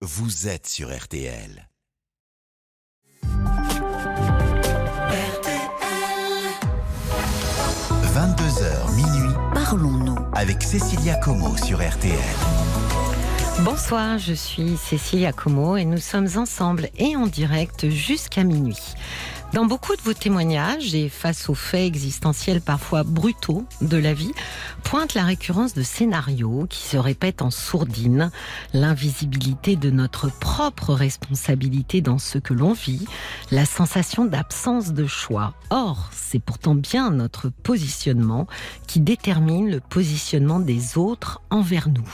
vous êtes sur RTL. 22h minuit, Parlons-nous. avec Cécilia Como sur RTL. Bonsoir, je suis Cécilia Como et nous sommes ensemble et en direct jusqu'à minuit. Dans beaucoup de vos témoignages et face aux faits existentiels parfois brutaux de la vie, pointe la récurrence de scénarios qui se répètent en sourdine, l'invisibilité de notre propre responsabilité dans ce que l'on vit, la sensation d'absence de choix. Or, c'est pourtant bien notre positionnement qui détermine le positionnement des autres envers nous.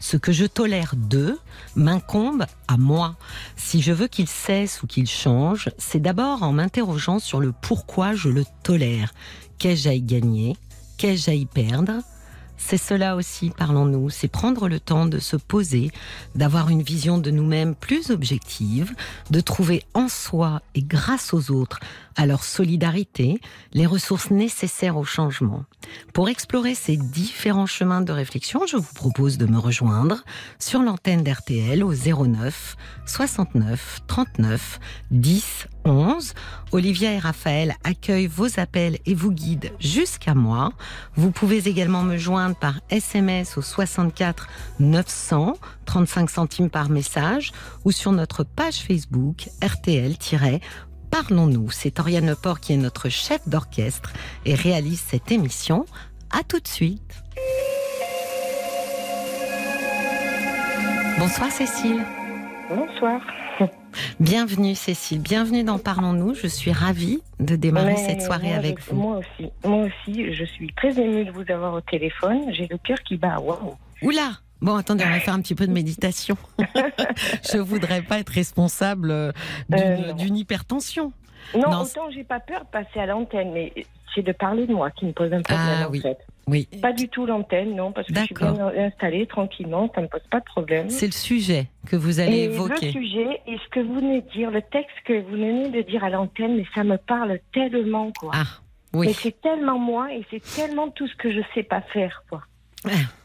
Ce que je tolère d'eux m'incombe à moi. Si je veux qu'il cesse ou qu'il change, c'est d'abord en m'interrogeant sur le pourquoi je le tolère. Qu'ai-je à y gagner? Qu'ai-je à y perdre? C'est cela aussi, parlons-nous, c'est prendre le temps de se poser, d'avoir une vision de nous-mêmes plus objective, de trouver en soi et grâce aux autres, à leur solidarité, les ressources nécessaires au changement. Pour explorer ces différents chemins de réflexion, je vous propose de me rejoindre sur l'antenne d'RTL au 09 69 39 10 11. Olivia et Raphaël accueillent vos appels et vous guident jusqu'à moi. Vous pouvez également me joindre par SMS au 64 900, 35 centimes par message, ou sur notre page Facebook RTL-Parlons-nous. C'est Oriane Leport qui est notre chef d'orchestre et réalise cette émission. À tout de suite. Bonsoir Cécile. Bonsoir. Bienvenue Cécile, bienvenue dans Parlons-nous. Je suis ravie de démarrer Ouais, cette soirée avec je- vous. Moi aussi, moi aussi, je suis très émue de vous avoir au téléphone. J'ai le cœur qui bat. Waouh. Oula Bon, attendez, on va faire un petit peu de méditation. Je voudrais pas être responsable euh, d'une Euh, d'une hypertension. Non, Non, autant j'ai pas peur de passer à l'antenne, mais c'est de parler de moi qui me pose un problème Ah, en oui. fait. Oui, Pas du tout l'antenne, non, parce que je suis bien installée tranquillement, ça me pose pas de problème. c'est le sujet que vous allez Et évoquer. le sujet et ce que vous venez de dire, le texte que vous venez de dire à l'antenne, mais ça me parle tellement quoi. Ah, Mais oui. c'est tellement moi et c'est tellement tout ce que je sais pas faire quoi.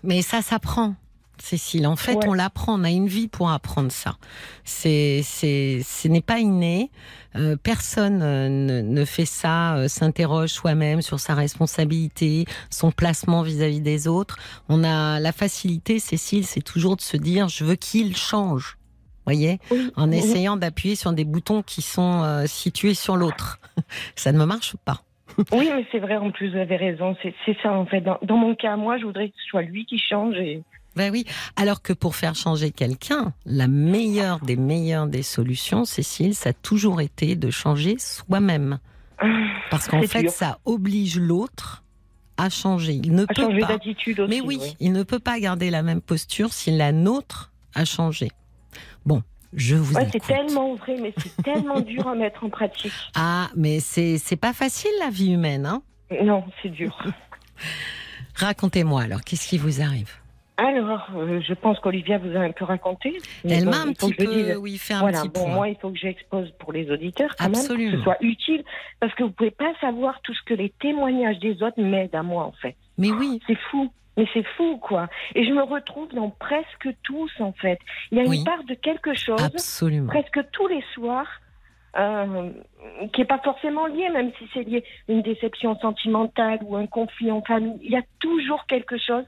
Mais ça s'apprend. Cécile, en fait, Ouais. on l'apprend. On a une vie pour apprendre ça. C'est, c'est, ce n'est pas inné. Euh, personne euh, ne, ne fait ça. euh, s'interroge soi-même sur sa responsabilité, son placement vis-à-vis des autres. On a la facilité, Cécile, c'est toujours de se dire je veux qu'il change. Voyez, Oui, en essayant d'appuyer sur des boutons qui sont euh, situés sur l'autre. ça ne me marche pas. Oui, mais c'est vrai, en plus, vous avez raison. C'est c'est ça, en fait. Dans, dans mon cas, moi, je voudrais que ce soit lui qui change. Et... Ben oui, alors que pour faire changer quelqu'un, la meilleure des meilleures des solutions, Cécile, ça a toujours été de changer soi-même. Parce qu'en fait, dur. ça oblige l'autre à changer. Il ne À peut changer pas. d'attitude aussi. Mais oui, il ne peut pas garder la même posture si la nôtre a changé. Bon, je vous Ouais, c'est tellement vrai, mais c'est tellement dur à mettre en pratique. Ah, mais c'est c'est pas facile la vie humaine, hein? Non, c'est dur. Racontez-moi alors, qu'est-ce qui vous arrive? Alors, euh, je pense qu'Olivia vous a un peu raconté. Elle m'a un petit peu, oui, fait un Voilà, petit bon, point. moi, il faut que j'expose pour les auditeurs quand même, que Absolument. ce soit utile, parce que vous pouvez pas savoir tout ce que les témoignages des autres m'aident à moi, en fait. Mais oui, C'est fou. Mais c'est fou, quoi. Et je me retrouve dans presque tous, en fait. Il y a Oui. une part de quelque chose, absolument. presque tous les soirs, euh, qui n'est pas forcément lié, même si c'est lié à une déception sentimentale ou un conflit en famille. Il y a toujours quelque chose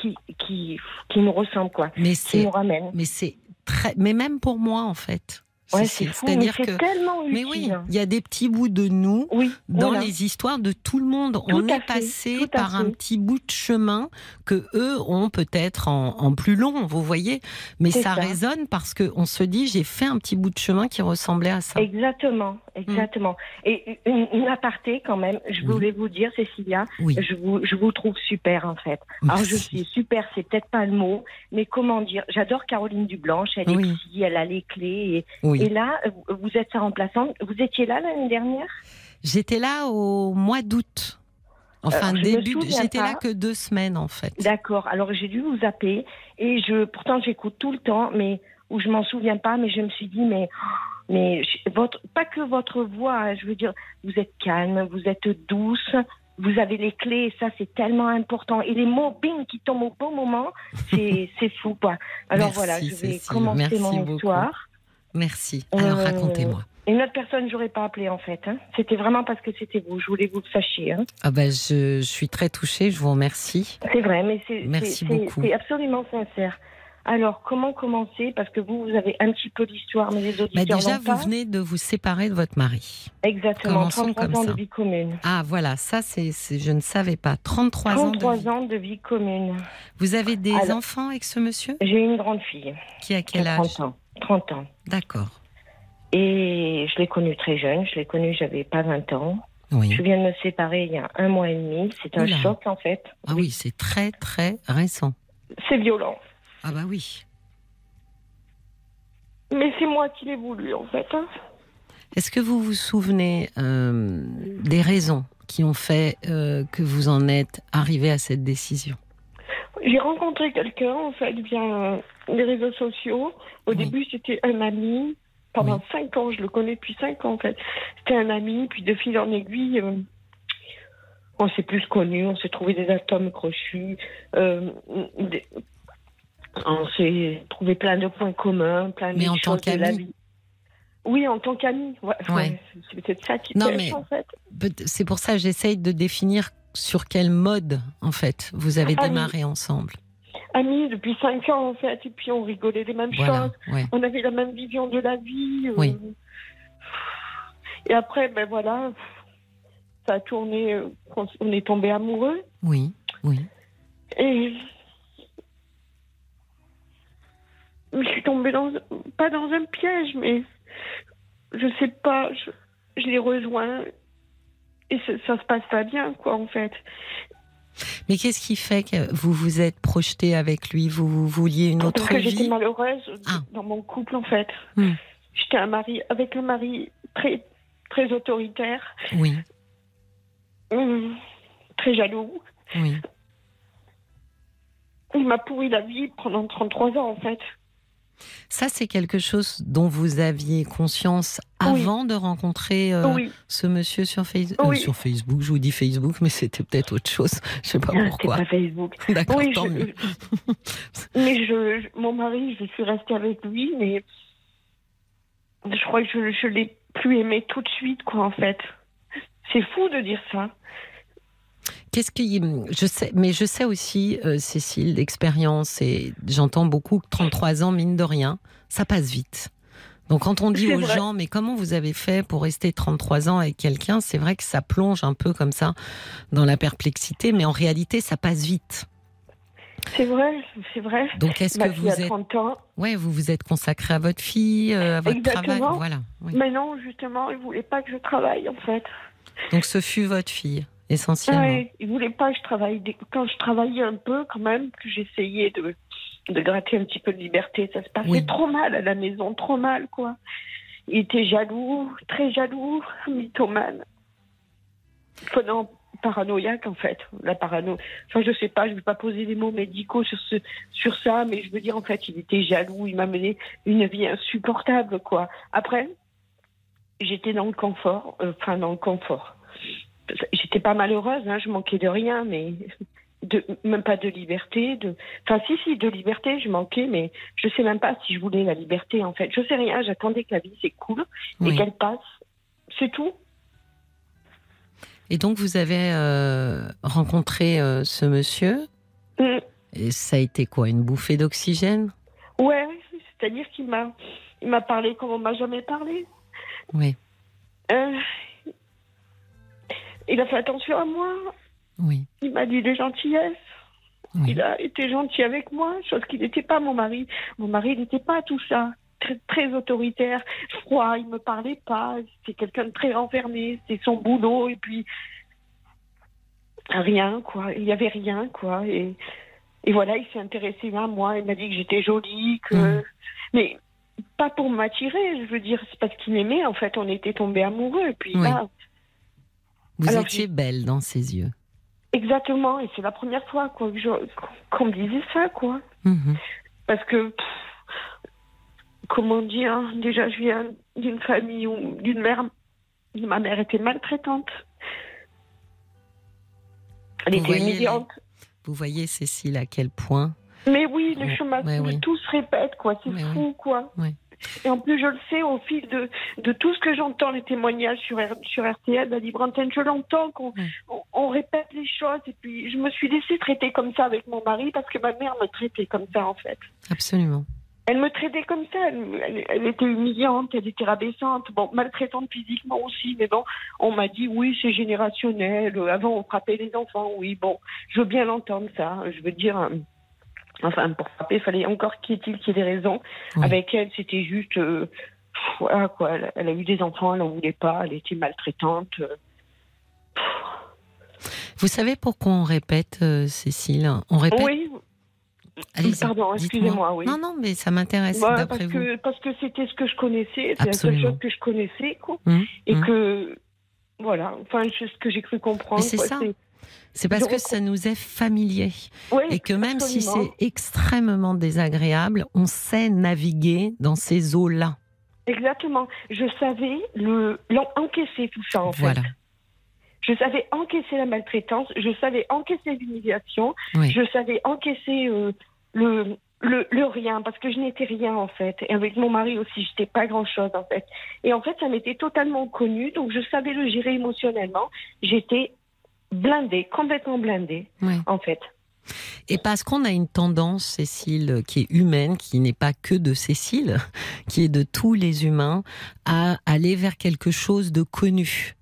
qui, qui, qui nous ressemble, quoi. Mais Qui c'est nous ramène. Mais c'est très, mais même pour moi en fait. Ouais, c'est fou, C'est-à-dire c'est que, tellement utile. mais oui, il y a des petits bouts de nous Oui, dans voilà. les histoires de tout le monde. Tout On est fait, passé par un petit bout de chemin que eux ont peut-être en, en plus long, vous voyez. Mais ça, ça. résonne parce que on se dit j'ai fait un petit bout de chemin qui ressemblait à ça. Exactement, exactement. Et une, une aparté quand même, je voulais vous dire, Cécilia, Oui. je vous, je vous trouve super en fait. Alors je suis super, c'est peut-être pas le mot, mais comment dire, j'adore Caroline Dublanche, elle Oui. est psy, elle a les clés. Et, Oui. Et là, vous- êtes sa remplaçante. Vous étiez là l'année dernière? J'étais là au mois d'août. Enfin, Alors, début. J'étais là que deux semaines en fait. D'accord. Alors j'ai dû vous zapper et je, pourtant j'écoute tout le temps, mais où je m'en souviens pas, mais je me suis dit mais mais votre pas que votre voix, hein, je veux dire, vous êtes calme, vous êtes douce, vous avez les clés, et ça c'est tellement important. Et les mots bing qui tombent au bon moment, c'est c'est fou quoi. Alors Merci, voilà, je vais Cécile. commencer Merci mon beaucoup. histoire. Merci. Alors Euh, racontez-moi. Une autre personne, j'aurais pas appelé en fait. hein. C'était vraiment parce que c'était vous. Je voulais que vous le sachiez. hein. Ah ben, je, je suis très touchée, je vous remercie. C'est vrai, mais c'est Merci c'est- beaucoup. c'est absolument sincère. Alors, comment commencer? Parce que vous, vous avez un petit peu d'histoire, mais les Bah, auditeurs déjà, n'ont vous pas. venez de vous séparer de votre mari. Exactement, Commençons 33 comme ans ça. de vie commune. Ah voilà, ça c'est, je ne savais pas. 33, ans de 33 vie. ans de vie commune. Vous avez des Alors- enfants avec ce monsieur? J'ai une grande fille, Qui a quel âge? 30 ans. 30 ans. D'accord. Et je l'ai connue très jeune, je l'ai connue, j'avais pas 20 ans. Oui. Je viens de me séparer il y a un mois et demi. C'est un Oula. choc en fait. Ah oui, c'est très très récent. C'est violent. Ah bah oui. Mais c'est moi qui l'ai voulu en fait. hein. Est-ce que vous vous souvenez euh, des raisons qui ont fait euh, que vous en êtes arrivé à cette décision? J'ai rencontré quelqu'un en fait via euh, les réseaux sociaux. Au Oui. début, c'était un ami. Pendant Oui. cinq ans, je le connais depuis cinq ans en fait. C'était un ami, puis de fil en aiguille, euh, on s'est plus connus, on s'est trouvé des atomes crochus, euh, des- on s'est trouvé plein de points communs, plein de Mais en tant de la qu'ami vie. Oui, en tant qu'ami. Ouais, Ouais. ouais, c'est peut-être ça qui Non, pêche mais- en fait. C'est pour ça que j'essaye de définir sur quel mode, en fait, vous avez démarré ensemble. Amis depuis cinq ans en fait, et puis on rigolait des mêmes Voilà. choses. Ouais. on avait la même vision de la vie. euh, Oui. Et après, ben voilà, ça a tourné, euh, on on est tombé amoureux. Oui. Oui. Et je suis tombée dans, pas dans un piège, mais je sais pas, je, je l'ai rejoint. Et ça, se passe pas bien, quoi, en fait. Mais qu'est-ce qui fait que vous vous êtes projeté avec lui? Vous, vous vouliez une autre Parce que j'étais malheureuse Ah. dans mon couple, en fait. Hmm. J'étais un mari, avec un mari très, très autoritaire, Oui. hum, très jaloux. Oui. Il m'a pourri la vie pendant 33 ans, en fait. Ça, c'est quelque chose dont vous aviez conscience Oui. avant de rencontrer euh, oui, ce monsieur sur, Face- euh, Oui. sur Facebook. Je vous dis Facebook, mais c'était peut-être autre chose. Je sais pas c'est pourquoi. pas Facebook. D'accord, tant je- mieux. mais je, je- mon mari, je suis restée avec lui, mais je crois que je, je l'ai plus aimé tout de suite, quoi, en fait. C'est fou de dire ça. Qu'est-ce qui, je sais, mais je sais aussi, euh, Cécile, d'expérience et j'entends beaucoup que 33 ans, mine de rien, ça passe vite. Donc quand on dit aux vrai. gens, mais comment vous avez fait pour rester 33 ans avec quelqu'un, c'est vrai que ça plonge un peu comme ça dans la perplexité, mais en réalité, ça passe vite. C'est vrai, c'est vrai. Donc est-ce Ma que vous êtes, 30 ans. ouais, vous vous êtes consacré à votre fille, euh, à votre Exactement. travail, voilà. oui. Mais non, justement, il voulait pas que je travaille, en fait. Donc ce fut votre fille essentiellement. Ouais, il voulait pas que je travaille. Quand je travaillais un peu, quand même, que j'essayais de, de gratter un petit peu de liberté, ça se passait Oui. trop mal à la maison, trop mal, quoi. Il était jaloux, très jaloux, mythomane. Prenant paranoïaque, en fait. La parano. Enfin, je sais pas, je vais pas poser des mots médicaux sur, ce, sur ça, mais je veux dire, en fait, il était jaloux, il m'a mené une vie insupportable, quoi. Après, j'étais dans le confort, euh, enfin, dans le confort j'étais pas malheureuse, hein, je manquais de rien, mais de, même pas de liberté. De... Enfin, si, si, de liberté, je manquais, mais je sais même pas si je voulais la liberté, en fait. Je sais rien, j'attendais que la vie s'écoule Oui. et qu'elle passe. C'est tout. Et donc vous avez euh, rencontré euh, ce monsieur. Mm. Et ça a été quoi Une bouffée d'oxygène? Ouais, c'est-à-dire qu'il m'a, il m'a parlé comme on m'a jamais parlé. Oui, Euh, il a fait attention à moi, oui, il m'a dit des gentillesses. oui. Il a été gentil avec moi, chose qu'il n'était pas mon mari. Mon mari n'était pas tout ça. Très, très autoritaire, froid, il me parlait pas. C'était quelqu'un de très renfermé. C'était son boulot et puis rien quoi. Il y avait rien quoi. Et, et voilà, il s'est intéressé à moi. Il m'a dit que j'étais jolie, que mais pas pour m'attirer. Je veux dire, c'est parce qu'il m'aimait. En fait, on était tombés amoureux. Et puis Oui. là, Vous Alors, étiez belle dans ses yeux. exactement. Et c'est la première fois quoi que je- qu'on me disait ça quoi. Mhm. Parce que, pff, comment dire, déjà je viens d'une famille où, d'une mère, ma mère était maltraitante. Elle Vous était voyez humiliante. Vous voyez, Cécile, à quel point. Mais oui, le chemin, ouais, tout se répète, quoi. C'est fou, quoi. Ouais. Et en plus, je le sais au fil de, de tout ce que j'entends, les témoignages sur, R- sur RTL, la libre antenne, je l'entends qu'on on, on répète les choses. Et puis, je me suis laissée traiter comme ça avec mon mari parce que ma mère me traitait comme ça, en fait. Absolument. Elle me traitait comme ça. Elle, elle- elle était humiliante, elle était rabaissante, bon, maltraitante physiquement aussi. Mais bon, on m'a dit oui, c'est générationnel. Avant, on frappait les enfants. Oui, bon, je veux bien l'entendre ça. Je veux dire, euh, enfin, pour frapper, il fallait encore qu'il y ait-il qu'il y ait des raisons. Avec elle, c'était juste, euh, pff, voilà quoi. Elle, elle a eu des enfants, elle n'en voulait pas. Elle était maltraitante. euh. Vous savez pourquoi on répète, euh, Cécile? On répète. Oui, pardon, excusez-moi, oui. Non, non, mais ça m'intéresse, d'après parce vous. que parce que c'était ce que je connaissais, c'est la seule chose que je connaissais, quoi. Hum, et hum. que voilà, enfin c'est ce que j'ai cru comprendre. C'est ça. C'est parce je que ça nous est familier. Et que même si c'est extrêmement désagréable, on sait naviguer dans ces eaux-là. exactement, je savais le encaisser tout ça en Voilà. fait. Je savais encaisser la maltraitance, je savais encaisser l'humiliation, Oui. je savais encaisser euh, le, le le rien parce que je n'étais rien en fait. Et avec mon mari aussi, j'étais pas grand chose en fait. Et en fait, ça m'était totalement connu, donc je savais le gérer émotionnellement. J'étais blindée, complètement blindée Oui. en fait. Et parce qu'on a une tendance, Cécile, qui est humaine, qui n'est pas que de Cécile, qui est de tous les humains, à aller vers quelque chose de connu.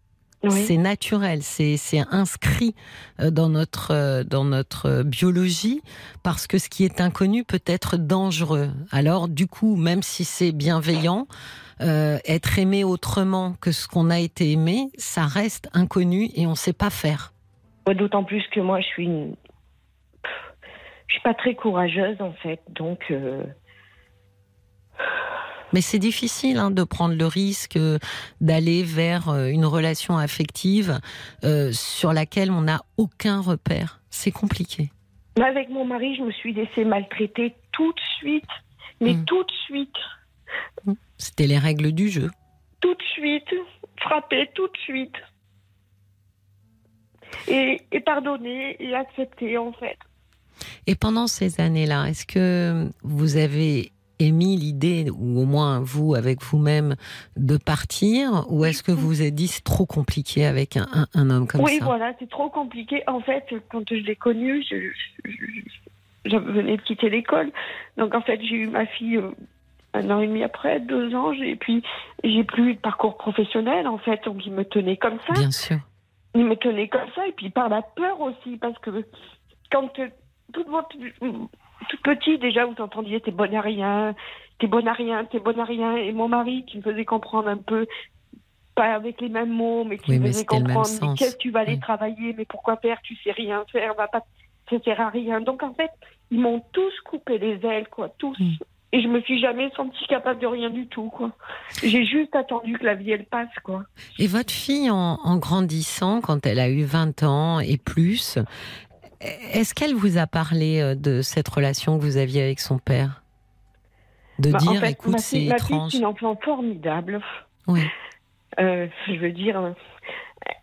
Oui. C'est naturel, c'est inscrit euh, dans notre euh, dans notre biologie parce que ce qui est inconnu peut être dangereux. Alors du coup, même si c'est bienveillant, euh, être aimé autrement que ce qu'on a été aimé, ça reste inconnu et on sait pas faire. D'autant plus que moi, je suis une... Je suis pas très courageuse, en fait. Donc, euh, Mais c'est difficile hein, de prendre le risque d'aller vers euh, une relation affective euh, sur laquelle on n'a aucun repère. C'est compliqué. mais avec mon mari, je me suis laissée maltraiter tout de suite. Mais Mm. tout de suite. C'était les règles du jeu. Tout de suite. Frapper tout de suite. Et, et pardonner et accepter, en fait. Et pendant ces années-là, est-ce que vous avez émis l'idée, ou au moins vous avec vous-même, de partir Ou est-ce que vous vous êtes dit c'est trop compliqué avec un, un- un homme comme oui, ça? voilà, c'est trop compliqué. En fait, quand je l'ai connu, je, je- venais de quitter l'école. Donc, en fait, j'ai eu ma fille euh, un an et demi après, deux ans. Et puis, j'ai plus eu de parcours professionnel, en fait. Donc, il me tenait comme ça. Bien sûr. Il me tenait comme ça. Et puis, par la peur aussi. Parce que quand euh, toute, votre, toute petite, déjà, vous entendiez t'es bonne à rien, t'es bonne à rien, t'es bonne à rien. Et mon mari, qui me faisait comprendre un peu, pas avec les mêmes mots, mais qui Oui, me faisait comprendre, qu'est-ce que tu vas aller Oui. travailler, mais pourquoi faire, tu sais rien faire, va pas, ça sert à rien. Donc, en fait, ils m'ont tous coupé les ailes, quoi, tous. Mm. Et je me suis jamais sentie capable de rien du tout, quoi. J'ai juste attendu que la vie, elle passe, quoi. Et votre fille, en, en grandissant, quand elle a eu 20 ans et plus, est-ce qu'elle vous a parlé euh, de cette relation que vous aviez avec son père? De Bah, en dire, fait, écoute, c'est étrange. c'est une enfant formidable. Oui, Euh, je veux dire, euh,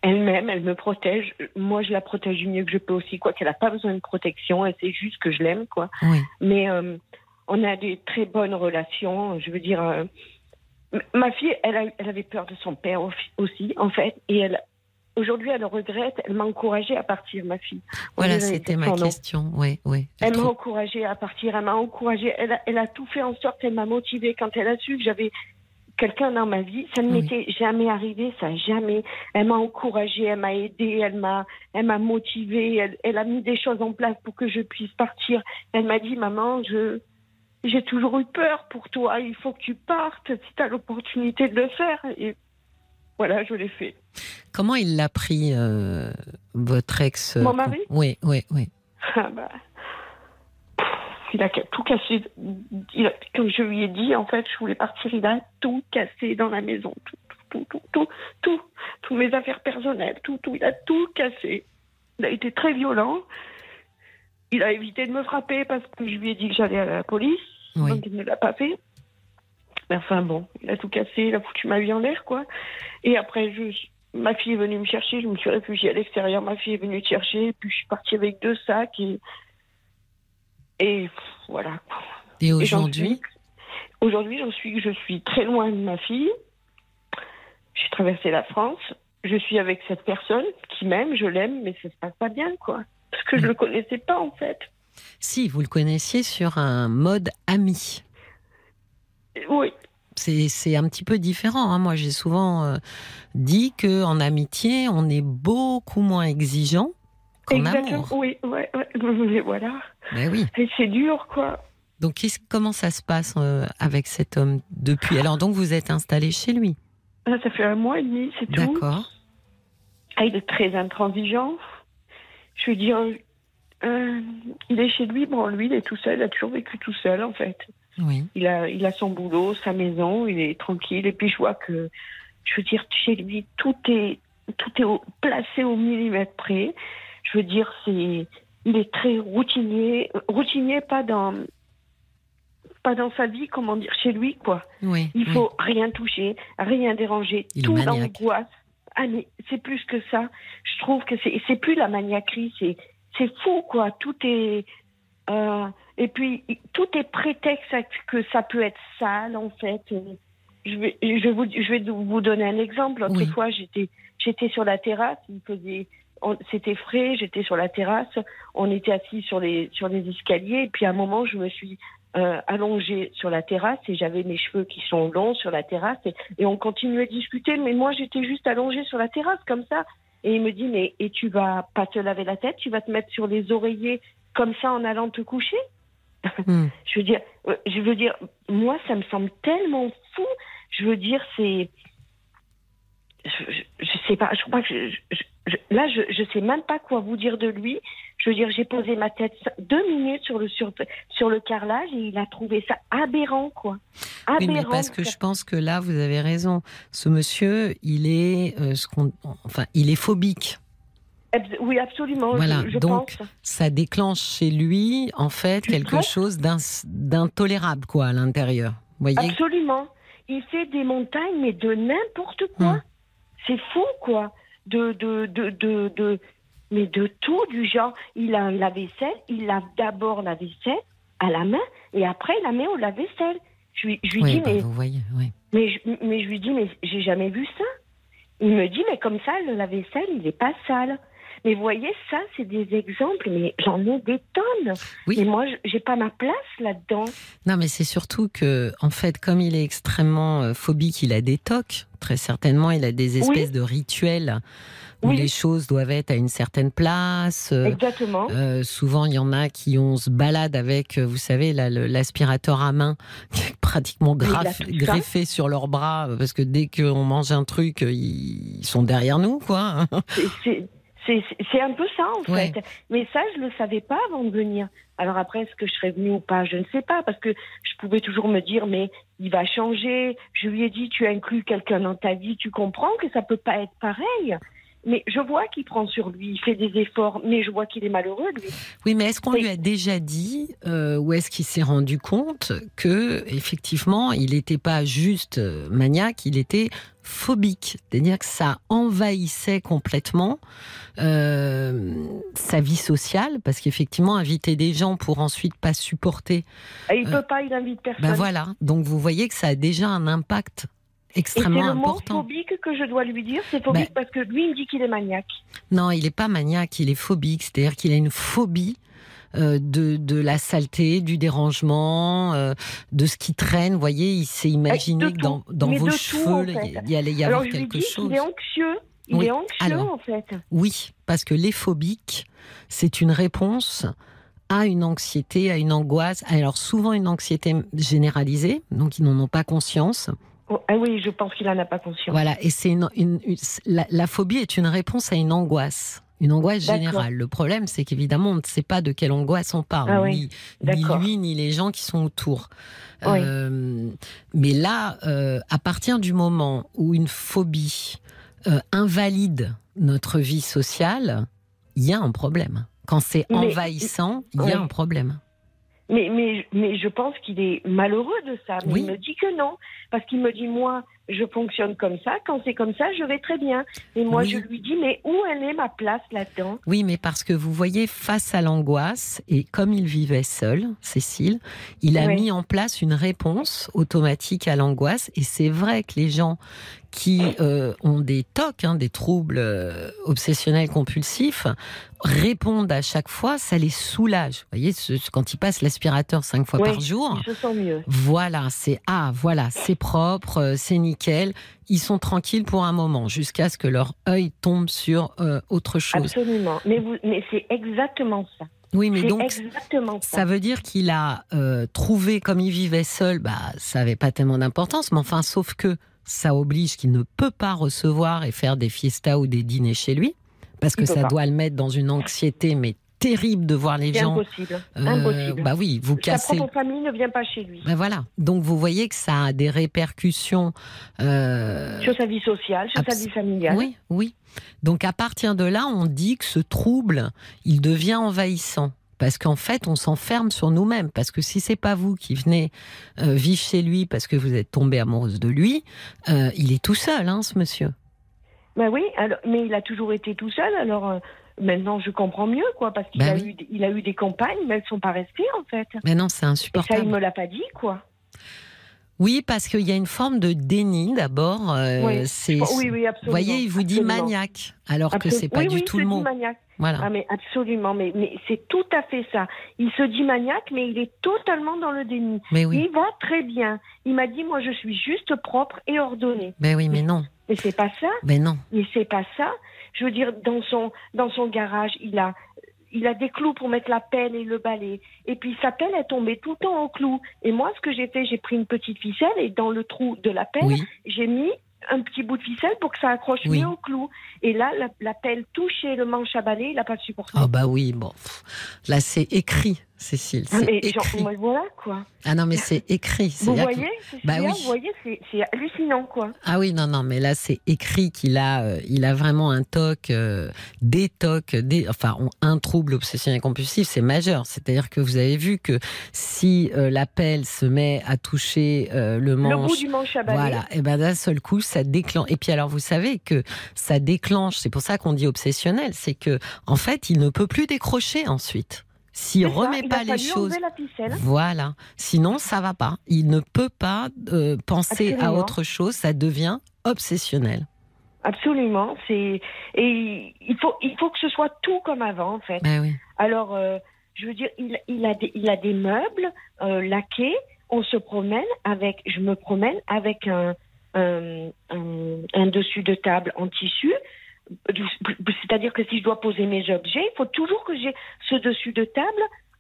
elle-même, elle me protège. Moi, je la protège du mieux que je peux aussi, quoi. Qu'elle n'a pas besoin de protection. Elle sait juste que je l'aime, quoi. oui. Mais euh, on a des très bonnes relations. Je veux dire, euh, ma fille, elle, a- elle avait peur de son père au- aussi, en fait. Et elle, aujourd'hui, elle le regrette. Elle m'a encouragée à partir, ma fille. Voilà, c'était ma question. Oui, oui. Elle Elle m'a trouve- encouragée à partir, elle m'a encouragée, elle a, elle a tout fait en sorte, elle m'a motivée quand elle a su que j'avais quelqu'un dans ma vie. Ça ne Oui. m'était jamais arrivé, ça jamais. Elle m'a encouragée, elle m'a aidée, elle m'a, elle m'a motivée, elle, elle a mis des choses en place pour que je puisse partir. Elle m'a dit, maman, je, j'ai toujours eu peur pour toi, il faut que tu partes si tu as l'opportunité de le faire. Et voilà, je l'ai fait. Comment il l'a pris, euh, votre ex Mon euh, mari? Oui, oui, oui. Ah bah, pff, il a tout cassé. Il a- comme je lui ai dit, en fait, je voulais partir. Il a tout cassé dans la maison. Tout, tout, tout, tout, tout. Toutes mes affaires personnelles, tout, tout. Il a tout cassé. Il a été très violent. Il a évité de me frapper parce que je lui ai dit que j'allais à la police. Oui. Donc il ne l'a pas fait. Mais enfin bon, il a tout cassé, il a foutu ma vie en l'air, quoi. Et après, je, ma fille est venue me chercher, je me suis réfugiée à l'extérieur, ma fille est venue te chercher, puis je suis partie avec deux sacs et, et voilà. Et aujourd'hui Aujourd'hui, j'en suis, je suis très loin de ma fille. J'ai traversé la France. Je suis avec cette personne qui m'aime, je l'aime, mais ça se passe pas bien, quoi. Parce que je le connaissais pas, en fait. Si, vous le connaissiez sur un mode ami. Oui. C'est un petit peu différent. Hein. Moi, j'ai souvent euh, dit que en amitié, on est beaucoup moins exigeant qu'en amour. Oui, ouais, ouais. voilà. Mais oui. Et c'est dur, quoi. Donc, comment ça se passe euh, avec cet homme depuis? Alors, donc, vous êtes installé chez lui? Ah, Ça fait un mois et demi, c'est tout. D'accord. Ah, il est très intransigeant. Je veux dire, euh, il est chez lui, bon, lui, il est tout seul, il a toujours vécu tout seul, en fait. Oui. Il a, il a son boulot, sa maison, il est tranquille. Et puis, je vois que, je veux dire, chez lui, tout est, tout est placé au millimètre près. Je veux dire, c'est, il est très routinier, routinier pas dans, pas dans sa vie, comment dire, chez lui, quoi. Oui, il faut rien toucher, rien déranger, tout l'angoisse. Ah, mais c'est plus que ça. Je trouve que c'est, c'est plus la maniaquerie, c'est, c'est fou, quoi. Tout est, euh, et puis, tout est prétexte à que ça peut être sale, en fait. Je vais, je vais, vous, je vais vous donner un exemple. L'autre fois, j'étais, j'étais sur la terrasse, il faisait, c'était frais, j'étais sur la terrasse, on était assis sur les, sur les escaliers, et puis à un moment, je me suis euh, allongée sur la terrasse et j'avais mes cheveux qui sont longs sur la terrasse et, on continuait à discuter, mais moi j'étais juste allongée sur la terrasse comme ça. Et il me dit, mais et tu vas pas te laver la tête, tu vas te mettre sur les oreillers comme ça en allant te coucher? Hmm. Je veux dire, euh, je veux dire, moi ça me semble tellement fou. Je veux dire, c'est, je, je, sais pas, je crois que je, là, je sais même pas quoi vous dire de lui. Je veux dire, j'ai posé ma tête deux minutes sur le, sur, sur, le carrelage et il a trouvé ça aberrant, quoi. Aberrant. Oui, parce que je pense que là, vous avez raison. Ce monsieur, il est, euh, ce qu'on, enfin, il est phobique. Oui, absolument. Voilà, donc ça déclenche chez lui, en fait, quelque chose d'intolérable, quoi, à l'intérieur. Voyez Absolument. Il fait des montagnes, mais de n'importe quoi. Hum. C'est fou, quoi de, de, de, de, de mais de tout, du genre, il a la vaisselle, il lave d'abord la vaisselle à la main et après il la met au lave-vaisselle. Je lui, je lui dis, bah, mais, vous voyez, oui. mais, je, mais je lui dis, mais j'ai jamais vu ça. Il me dit, mais comme ça, le lave-vaisselle, il n'est pas sale. Mais vous voyez, ça, c'est des exemples, mais j'en ai des tonnes. Oui. Et moi, j'ai pas ma place là-dedans. Non, mais c'est surtout que, en fait, comme il est extrêmement euh, phobique, il a des tocs. Très certainement, il a des espèces de rituels où les choses doivent être à une certaine place. Euh, Exactement. Euh, souvent, il y en a qui ont se balade avec, vous savez, l'aspirateur à main, pratiquement greffé sur leurs bras, parce que dès qu'on mange un truc, ils sont derrière nous, quoi. C'est un peu ça, en fait. Mais ça, je ne le savais pas avant de venir. Alors après, est-ce que je serais venue ou pas Je ne sais pas, parce que je pouvais toujours me dire, mais il va changer. Je lui ai dit, tu inclus quelqu'un dans ta vie, tu comprends que ça peut pas être pareil. Mais je vois qu'il prend sur lui, il fait des efforts, mais je vois qu'il est malheureux, lui. Oui, mais est-ce qu'on lui a déjà dit, euh, ou est-ce qu'il s'est rendu compte que, effectivement, il n'était pas juste euh, maniaque, il était phobique, c'est-à-dire que ça envahissait complètement euh, sa vie sociale, parce qu'effectivement, inviter des gens pour ensuite pas supporter. Et il ne peut pas, il invite ben personne. Ben voilà, donc vous voyez que ça a déjà un impact extrêmement important. C'est le mot phobique que je dois lui dire, c'est phobique ben parce que lui, il dit qu'il est maniaque. Non, il n'est pas maniaque, il est phobique, c'est-à-dire qu'il a une phobie. Euh, de, de, la saleté, du dérangement, euh, de ce qui traîne. Vous voyez, il s'est imaginé que dans, dans vos cheveux, il allait y avoir quelque chose. Il est anxieux. Il est anxieux, en fait. Oui, parce que les phobiques, c'est une réponse à une anxiété, à une angoisse. Alors, souvent une anxiété généralisée, donc ils n'en ont pas conscience. Oh, ah oui, je pense qu'il n'en a pas conscience. Voilà, et c'est une, la, phobie est une réponse à une angoisse. Une angoisse générale. Le problème, c'est qu'évidemment, on ne sait pas de quelle angoisse on parle, ah ni, lui, ni les gens qui sont autour. Euh, mais là, euh, à partir du moment où une phobie euh, invalide notre vie sociale, il y a un problème. Quand c'est envahissant, il y a un problème. Mais, mais, mais je pense qu'il est malheureux de ça. Mais il me dit que non. Parce qu'il me dit, moi, je fonctionne comme ça. Quand c'est comme ça, je vais très bien. Et moi, Oui. je lui dis, mais où elle est ma place là-dedans? Oui, mais parce que vous voyez, face à l'angoisse, et comme il vivait seul, Cécile, il a Oui. mis en place une réponse automatique à l'angoisse. Et c'est vrai que les gens qui euh, ont des TOC, hein, des troubles euh, obsessionnels compulsifs, répondent à chaque fois, ça les soulage. Vous voyez, ce- quand ils passent l'aspirateur cinq fois Oui, par jour, Ils se sentent mieux. voilà, c'est ah, voilà, c'est propre, euh, c'est nickel. Ils sont tranquilles pour un moment, jusqu'à ce que leur œil tombe sur euh, autre chose. Absolument. Mais, vous, mais c'est exactement ça. Oui, mais donc exactement ça. ça veut dire qu'il a euh, trouvé, comme il vivait seul, bah ça avait pas tellement d'importance, mais enfin, sauf que ça oblige qu'il ne peut pas recevoir et faire des fiestas ou des dîners chez lui, parce que ça pas. doit le mettre dans une anxiété, mais terrible de voir les gens. impossible. euh, impossible. bah oui, vous Sa cassez. propre famille ne vient pas chez lui. Ben voilà. Donc vous voyez que ça a des répercussions. euh, Sur sa vie sociale, sur abs- sa vie familiale. Oui, oui. Donc à partir de là, on dit que ce trouble, il devient envahissant. Parce qu'en fait, on s'enferme sur nous-mêmes. Parce que si c'est pas vous qui venez euh, vivre chez lui parce que vous êtes tombée amoureuse de lui, euh, il est tout seul, hein, ce monsieur. Ben oui, alors, mais il a toujours été tout seul. Alors maintenant, je comprends mieux, quoi, parce qu'il Ben a oui. eu, il a eu des compagnes, mais elles sont pas restées en fait. Mais non, c'est Et ça, il insupportable. me l'a pas dit, quoi. Oui, parce qu'il y a une forme de déni d'abord. euh, Oui. c'est, Oh, oui, oui, vous absolument. voyez, il vous dit absolument. maniaque, alors que Absolument. c'est pas oui, du oui, tout il le mot. maniaque. Voilà. Ah mais absolument, mais, mais c'est tout à fait ça. Il se dit maniaque, mais il est totalement dans le déni. Mais oui, Il va très bien. Il m'a dit, moi, je suis juste propre et ordonnée. mais oui, mais non, Mais c'est pas ça. mais non. Mais c'est pas ça. Je veux dire, dans son dans son garage, il a il a des clous pour mettre la pelle et le balai. Et puis sa pelle est tombée tout le temps au clou. Et moi, ce que j'ai fait, j'ai pris une petite ficelle et dans le trou de la pelle, Oui, j'ai mis un petit bout de ficelle pour que ça accroche Oui. mieux au clou. Et là, la, la pelle touchait le manche à balai, il n'a pas supporté. oh bah oui, bon, là c'est écrit, Cécile, Ah, c'est mais genre, écrit. moi, voilà quoi. Ah non, mais c'est écrit. Vous que- voyez, c'est Bah oui. vous voyez, c'est hallucinant quoi. Ah oui, non, non, mais là c'est écrit qu'il a, euh, il a vraiment un TOC, euh, des TOC, des, enfin un trouble obsessionnel compulsif, c'est majeur. C'est-à-dire que vous avez vu que si euh, la pelle se met à toucher euh, le Le bout manche, du manche à balai. voilà, et ben d'un seul coup ça déclenche. Et puis alors vous savez que ça déclenche. C'est pour ça qu'on dit obsessionnel, c'est que en fait il ne peut plus décrocher ensuite. S'il ça, remet pas les choses. Voilà. Sinon, ça va pas. Il ne peut pas euh, penser à autre chose. Ça devient obsessionnel. Absolument, c'est et il faut il faut que ce soit tout comme avant en fait. Ben oui. Alors euh, je veux dire il, il a des il a des meubles euh, laqués, on se promène avec je me promène avec un un, un, un dessus de table en tissu. C'est-à-dire que si je dois poser mes objets, il faut toujours que j'ai ce dessus de table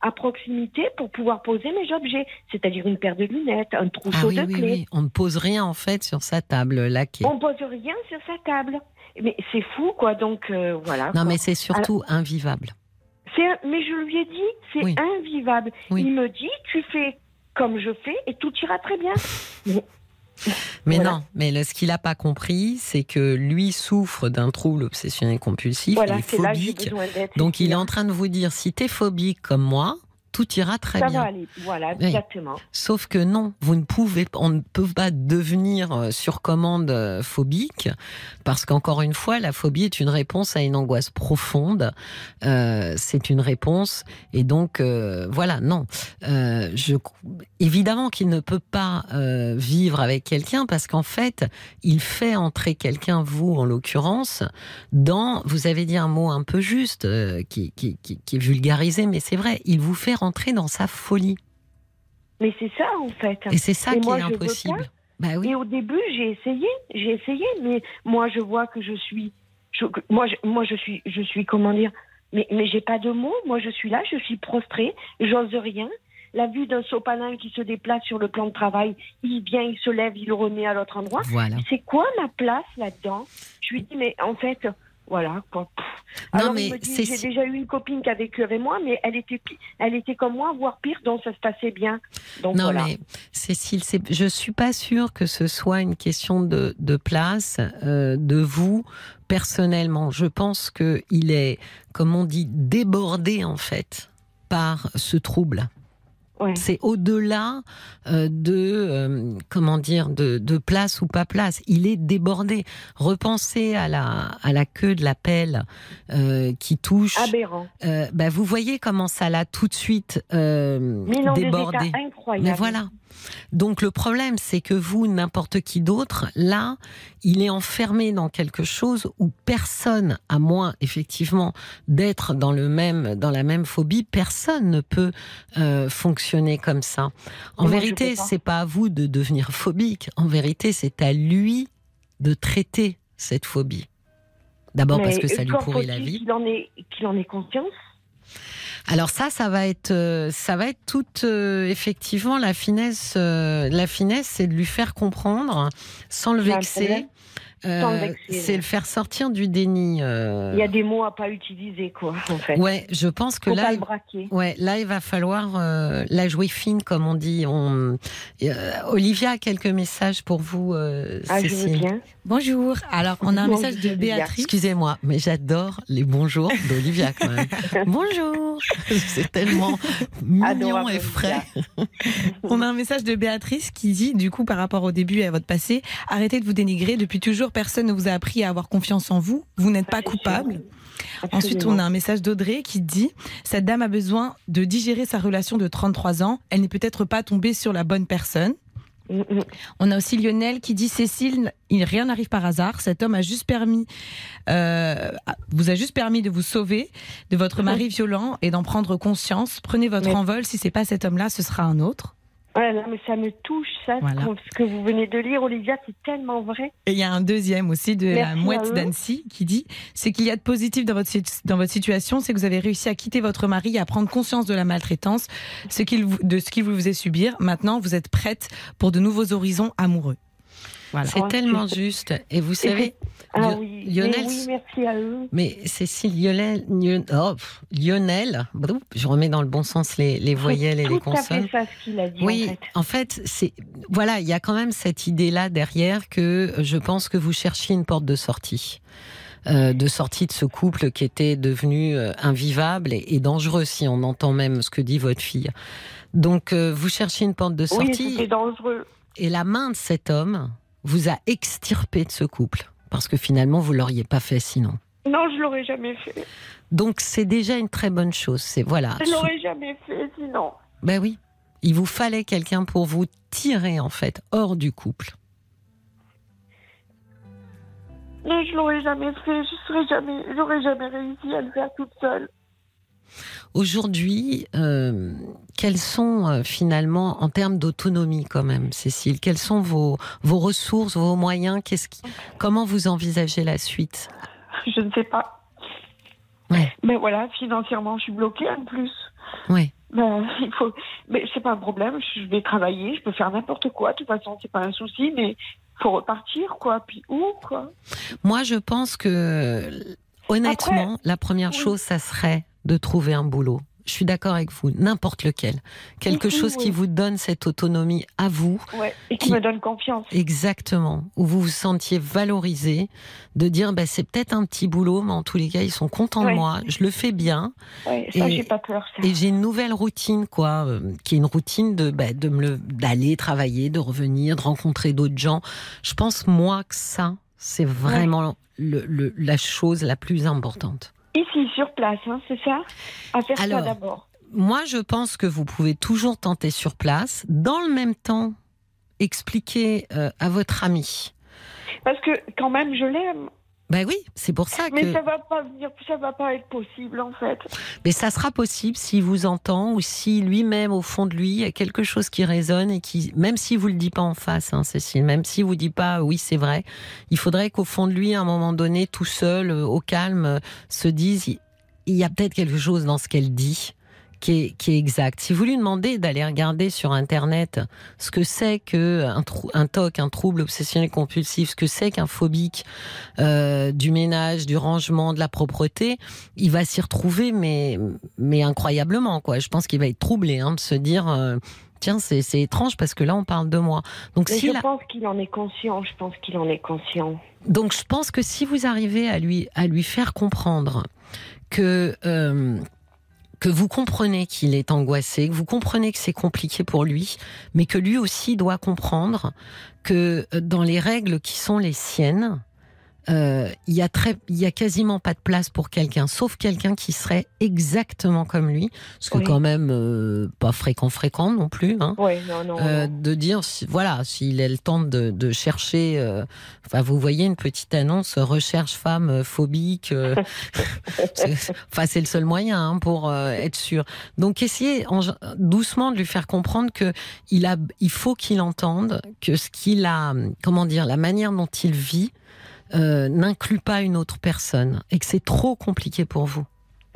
à proximité pour pouvoir poser mes objets, c'est-à-dire une paire de lunettes, un Ah trousseau oui, de oui, clés. oui. On ne pose rien en fait sur sa table laquée. On pose rien sur sa table. Mais c'est fou, quoi. Donc euh, voilà. Non, quoi. mais c'est surtout invivable. Un- mais je lui ai dit, c'est invivable. Il me dit, tu fais comme je fais et tout ira très bien. Mais Voilà. non, mais le- ce qu'il n'a pas compris, c'est que lui souffre d'un trouble obsessionnel compulsif. voilà, il est phobique. Donc il est en train de vous dire si tu es phobique comme moi, tout ira très Ça bien. va aller. Voilà, Oui. exactement. Sauf que non, vous ne pouvez, on ne peut pas devenir euh, sur commande euh, phobique, parce qu'encore une fois, la phobie est une réponse à une angoisse profonde. Euh, c'est une réponse, et donc euh, voilà, non. Euh, je, évidemment qu'il ne peut pas vivre avec quelqu'un, parce qu'en fait, il fait entrer quelqu'un, vous en l'occurrence, dans. Vous avez dit un mot un peu juste, qui, qui, qui, qui est vulgarisé, mais c'est vrai. Il vous fait rentrer dans sa folie. Mais c'est ça en fait. Et c'est ça Et qui moi, est impossible. Bah oui. Et au début, j'ai essayé, j'ai essayé, mais moi je vois que je suis, je- moi, je, moi je suis, je suis comment dire, mais mais j'ai pas de mots. Moi je suis là, je suis prostrée, j'ose rien. La vue d'un sopalin qui se déplace sur le plan de travail, il vient, il se lève, il le remet à l'autre endroit. Voilà. C'est quoi ma place là-dedans? Je lui dis mais en fait, voilà quoi. Non, Alors mais j'ai déjà eu une copine qui a vécu avec moi, mais elle était, elle était comme moi, voire pire, donc ça se passait bien. Donc Non, voilà. mais Cécile, je suis pas sûre que ce soit une question de, de place euh, de vous personnellement. Je pense que il est, comme on dit, débordé en fait par ce trouble. Ouais. C'est au-delà euh, de euh, comment dire de, de place ou pas place. Il est débordé. Repensez à la à la queue de la pelle euh, qui touche. Aberrant. Bah, vous voyez comment ça l'a tout de suite débordé. Mais voilà. Donc le problème, c'est que vous, n'importe qui d'autre, là, il est enfermé dans quelque chose où personne, à moins effectivement d'être dans le même, dans la même phobie, personne ne peut euh, fonctionner comme ça. En moi, vérité, c'est pas à vous de devenir phobique. En vérité, c'est à lui de traiter cette phobie. D'abord parce que ça lui pourrit la vie. Qu'il en ait, qu'il en ait conscience? Alors ça, ça va être, euh, ça va être toute euh, effectivement la finesse. euh, la finesse, c'est de lui faire comprendre sans le vexer. Euh, c'est le faire sortir du déni. euh. Il y a des mots à pas utiliser, quoi, en fait. Ouais, je pense que Faut là, il- le braquer. Ouais, là, il va falloir euh, la jouer fine, comme on dit. On... euh, Olivia a quelques messages pour vous, euh, Ah, je veux Cécile. bien. Bonjour. Alors, on a un message de. Béatrice. Excusez-moi, mais j'adore les bonjours d'Olivia quand même. Bonjour C'est tellement mignon et frais. On a un message de Béatrice qui dit, du coup, par rapport au début et à votre passé, arrêtez de vous dénigrer. Depuis toujours, personne ne vous a appris à avoir confiance en vous. Vous n'êtes pas coupable. Ensuite, on a un message d'Audrey qui dit Cette dame a besoin de digérer sa relation de 33 ans. Elle n'est peut-être pas tombée sur la bonne personne. On a aussi Lionel qui dit Cécile, il, rien n'arrive par hasard. Cet homme a juste permis, euh, vous a juste permis de vous sauver de votre mari violent et d'en prendre conscience. Prenez votre envol. Si c'est pas cet homme-là, ce sera un autre. Ouais, non, mais ça me touche, ça, Voilà. ce que vous venez de lire, Olivia, c'est tellement vrai. Et il y a un deuxième aussi de la Merci mouette d'Annecy qui dit ce qu'il y a de positif dans votre, dans votre situation, c'est que vous avez réussi à quitter votre mari et à prendre conscience de la maltraitance, ce de ce qu'il vous faisait subir. Maintenant, vous êtes prête pour de nouveaux horizons amoureux. Voilà. C'est Oh, tellement c'est- juste. Et vous savez, Ah oui, Lionel- mais oui, merci à eux. mais Cécile, Lionel, Lion- oh, Lionel, je remets dans le bon sens les, les voyelles et C'est les à consonnes. fait ça ce qu'il a dit, Oui, en fait. en fait, c'est voilà, il y a quand même cette idée-là derrière que je pense que vous cherchiez une porte de sortie. euh, de sortie de ce couple qui était devenu euh, invivable et, et dangereux si on entend même ce que dit votre fille. Donc euh, vous cherchez une porte de Oui, sortie c'était dangereux. et la main de cet homme vous a extirpé de ce couple parce que finalement vous l'auriez pas fait sinon. Non, je l'aurais jamais fait. Donc c'est déjà une très bonne chose. C'est voilà. Je l'aurais jamais fait, sinon. Ben oui, il vous fallait quelqu'un pour vous tirer en fait hors du couple. Non, je l'aurais jamais fait. Je serais jamais, j'aurais jamais réussi à le faire toute seule. Aujourd'hui, euh, quels sont euh, finalement, en termes d'autonomie quand même, Cécile, quelles sont vos, vos ressources, vos moyens Qu'est-ce qui, Comment vous envisagez la suite? Je ne sais pas. Ouais. Mais voilà, financièrement, je suis bloquée en plus. Oui, Ben, il faut. Mais c'est pas un problème. Je vais travailler. Je peux faire n'importe quoi. De toute façon, c'est pas un souci. Mais faut repartir, quoi. Puis où, quoi? Moi je pense que honnêtement, la première oui. chose, ça serait de trouver un boulot. Je suis d'accord avec vous, n'importe lequel. Quelque Oui, chose oui. qui vous donne cette autonomie à vous, Ouais. Et qui Qui- me donne confiance. Exactement, où vous vous sentiez valorisé, de dire bah, c'est peut-être un petit boulot, mais en tous les cas ils sont contents de moi, je le fais bien, Ouais, ça, Et- j'ai pas peur. Ça. et j'ai une nouvelle routine quoi, euh, qui est une routine de bah, de me le- d'aller travailler, de revenir, de rencontrer d'autres gens. Je pense moi que ça c'est vraiment le- le- la chose la plus importante. Ici, sur place, hein, c'est ça? À faire Alors, ça d'abord? Moi, je pense que vous pouvez toujours tenter sur place. Dans le même temps, expliquer euh, à votre ami. Parce que quand même, je l'aime. Ben oui, c'est pour ça que. Mais ça va pas venir, ça va pas être possible en fait. Mais ça sera possible s'il vous entend ou si lui-même, au fond de lui, il y a quelque chose qui résonne et qui, même s'il vous le dit pas en face, hein, Cécile, même s'il vous dit pas oui, c'est vrai, il faudrait qu'au fond de lui, à un moment donné, tout seul, euh, au calme, euh, se dise, il y a peut-être quelque chose dans ce qu'elle dit qui est, qui est exact. Si vous lui demandez d'aller regarder sur Internet ce que c'est que un, trou- un TOC, un trouble obsessionnel compulsif, ce que c'est qu'un phobique euh, du ménage, du rangement, de la propreté, il va s'y retrouver, mais, mais incroyablement, quoi. Je pense qu'il va être troublé hein, de se dire, euh, tiens, c'est étrange parce que là, on parle de moi. Donc, s'il je pense qu'il en est conscient. Je pense qu'il en est conscient. donc, je pense que si vous arrivez à lui, à lui faire comprendre que, euh, que vous comprenez qu'il est angoissé, que vous comprenez que c'est compliqué pour lui, mais que lui aussi doit comprendre que euh, dans les règles qui sont les siennes, euh, il y a très, il y a quasiment pas de place pour quelqu'un, sauf quelqu'un qui serait exactement comme lui, ce que Oui. quand même euh, pas fréquent fréquent non plus. Hein. Oui, non, non. Euh, non. de dire si- voilà s'il a le temps de, de chercher euh, enfin vous voyez une petite annonce euh, recherche femme euh, phobique euh, enfin c'est le seul moyen hein, pour euh, être sûr donc essayez en- doucement de lui faire comprendre que il a il faut qu'il entende que ce qu'il a comment dire la manière dont il vit euh, n'inclut pas une autre personne et que c'est trop compliqué pour vous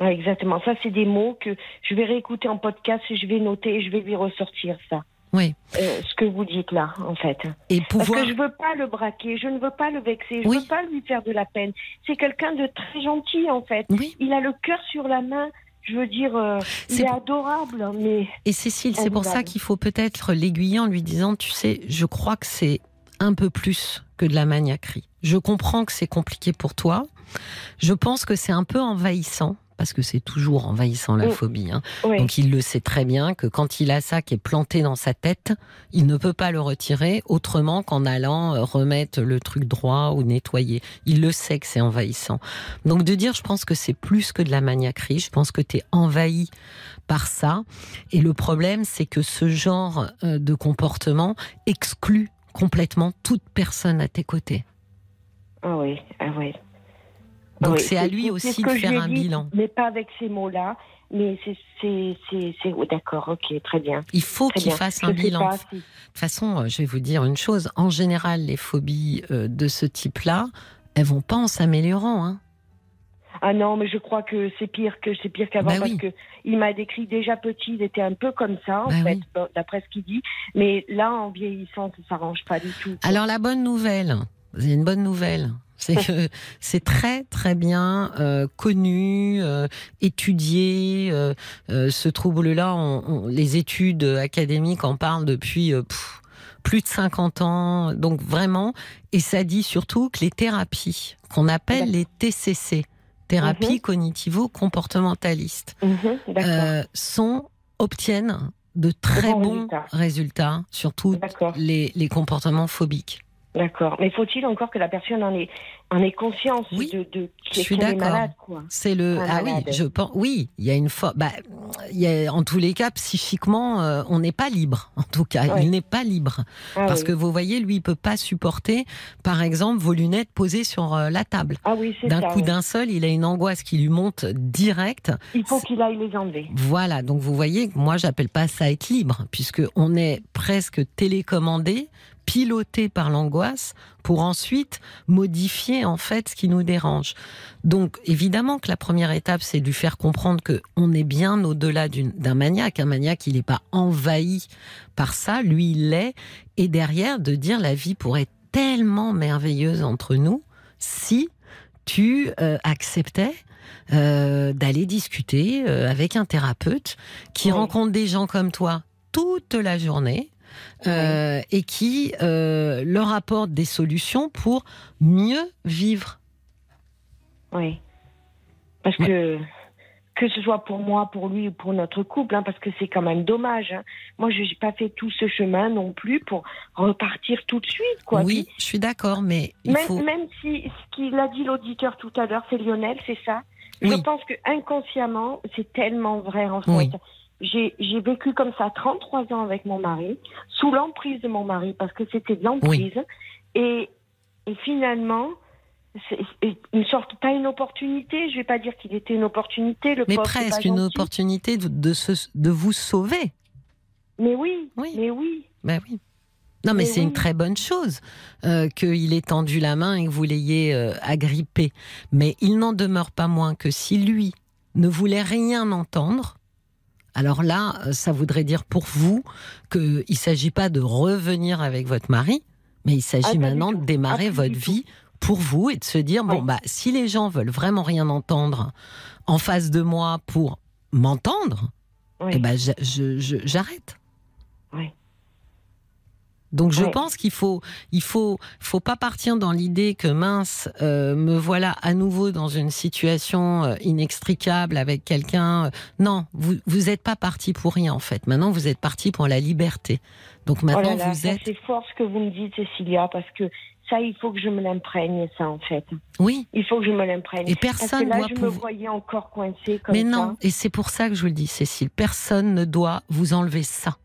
exactement. Ça, c'est des mots que je vais réécouter en podcast et je vais noter et je vais lui ressortir ça. oui Euh, ce que vous dites là, en fait. et Parce pouvoir que je veux pas le braquer, je ne veux pas le vexer, je Oui. veux pas lui faire de la peine. C'est quelqu'un de très gentil, en fait. oui Il a le cœur sur la main. Je veux dire, euh, il C'est est pour- adorable, mais Et Cécile, c'est pour ça qu'il faut peut-être l'aiguiller en lui disant, tu sais, je crois que c'est un peu plus que de la maniaquerie. Je comprends que c'est compliqué pour toi. Je pense que c'est un peu envahissant. Parce que c'est toujours envahissant la Mm. phobie. hein. oui. Donc il le sait très bien que quand il a ça qui est planté dans sa tête, il ne peut pas le retirer autrement qu'en allant euh, remettre le truc droit ou nettoyer. Il le sait que c'est envahissant. Donc de dire, je pense que c'est plus que de la maniaquerie, je pense que tu es envahi par ça. Et le problème, c'est que ce genre euh, de comportement exclut complètement toute personne à tes côtés. Ah oui, ah oui. Donc Oui, c'est à lui aussi de faire un dit, bilan. Mais pas avec ces mots-là. Mais c'est, c'est, c'est, c'est- oh, d'accord, ok, très bien. Il faut qu'il fasse Je un bilan. De toute façon, euh, je vais vous dire une chose. En général, les phobies euh, de ce type-là, elles vont pas en s'améliorant. Hein. Ah non, mais je crois que c'est pire que c'est pire qu'avant Bah parce oui. que il m'a décrit déjà petit, il était un peu comme ça en Bah fait, oui. bon, d'après ce qu'il dit. Mais là, en vieillissant, ça s'arrange pas du tout. Alors la bonne nouvelle, avez une bonne nouvelle, c'est que c'est très très bien euh, connu, euh, étudié. euh, ce trouble-là, on- on- les études académiques en parlent depuis pff, plus de 50 ans. Donc vraiment, et ça dit surtout que les thérapies qu'on appelle les TCC, thérapies Mhm. cognitivo-comportementalistes, Mhm, euh, sont obtiennent de très bons bons résultats. résultats, surtout D'accord. les, les comportements phobiques. D'accord. Mais faut-il encore que la personne en ait, en ait conscience Oui, de, de je suis est d'accord. malade, quoi. C'est le ah oui, je pense oui, il y a une fois bah il y a en tous les cas psychiquement euh, on n'est pas libre en tout cas, il n'est pas libre Ah parce oui. que vous voyez lui il peut pas supporter par exemple vos lunettes posées sur euh, la table. Ah oui, c'est D'un coup d'un seul, il a une angoisse qui lui monte direct. Il faut qu'il aille les enlever. Voilà, donc vous voyez, moi j'appelle pas ça être libre, puisque on est presque télécommandé, piloté par l'angoisse, pour ensuite modifier en fait ce qui nous dérange. Donc évidemment que la première étape, c'est de lui faire comprendre que on est bien au-delà d'un maniaque. Un maniaque, il n'est pas envahi par ça, lui il l'est, et derrière de dire la vie pourrait être tellement merveilleuse entre nous si tu euh, acceptais euh, d'aller discuter euh, avec un thérapeute qui Oui. rencontre des gens comme toi toute la journée euh, et qui euh, leur apporte des solutions pour mieux vivre. Oui. Parce que que ce soit pour moi, pour lui ou pour notre couple, hein, parce que c'est quand même dommage. hein. Moi, je n'ai pas fait tout ce chemin non plus pour repartir tout de suite, quoi. oui, je suis d'accord, mais il Même, faut. même si ce qu'il a dit l'auditeur tout à l'heure, c'est Lionel, c'est ça? Je Oui. pense que inconsciemment, c'est tellement vrai en fait. Oui. J'ai vécu comme ça 33 ans avec mon mari, sous l'emprise de mon mari, parce que c'était de l'emprise. Et, et finalement, une sorte, pas une opportunité, je vais pas dire qu'il était une opportunité, le Mais pauvre, presque une gentil. opportunité de, de, se- de vous sauver. Mais oui, Oui. mais oui. Ben oui. Non, mais, Mais c'est oui. une très bonne chose euh, qu'il ait tendu la main et que vous l'ayez euh, agrippé. Mais il n'en demeure pas moins que si lui ne voulait rien entendre, alors là, euh, ça voudrait dire pour vous qu'il ne s'agit pas de revenir avec votre mari, mais il s'agit Ah, maintenant de démarrer Ah, plus votre vie pour vous et de se dire, bon, bah, si les gens veulent vraiment rien entendre en face de moi pour m'entendre, Oui. eh ben, j'arrête. Oui. Donc je Ouais. pense qu'il faut, il faut, faut pas partir dans l'idée que mince, euh, me voilà à nouveau dans une situation euh, inextricable avec quelqu'un. Euh, Non, vous vous êtes pas parti pour rien en fait. Maintenant vous êtes parti pour la liberté. Donc Oh là maintenant là, vous êtes, c'est fort ce que vous me dites, Cécilia, parce que ça, il faut que je me l'imprègne, ça, en fait. oui. Il faut que je me l'imprègne. Et personne là, doit je me voyais encore coincée comme Mais ça. non, et c'est pour ça que je vous le dis, Cécile. Personne ne doit vous enlever ça.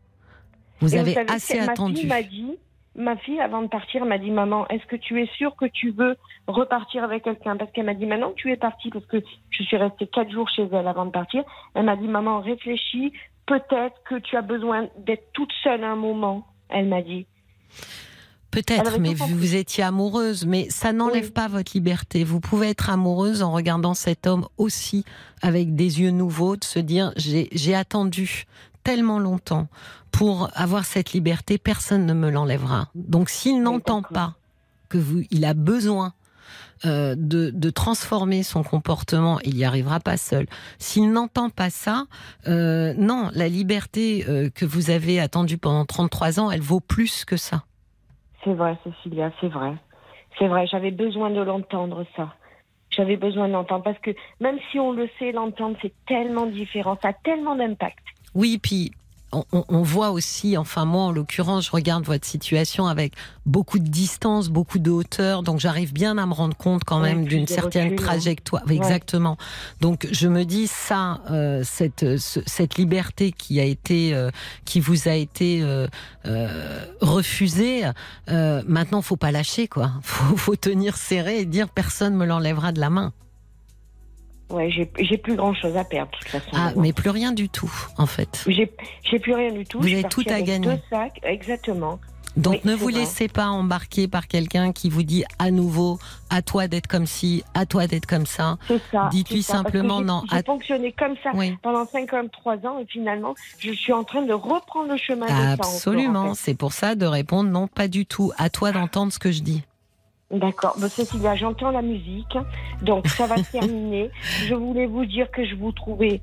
Vous Et avez savez, assez ma attendu. Fille m'a dit, ma fille, avant de partir, m'a dit Maman, est-ce que tu es sûre que tu veux repartir avec quelqu'un? Parce qu'elle m'a dit Maintenant que tu es partie, parce que je suis restée quatre jours chez elle avant de partir, elle m'a dit Maman, réfléchis, peut-être que tu as besoin d'être toute seule un moment. Elle m'a dit. Peut-être, mais vous étiez amoureuse, mais ça n'enlève Oui. pas votre liberté. Vous pouvez être amoureuse en regardant cet homme aussi avec des yeux nouveaux, de se dire j'ai attendu tellement longtemps pour avoir cette liberté, personne ne me l'enlèvera. Donc s'il n'entend pas que vous, il a besoin euh, de, de transformer son comportement, il n'y arrivera pas seul. S'il n'entend pas ça, euh, non, la liberté euh, que vous avez attendue pendant 33 ans, elle vaut plus que ça. C'est vrai, Cécilia, c'est vrai. C'est vrai, j'avais besoin de l'entendre, ça. J'avais besoin de l'entendre parce que même si on le sait, l'entendre, c'est tellement différent, ça a tellement d'impact. Oui, puis on, voit aussi, enfin moi en l'occurrence, je regarde votre situation avec beaucoup de distance, beaucoup de hauteur, donc j'arrive bien à me rendre compte quand même d'une certaine hein. trajectoire. Exactement. Donc je me dis ça, euh, cette ce- cette liberté qui a été, euh, qui vous a été euh, euh, refusée, euh, maintenant faut pas lâcher quoi. Faut, faut tenir serré et dire personne me l'enlèvera de la main. Ouais, j'ai plus grand chose à perdre, de toute façon. Ah, mais plus rien du tout en fait. J'ai plus rien du tout. Vous avez tout à avec gagner. Deux sacs, exactement. Donc Oui, ne vous laissez pas embarquer par quelqu'un qui vous dit à nouveau à toi d'être comme ci, à toi d'être comme ça. C'est ça. Dites-lui simplement non, J'ai att- fonctionné comme ça Oui. pendant 53 ans et finalement, je suis en train de reprendre le chemin Absolument, en c'est pour ça de répondre non, pas du tout. À toi d'entendre ce que je dis. D'accord. Bon, Cécilia, j'entends la musique, donc ça va se terminer. Je voulais vous dire que je vous trouvais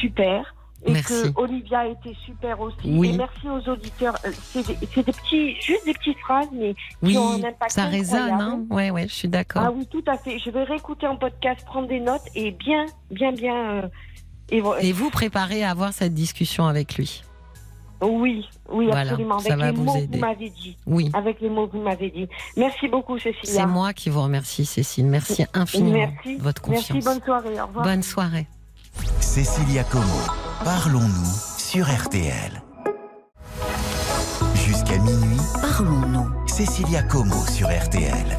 super. Et Merci. que Olivia était super aussi. Oui. Et merci aux auditeurs. Euh, C'est des, petits, juste des petites phrases, mais Oui, qui ont un impact ça résonne, hein Ouais, ouais, je suis d'accord. Ah oui, tout à fait. Je vais réécouter en podcast, prendre des notes et bien, bien, bien. euh, et Et vous préparez à avoir cette discussion avec lui. Oui, oui, Voilà, absolument. ça Avec va les vous mots aider. que vous m'avez dit. Oui. Avec les mots que vous m'avez dit. Merci beaucoup, Cécilia. C'est moi qui vous remercie, Cécile. Merci infiniment Merci. de votre confiance. Merci, bonne soirée. Au revoir. Bonne soirée. Cécilia Como, parlons-nous sur RTL. Jusqu'à minuit, parlons-nous. Cécilia Como sur RTL.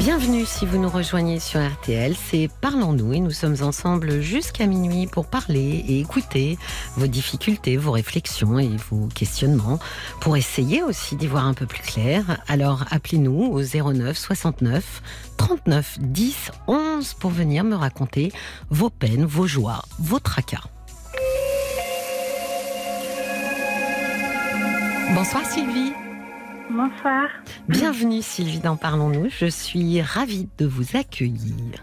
Bienvenue si vous nous rejoignez sur RTL, c'est Parlons-nous et nous sommes ensemble jusqu'à minuit pour parler et écouter vos difficultés, vos réflexions et vos questionnements, pour essayer aussi d'y voir un peu plus clair. Alors appelez-nous au 09 69 39 10 11 pour venir me raconter vos peines, vos joies, vos tracas. Bonsoir Sylvie. Bonsoir. Bienvenue Sylvie dans Parlons-nous. Je suis ravie de vous accueillir.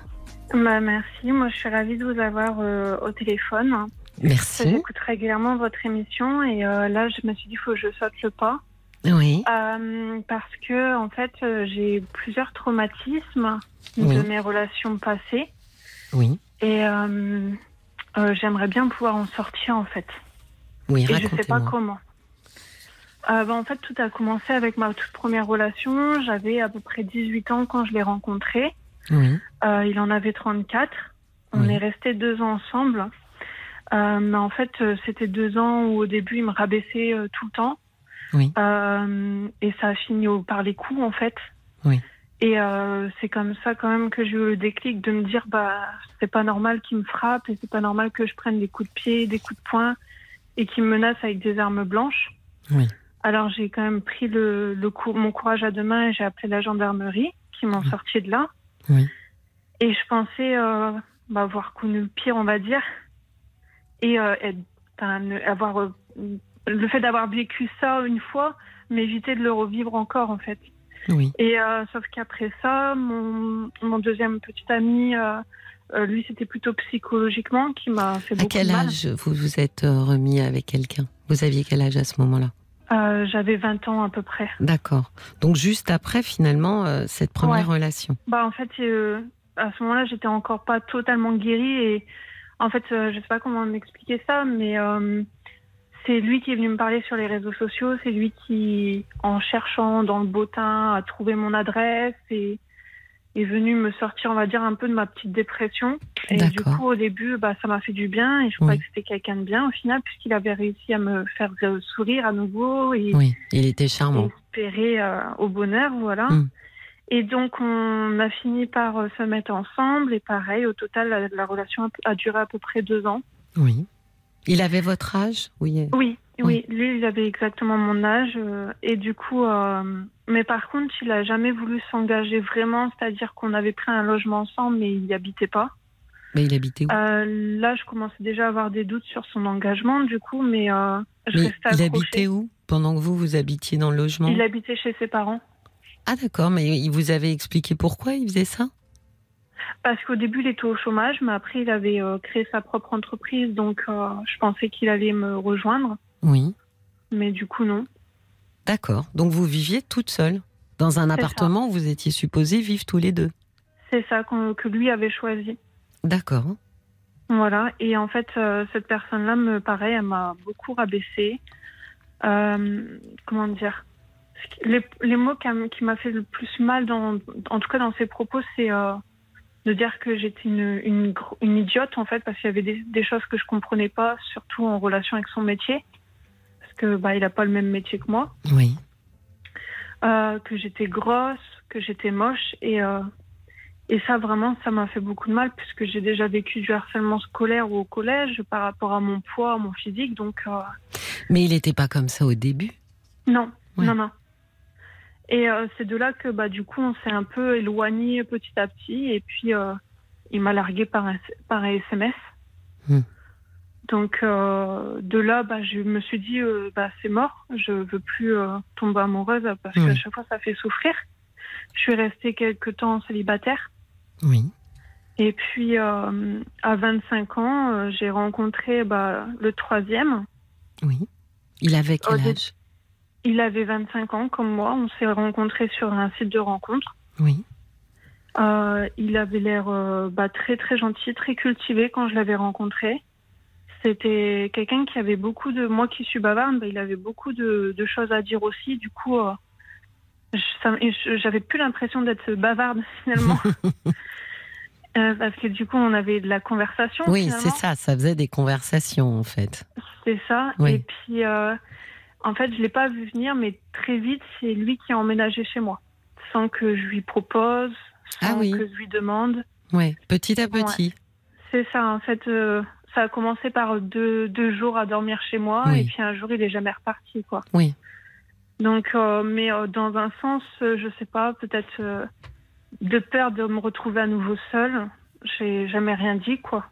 Bah, merci. Moi, je suis ravie de vous avoir euh, au téléphone. Merci. J'écoute régulièrement votre émission et euh, là, je me suis dit, il faut que je saute le pas. Oui. Euh, parce que, en fait, j'ai plusieurs traumatismes Oui. de mes relations passées Oui. et j'aimerais bien pouvoir en sortir, en fait. Oui, Et je sais pas comment. Euh, bah, en fait, tout a commencé avec ma toute première relation. J'avais à peu près 18 ans quand je l'ai rencontré. Oui. Euh, il en avait 34. On Oui. est restés deux ans ensemble. Euh, mais en fait, euh, c'était deux ans où au début, il me rabaissait tout le temps. Oui. Et ça a fini au- par les coups, en fait. Oui. Et euh, c'est comme ça quand même que j'ai eu le déclic de me dire, bah, c'est pas normal qu'il me frappe et c'est pas normal que je prenne des coups de pied, des coups de poing et qu'il me menace avec des armes blanches. Oui. Alors j'ai quand même pris le, le cou- mon courage à deux mains et j'ai appelé la gendarmerie qui m'ont Oui. sorti de là. Oui. Et je pensais euh, bah, avoir connu le pire, on va dire. Et euh, être- avoir euh, le fait d'avoir vécu ça une fois, m'éviter de le revivre encore en fait. Oui. Et euh, sauf qu'après ça, mon, mon deuxième petit ami, lui, c'était plutôt psychologiquement qui m'a fait À beaucoup quel de mal. âge vous vous êtes remis avec quelqu'un? Vous aviez quel âge à ce moment-là? Euh, J'avais 20 ans à peu près. D'accord. Donc juste après finalement euh, cette première relation. Bah en fait, euh, à ce moment-là, j'étais encore pas totalement guérie et en fait, je sais pas comment m'expliquer ça, mais c'est lui qui est venu me parler sur les réseaux sociaux. C'est lui qui, en cherchant dans le bottin, a trouvé mon adresse et est venu me sortir, on va dire, un peu de ma petite dépression. Et du coup, au début, bah, ça m'a fait du bien et je croyais que c'était quelqu'un de bien au final, puisqu'il avait réussi à me faire euh, sourire à nouveau et Oui, il était charmant. espérer euh, au bonheur, voilà. Mm. Et donc, on a fini par euh, se mettre ensemble. Et pareil, au total, la, la relation a, a duré à peu près deux ans. Oui. Il avait votre âge? Oui. Oui, oui, lui, il avait exactement mon âge. euh, et du coup, euh, mais par contre, il a jamais voulu s'engager vraiment. C'est-à-dire qu'on avait pris un logement ensemble, mais il n'y habitait pas. Mais il habitait où? Euh, là, je commençais déjà à avoir des doutes sur son engagement, du coup, mais euh, je Mais restais il habitait où? Pendant que vous, vous habitiez dans le logement? Il habitait chez ses parents. Ah d'accord, mais il vous avait expliqué pourquoi il faisait ça? Parce qu'au début, il était au chômage, mais après, il avait euh, créé sa propre entreprise, donc euh, je pensais qu'il allait me rejoindre, Oui. mais du coup, non. D'accord. Donc vous viviez toute seule dans un ça. appartement où vous étiez supposés vivre tous les deux. C'est ça que lui avait choisi. D'accord. Voilà. Et en fait, euh, cette personne-là, me pareil, elle m'a beaucoup rabaissée. Euh, comment dire? Les, les mots qui, m'a fait le plus mal, dans, en tout cas dans ses propos, c'est euh, de dire que j'étais une, une, gro- une idiote, en fait, parce qu'il y avait des, des choses que je comprenais pas, surtout en relation avec son métier. Que bah, il n'a pas le même métier que moi. Oui. Euh, que j'étais grosse, que j'étais moche et euh, et ça vraiment ça m'a fait beaucoup de mal puisque j'ai déjà vécu du harcèlement scolaire au collège par rapport à mon poids, à mon physique donc euh, Mais il n'était pas comme ça au début? non Ouais. non non et c'est de là que bah du coup on s'est un peu éloigné petit à petit et puis il m'a largué par un, par SMS Hmm. Donc euh, de là bah je me suis dit euh, bah c'est mort je veux plus euh, tomber amoureuse parce Oui. qu'à chaque fois ça fait souffrir je suis restée quelques temps célibataire Oui. Et puis, à 25 ans, j'ai rencontré bah, le troisième. Oui. Il avait quel âge? Il avait 25 ans, comme moi. On s'est rencontrés sur un site de rencontre. Oui. Il avait l'air bah, très, très gentil, très cultivé quand je l'avais rencontré. C'était quelqu'un qui avait beaucoup de... Moi qui suis bavarde, il avait beaucoup de, de choses à dire aussi. Du coup, euh, j'avais plus l'impression d'être bavarde, finalement. Euh, parce que du coup, on avait de la conversation. Oui, c'est ça. Ça faisait des conversations en fait. C'est ça. Oui. Et puis, euh, en fait, je l'ai pas vu venir, mais très vite, c'est lui qui a emménagé chez moi, sans que je lui propose, sans Ah oui. que je lui demande. Oui. Petit à petit. C'est ça. En fait, euh, ça a commencé par deux, deux jours à dormir chez moi, Oui. et puis un jour, il est jamais reparti, quoi. Oui. Donc, euh, mais euh, dans un sens, euh, je sais pas, peut-être euh, de peur de me retrouver à nouveau seule. J'ai jamais rien dit, quoi.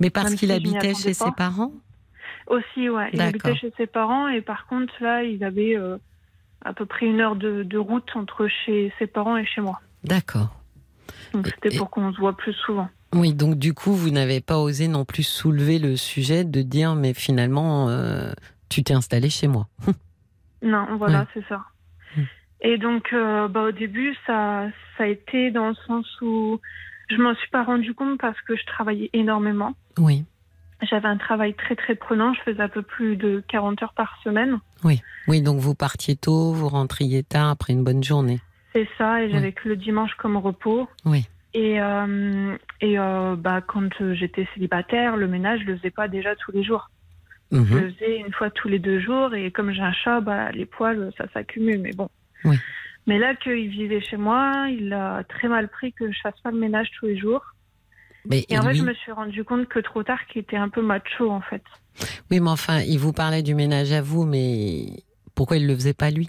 Mais parce qu'il si habitait chez pas. ses parents? Aussi, ouais. Il habitait chez ses parents et par contre, là, il avait à peu près une heure de, de route entre chez ses parents et chez moi. D'accord. Donc c'était pour qu'on se voit plus souvent. Oui, donc du coup, vous n'avez pas osé non plus soulever le sujet de dire, mais finalement, euh, tu t'es installé chez moi. Non, voilà, Ouais. c'est ça. Mm. Et donc, euh, bah, au début, ça, ça a été dans le sens où je m'en suis pas rendu compte parce que je travaillais énormément. Oui, J'avais un travail très très prenant. Je faisais un peu plus de 40 heures par semaine. oui. Oui, donc vous partiez tôt, vous rentriez tard après une bonne journée. C'est ça. Et j'avais que le dimanche comme repos. Oui. Et, euh, et euh, bah, quand euh, j'étais célibataire, le ménage, je le faisais pas déjà tous les jours. Je Mhm. le faisais une fois tous les deux jours. Et comme j'ai un chat, bah, les poils, ça s'accumule. Mais bon. Oui. Mais là qu'il vivait chez moi, il a très mal pris que je fasse pas le ménage tous les jours. Mais Et en fait, je me suis rendu compte que trop tard, qu'il était un peu macho, en fait. Oui, mais enfin, il vous parlait du ménage à vous, mais pourquoi il le faisait pas lui?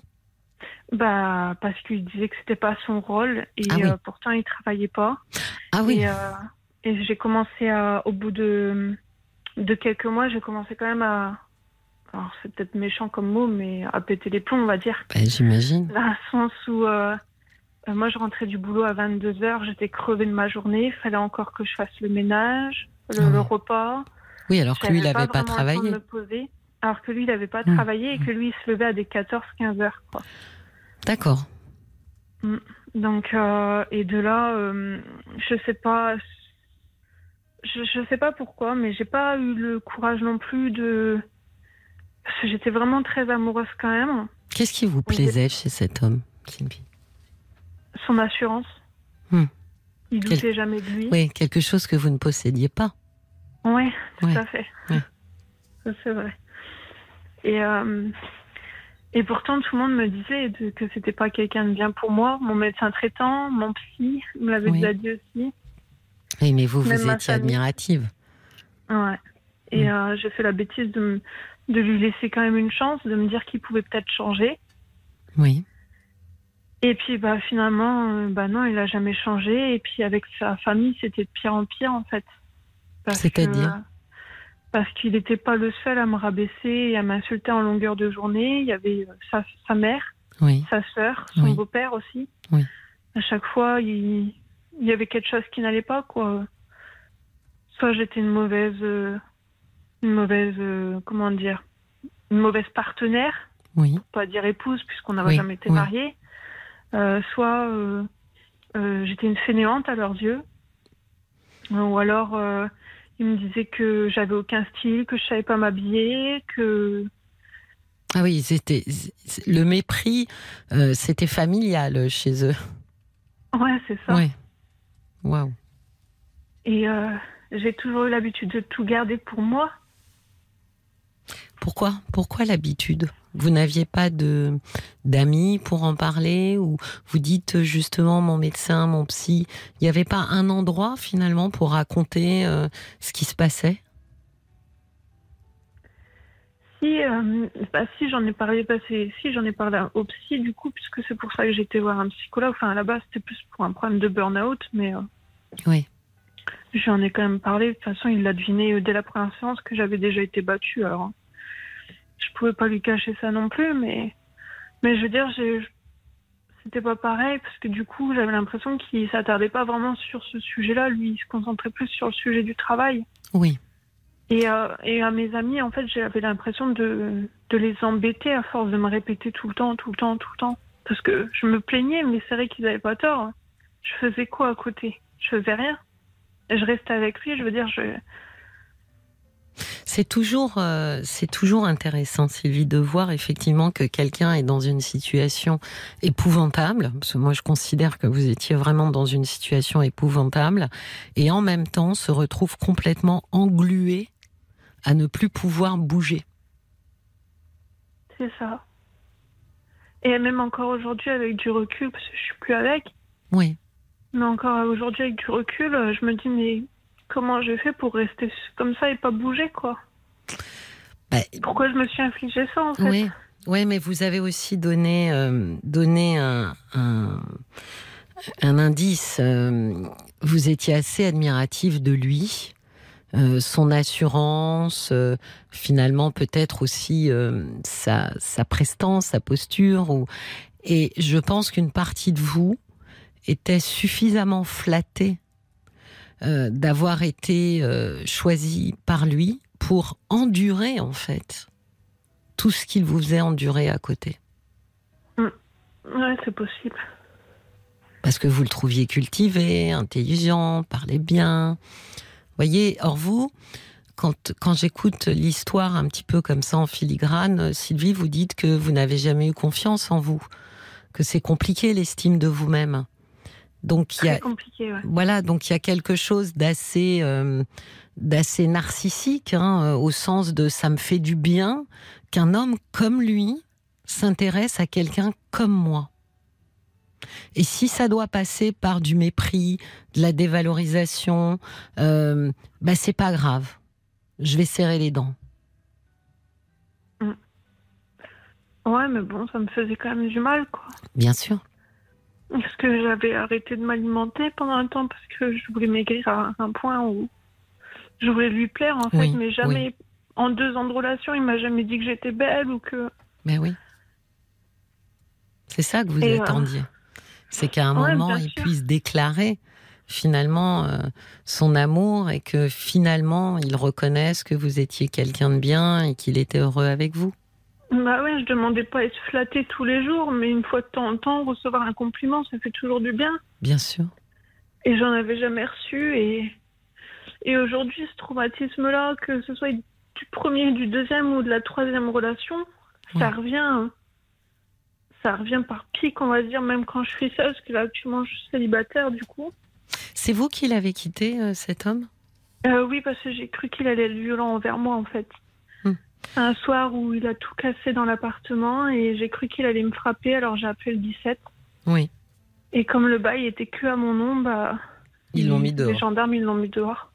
Bah, parce qu'il disait que c'était pas son rôle. Et Ah oui. euh, pourtant, il travaillait pas. Ah oui, Et, euh, et j'ai commencé à, au bout de, de quelques mois, j'ai commencé quand même à, alors c'est peut-être méchant comme mot, mais à péter les plombs, on va dire. bah, j'imagine. Dans le sens où euh, moi, je rentrais du boulot à 22 heures, j'étais crevée de ma journée, il fallait encore que je fasse le ménage, le, Ah le repas. Oui, alors que lui, il n'avait pas, travaillé. alors que lui, il n'avait pas Mmh. travaillé et que lui, il se levait à des 14-15 heures. Quoi. D'accord. Donc, euh, et de là, euh, je sais pas, je, je sais pas pourquoi, mais j'ai pas eu le courage non plus de. Parce que j'étais vraiment très amoureuse quand même. Qu'est-ce qui vous plaisait chez cet homme, Sylvie? Son assurance. Hmm. Il Quel- doutait jamais de lui. Oui, quelque chose que vous ne possédiez pas. Ouais, tout Ouais. à fait. Ouais. C'est vrai. Et, euh, et pourtant, tout le monde me disait que c'était pas quelqu'un de bien pour moi. Mon médecin traitant, mon psy, me l'avait Oui. déjà dit aussi. Oui, mais vous, Même vous étiez admirative. Ouais. Et Mm. euh, j'ai fait la bêtise de, me- de lui laisser quand même une chance, de me dire qu'il pouvait peut-être changer. Oui. Et puis bah finalement, euh, bah non, il a jamais changé. Et puis avec sa famille, c'était de pire en pire en fait. C'est-à-dire Parce qu'il n'était pas le seul à me rabaisser et à m'insulter en longueur de journée. Il y avait euh, sa, sa mère, Oui. sa sœur, son Oui. beau-père aussi. Oui. À chaque fois, il, il y avait quelque chose qui n'allait pas quoi. Soit j'étais une mauvaise, euh, une mauvaise, euh, comment dire, une mauvaise partenaire Oui. pas dire épouse puisqu'on n'avait jamais été mariés, Euh, soit euh, euh, j'étais une fainéante à leurs yeux, ou alors ils me disaient que j'avais aucun style, que je savais pas m'habiller, que Ah oui, c'était le mépris, euh, c'était familial chez eux. ouais c'est ça. Oui. Waouh. Et euh, j'ai toujours eu l'habitude de tout garder pour moi. Pourquoi Pourquoi l'habitude? Vous n'aviez pas de d'amis pour en parler ou vous dites justement mon médecin, mon psy, il n'y avait pas un endroit finalement pour raconter euh, ce qui se passait? Si, euh, bah, si j'en ai parlé, bah, si j'en ai parlé au psy du coup, puisque c'est pour ça que j'ai été voir un psychologue. Enfin, à la base, c'était plus pour un problème de burn-out, mais euh, Oui. j'en ai quand même parlé. De toute façon, il l'a deviné dès la première séance que j'avais déjà été battue. Alors, hein. Je pouvais pas lui cacher ça non plus, mais, mais je veux dire, c'était pas pareil parce que du coup, j'avais l'impression qu'il s'attardait pas vraiment sur ce sujet-là. Lui, il se concentrait plus sur le sujet du travail. Oui. Et, euh, et à mes amis, en fait, j'avais l'impression de, de les embêter à force de me répéter tout le temps, tout le temps, tout le temps. Parce que je me plaignais, mais c'est vrai qu'ils n'avaient pas tort. Je faisais quoi à côté? Je faisais rien. Et je restais avec lui, je veux dire, je... C'est toujours, euh, c'est toujours intéressant, Sylvie, de voir effectivement que quelqu'un est dans une situation épouvantable. Parce que moi, je considère que vous étiez vraiment dans une situation épouvantable, et en même temps se retrouve complètement englué à ne plus pouvoir bouger. c'est ça. Et même encore aujourd'hui, avec du recul, parce que je suis plus avec, Oui. mais encore aujourd'hui, avec du recul, euh, je me dis, mais comment j'ai fait pour rester comme ça et pas bouger, quoi Bah, Pourquoi je me suis infligé ça, en fait? Oui, mais vous avez aussi donné, euh, donné un, un, un indice. euh, vous étiez assez admiratif de lui, euh, son assurance, euh, finalement peut-être aussi euh, sa, sa prestance, sa posture. Ou... Et je pense qu'une partie de vous était suffisamment flattée euh, d'avoir été euh, choisie par lui pour endurer en fait tout ce qu'il vous faisait endurer à côté. Ouais, c'est possible. Parce que vous le trouviez cultivé, intelligent, parlait bien. Voyez, or vous, quand, quand j'écoute l'histoire un petit peu comme ça en filigrane, Sylvie, vous dites que vous n'avez jamais eu confiance en vous, que c'est compliqué l'estime de vous-même. Donc il y a, compliqué, ouais. Voilà, donc il y a quelque chose d'assez euh, d'assez narcissique, hein, euh, au sens de ça me fait du bien qu'un homme comme lui s'intéresse à quelqu'un comme moi. Et si ça doit passer par du mépris, de la dévalorisation, euh, bah c'est pas grave. Je vais serrer les dents. Ouais, mais bon, ça me faisait quand même du mal, quoi. Bien sûr. Parce que j'avais arrêté de m'alimenter pendant un temps parce que je voulais maigrir à un point où je voulais lui plaire, en fait, mais jamais, en deux ans de relation, il m'a jamais dit que j'étais belle ou que. Mais oui. C'est ça que vous Et, euh, attendiez. C'est qu'à un ouais, moment, il sûr. puisse déclarer finalement euh, son amour et que finalement il reconnaisse que vous étiez quelqu'un de bien et qu'il était heureux avec vous. Bah ouais, je demandais pas à être flattée tous les jours, mais une fois de temps en temps, recevoir un compliment, ça fait toujours du bien. Bien sûr. Et j'en avais jamais reçu. Et, et aujourd'hui, ce traumatisme-là, que ce soit du premier, du deuxième ou de la troisième relation, ça revient. Ça revient par pic, on va dire, même quand je suis seule, parce que là, actuellement, je suis célibataire, du coup. C'est vous qui l'avez quitté, euh, cet homme? Euh, Oui, parce que j'ai cru qu'il allait être violent envers moi, en fait. Un soir où il a tout cassé dans l'appartement et j'ai cru qu'il allait me frapper, alors j'ai appelé le 17. Oui. Et comme le bail était que à mon nom, bah. Ils l'ont mis dehors. Les gendarmes, ils l'ont mis dehors.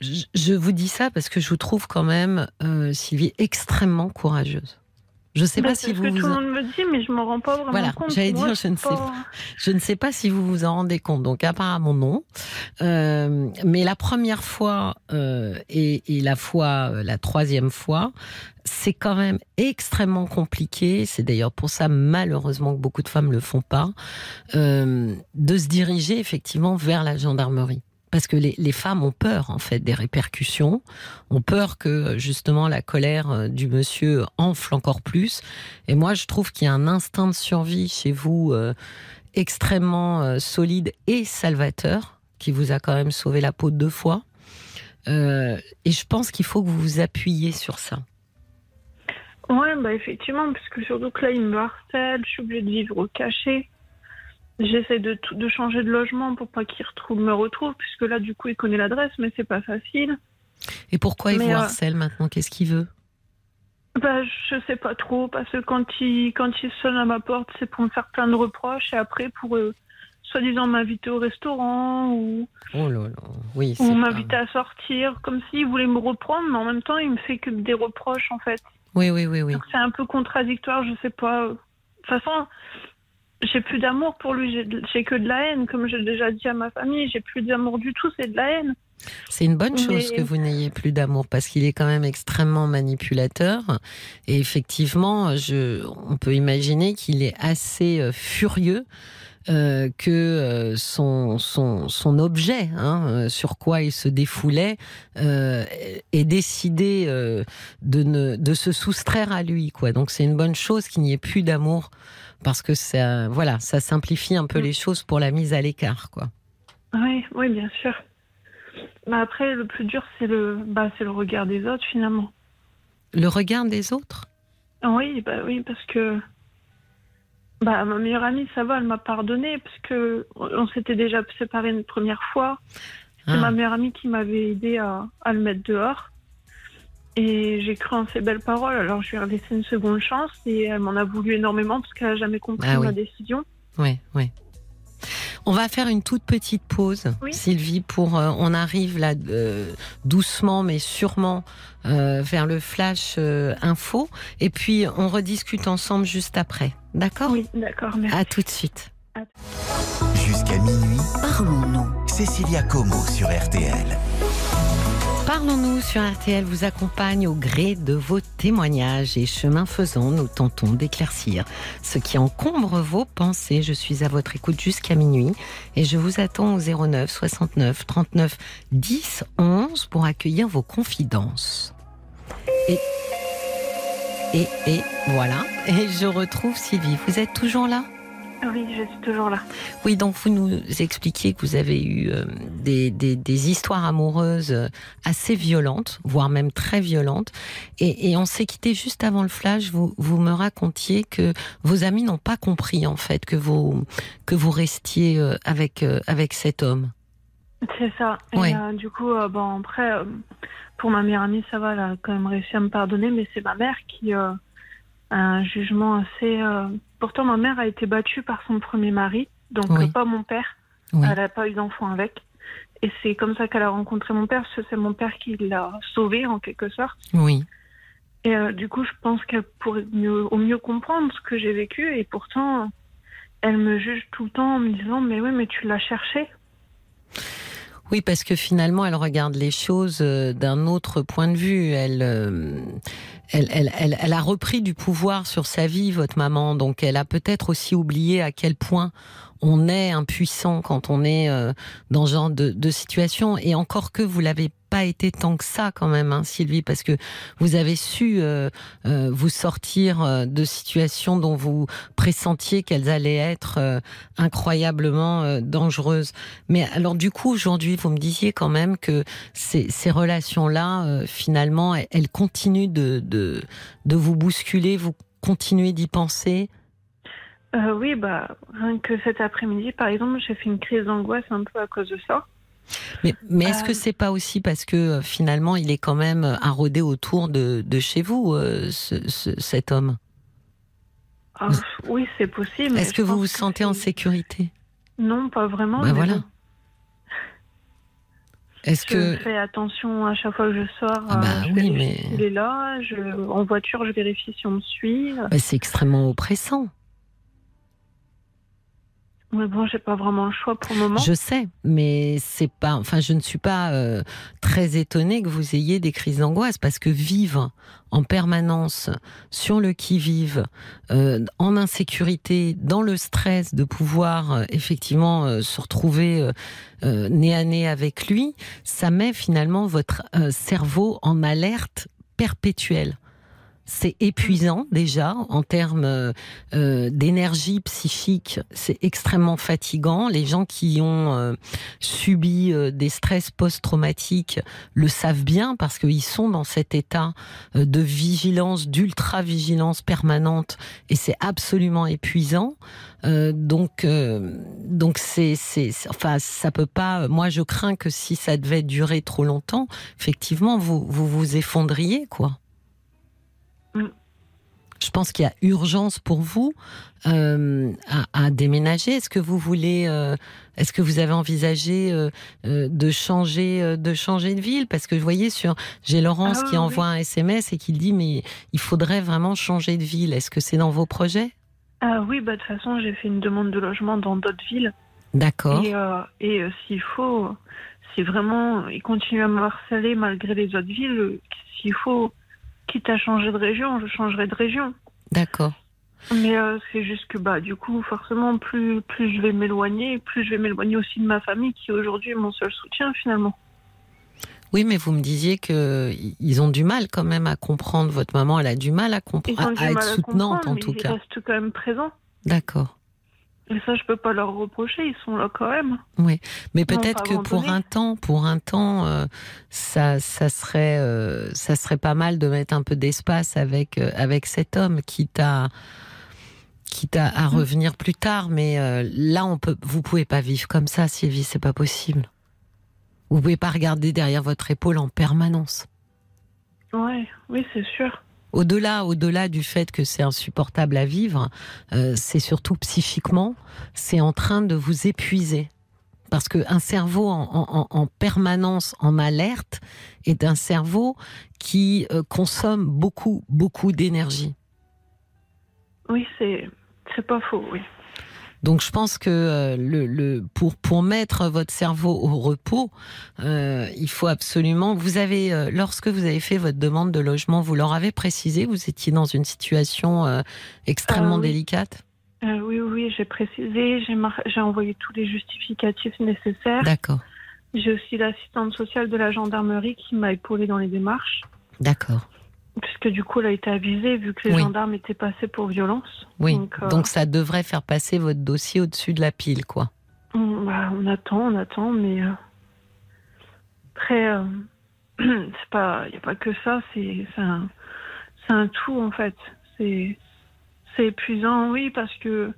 Je, vous dis ça parce que je vous trouve quand même, euh, Sylvie, extrêmement courageuse. Je ne sais pas si vous. C'est ce que tout le monde me dit, mais je m'en rends pas vraiment voilà, compte. J'allais dire, je ne sais pas. Je ne sais pas si vous vous en rendez compte. Donc apparemment non. Euh, mais la première fois euh, et, et, la fois, euh, la troisième fois, c'est quand même extrêmement compliqué. C'est d'ailleurs pour ça malheureusement que beaucoup de femmes le font pas, euh, de se diriger effectivement vers la gendarmerie parce que les, femmes ont peur en fait des répercussions, ont peur que justement la colère euh, du monsieur enfle encore plus. Et moi, je trouve qu'il y a un instinct de survie chez vous euh, extrêmement euh, solide et salvateur, qui vous a quand même sauvé la peau deux fois. et je pense qu'il faut que vous vous appuyiez sur ça. Ouais, bah effectivement, parce que surtout que là, il me harcèle, je suis obligée de vivre au cachet. J'essaie de, de changer de logement pour pas qu'il retrouve, me retrouve, puisque là, du coup, il connaît l'adresse, mais c'est pas facile. Et pourquoi il vous euh, harcèle maintenant? Qu'est-ce qu'il veut? Bah, je sais pas trop, parce que quand il, quand il sonne à ma porte, c'est pour me faire plein de reproches, et après, pour euh, soi-disant m'inviter au restaurant, ou, oh là là. Oui, ou m'inviter à sortir, comme s'il voulait me reprendre, mais en même temps, il me fait que des reproches, en fait. Oui, oui, oui, oui. Donc c'est un peu contradictoire, je sais pas. De toute façon, j'ai plus d'amour pour lui, j'ai que de la haine, comme j'ai déjà dit à ma famille, j'ai plus d'amour du tout, c'est de la haine. C'est une bonne chose que vous n'ayez plus d'amour parce qu'il est quand même extrêmement manipulateur et effectivement, je, on peut imaginer qu'il est assez euh, furieux euh, que euh, son, son, son objet, hein, sur quoi il se défoulait, euh, ait décidé de, ne, de se soustraire à lui. Quoi. Donc c'est une bonne chose qu'il n'y ait plus d'amour parce que ça, voilà, ça simplifie un peu mm. les choses pour la mise à l'écart, quoi. Oui, oui, bien sûr. Mais après, le plus dur, c'est le, bah, c'est le regard des autres, finalement. Le regard des autres? Oui, bah oui, parce que bah, ma meilleure amie, ça va, elle m'a pardonné, parce que on s'était déjà séparés une première fois. C'est ah. ma meilleure amie qui m'avait aidé à, à le mettre dehors. Et j'ai cru en ses belles paroles, alors je lui ai laissé une seconde chance et elle m'en a voulu énormément parce qu'elle n'a jamais compris ah ma décision. Oui, oui. On va faire une toute petite pause, Sylvie, pour euh, on arrive là euh, doucement mais sûrement euh, vers le flash info et puis on rediscute ensemble juste après. D'accord? Oui, d'accord. Merci. À tout de suite. Jusqu'à minuit, parlons-nous. Cécilia Como sur RTL. Parlons-nous sur RTL vous accompagne au gré de vos témoignages et chemin faisant, nous tentons d'éclaircir ce qui encombre vos pensées. Je suis à votre écoute jusqu'à minuit et je vous attends au 09 69 39 10 11 pour accueillir vos confidences. Et, et, et voilà, et je retrouve Sylvie. Vous êtes toujours là? Oui, je suis toujours là. Oui, donc vous nous expliquiez que vous avez eu euh, des, des, histoires amoureuses euh, assez violentes, voire même très violentes. Et, on s'est quitté juste avant le flash. Vous, vous me racontiez que vos amis n'ont pas compris en fait que vous que vous restiez euh, avec avec cet homme. C'est ça. Et du coup, bon après, pour ma meilleure amie, ça va, elle a quand même réussi à me pardonner, mais c'est ma mère qui un jugement assez Pourtant, ma mère a été battue par son premier mari, donc euh, pas mon père. Elle n'a pas eu d'enfant avec. Et c'est comme ça qu'elle a rencontré mon père, parce que c'est mon père qui l'a sauvée en quelque sorte. Oui. Et euh, du coup, je pense qu'elle pourrait mieux, au mieux comprendre ce que j'ai vécu. Et pourtant, elle me juge tout le temps en me disant Mais oui, mais tu l'as cherché. Oui, parce que finalement, elle regarde les choses euh, d'un autre point de vue. Euh, elle, elle, elle, elle, a repris du pouvoir sur sa vie, votre maman. Donc, elle a peut-être aussi oublié à quel point on est impuissant quand on est euh, dans ce genre de, de situation. Et encore que vous l'avez pas été tant que ça quand même, hein, Sylvie, parce que vous avez su euh, euh, vous sortir euh, de situations dont vous pressentiez qu'elles allaient être incroyablement dangereuses. Mais alors du coup, aujourd'hui, vous me disiez quand même que ces, relations-là, finalement, elles, continuent de, de, vous bousculer, vous continuez d'y penser? Oui, bah, rien que cet après-midi, par exemple, j'ai fait une crise d'angoisse un peu à cause de ça. Mais, mais est-ce que euh. c'est pas aussi parce que euh, finalement il est quand même arrodé autour de, de chez vous, ce, cet homme? Ah, Oui, c'est possible. Est-ce que vous vous sentez en sécurité? Non, pas vraiment. Ben voilà. Est-ce que je fais attention à chaque fois que je sors ah bah, oui, mais... il est là. Je, en voiture, je vérifie si on me suit. Bah, c'est extrêmement oppressant. Mais bon, j'ai pas vraiment le choix pour le moment. Je sais, mais c'est pas. Enfin, je ne suis pas euh, très étonnée que vous ayez des crises d'angoisse parce que vivre en permanence sur le qui-vive, euh, en insécurité, dans le stress de pouvoir euh, effectivement se retrouver nez à nez avec lui, ça met finalement votre cerveau en alerte perpétuelle c'est épuisant déjà en termes euh, euh, d'énergie psychique, c'est extrêmement fatigant. Les gens qui ont euh, subi des stress post-traumatiques le savent bien parce qu'ils sont dans cet état de vigilance, d'ultra-vigilance permanente et c'est absolument épuisant. donc, donc c'est, enfin, ça peut pas. Moi, je crains que si ça devait durer trop longtemps, effectivement, vous vous, vous effondriez, quoi. Je pense qu'il y a urgence pour vous euh, à, déménager. Est-ce que vous voulez, euh, est-ce que vous avez envisagé euh, de changer, de changer de ville? Parce que vous voyez sur, j'ai Laurence ah qui envoie un SMS et qui dit mais il faudrait vraiment changer de ville. Est-ce que c'est dans vos projets? Ah oui, bah de toute façon j'ai fait une demande de logement dans d'autres villes. D'accord. Et, et s'il faut, si vraiment il continue à me harceler malgré les autres villes, s'il faut quitte à changer de région, je changerai de région. D'accord. Mais euh, c'est juste que bah du coup forcément plus plus je vais m'éloigner, plus je vais m'éloigner aussi de ma famille qui aujourd'hui est mon seul soutien finalement. Oui, mais vous me disiez que ils ont du mal quand même à comprendre. Votre maman, elle a du mal à comprendre, à, être soutenante en tout cas. Ils restent quand même présents. D'accord. Et ça, je peux pas leur reprocher, ils sont là quand même. Oui, mais peut-être que pour un temps, pour un temps, euh, ça, ça serait, euh, ça serait pas mal de mettre un peu d'espace avec euh, avec cet homme, quitte à quitte à, à mm. revenir plus tard. Mais là, on peut, vous pouvez pas vivre comme ça, Sylvie, c'est pas possible. Vous pouvez pas regarder derrière votre épaule en permanence. Ouais, oui, c'est sûr. Au-delà, au-delà du fait que c'est insupportable à vivre, euh, c'est surtout psychiquement, c'est en train de vous épuiser. Parce qu'un cerveau en, permanence en alerte est un cerveau qui euh, consomme beaucoup, beaucoup d'énergie. Oui, c'est, c'est pas faux, oui. Donc je pense que euh, le, le, pour, pour mettre votre cerveau au repos, euh, il faut absolument. Vous avez, euh, lorsque vous avez fait votre demande de logement, vous leur avez précisé, vous étiez dans une situation euh, extrêmement délicate? oui, oui, j'ai précisé, j'ai, j'ai envoyé tous les justificatifs nécessaires. D'accord. J'ai aussi l'assistante sociale de la gendarmerie qui m'a épaulée dans les démarches. D'accord. Puisque du coup, elle a été avisée vu que les gendarmes étaient passés pour violence. Oui, euh, donc, ça devrait faire passer votre dossier au-dessus de la pile, quoi. On, bah, on attend, on attend, mais euh, après, euh, c'est pas, il n'y a pas que ça, c'est un, un tout en fait. C'est épuisant, oui, parce que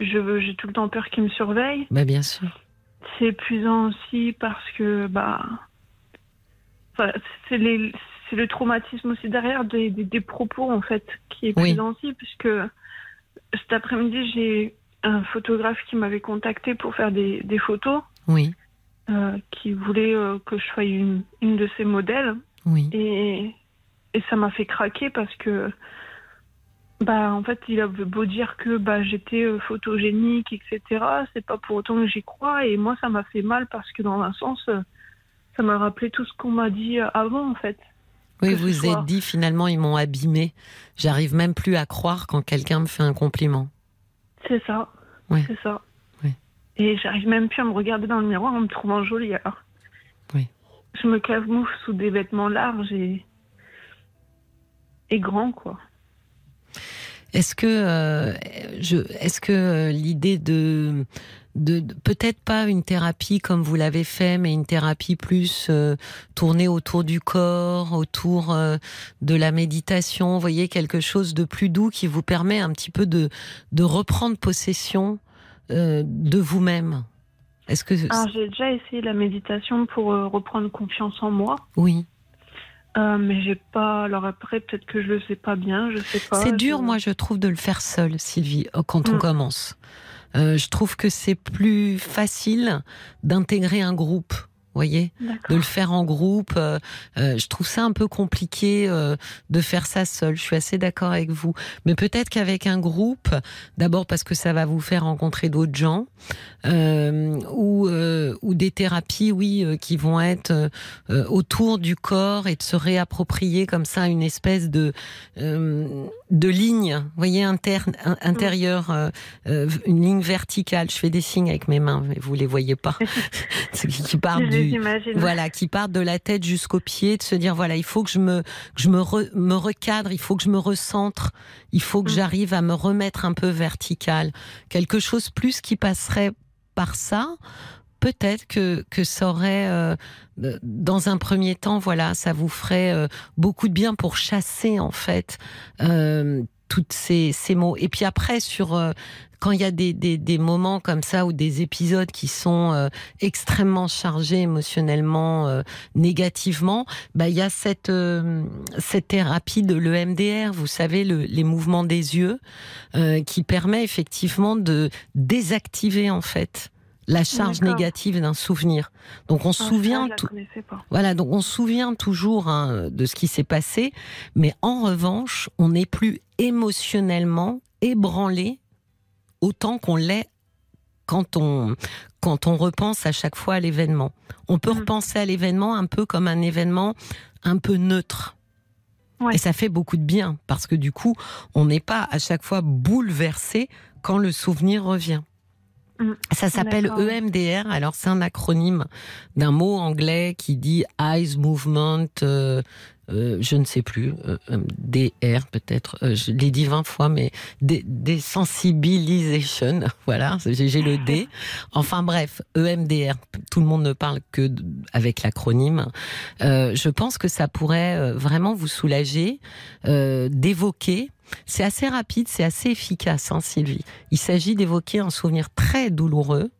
j'ai tout le temps peur qu'il me surveille. Bah, bien sûr. C'est épuisant aussi parce que bah, c'est les c'est le traumatisme aussi derrière des, des, propos en fait qui est oui. aussi puisque cet après-midi j'ai un photographe qui m'avait contacté pour faire des, des photos. Oui. Euh, qui voulait euh, que je sois une, une de ses modèles. Oui. Et, et ça m'a fait craquer parce que Bah, en fait, il avait beau dire que bah, j'étais euh, photogénique, etc. C'est pas pour autant que j'y crois. Et moi, ça m'a fait mal parce que, dans un sens, ça m'a rappelé tout ce qu'on m'a dit avant, en fait. Oui, vous vous êtes dit finalement ils m'ont abîmé. J'arrive même plus à croire quand quelqu'un me fait un compliment. C'est ça. Ouais. C'est ça. Et j'arrive même plus à me regarder dans le miroir en me trouvant jolie, alors. Oui. Je me camoufle sous des vêtements larges et. et grands, quoi. Est-ce que, euh, je, est-ce que euh, l'idée de, de, de- peut-être pas une thérapie comme vous l'avez fait, mais une thérapie plus euh, tournée autour du corps, autour euh, de la méditation, vous voyez quelque chose de plus doux qui vous permet un petit peu de, de reprendre possession euh, de vous-même. Est-ce que Alors, j'ai déjà essayé la méditation pour euh, reprendre confiance en moi. oui, Euh, mais j'ai pas. Alors après, peut-être que je le sais pas bien, je sais pas. c'est dur, je- moi je trouve de le faire seul, Sylvie, euh, quand on Mm. commence. Euh, je trouve que c'est plus facile d'intégrer un groupe. voyez, de le faire en groupe. euh, euh, je trouve ça un peu compliqué euh, de faire ça seul. Je suis assez d'accord avec vous. Mais peut-être qu'avec un groupe, d'abord parce que ça va vous faire rencontrer d'autres gens, euh, ou, euh, ou des thérapies, oui, euh, qui vont être autour du corps et de se réapproprier comme ça une espèce de euh, de ligne, vous voyez, interne, in- intérieure, euh, euh, une ligne verticale. Je fais des signes avec mes mains, mais vous les voyez pas. C'est qui part du voilà, qui partent de la tête jusqu'aux pieds, de se dire voilà, il faut que je me que je me, re- me recadre, il faut que je me recentre, il faut que Mm. j'arrive à me remettre un peu vertical, quelque chose plus qui passerait par ça. Peut-être que que ça aurait, euh, euh, dans un premier temps, voilà, ça vous ferait euh, beaucoup de bien pour chasser en fait euh, toutes ces ces mots. Et puis après sur euh, quand il y a des, des, des moments comme ça ou des épisodes qui sont euh, extrêmement chargés émotionnellement, euh, négativement, bah il y a cette euh, cette thérapie de l'EMDR, vous savez le, les mouvements des yeux, euh, qui permet effectivement de désactiver en fait la charge négative d'un souvenir. Donc on se Ah, souvient pas. voilà, donc on se souvient toujours hein, de ce qui s'est passé, mais en revanche, on n'est plus émotionnellement ébranlé autant qu'on l'est quand on, quand on repense à chaque fois à l'événement. On peut Mhm. repenser à l'événement un peu comme un événement un peu neutre. Ouais. Et ça fait beaucoup de bien, parce que du coup, on n'est pas à chaque fois bouleversé quand le souvenir revient. Mhm. Ça s'appelle. EMDR. Alors c'est un acronyme d'un mot anglais qui dit Eyes Movement, euh, je ne sais plus, euh, euh, DR peut-être. je l'ai dit 20 fois, mais des Desensibilisation. Voilà, j'ai le D. Enfin bref, EMDR. Tout le monde ne parle que avec l'acronyme. Je pense que ça pourrait vraiment vous soulager d'évoquer. C'est assez rapide, c'est assez efficace, hein, Sylvie. Il s'agit d'évoquer un souvenir très douloureux.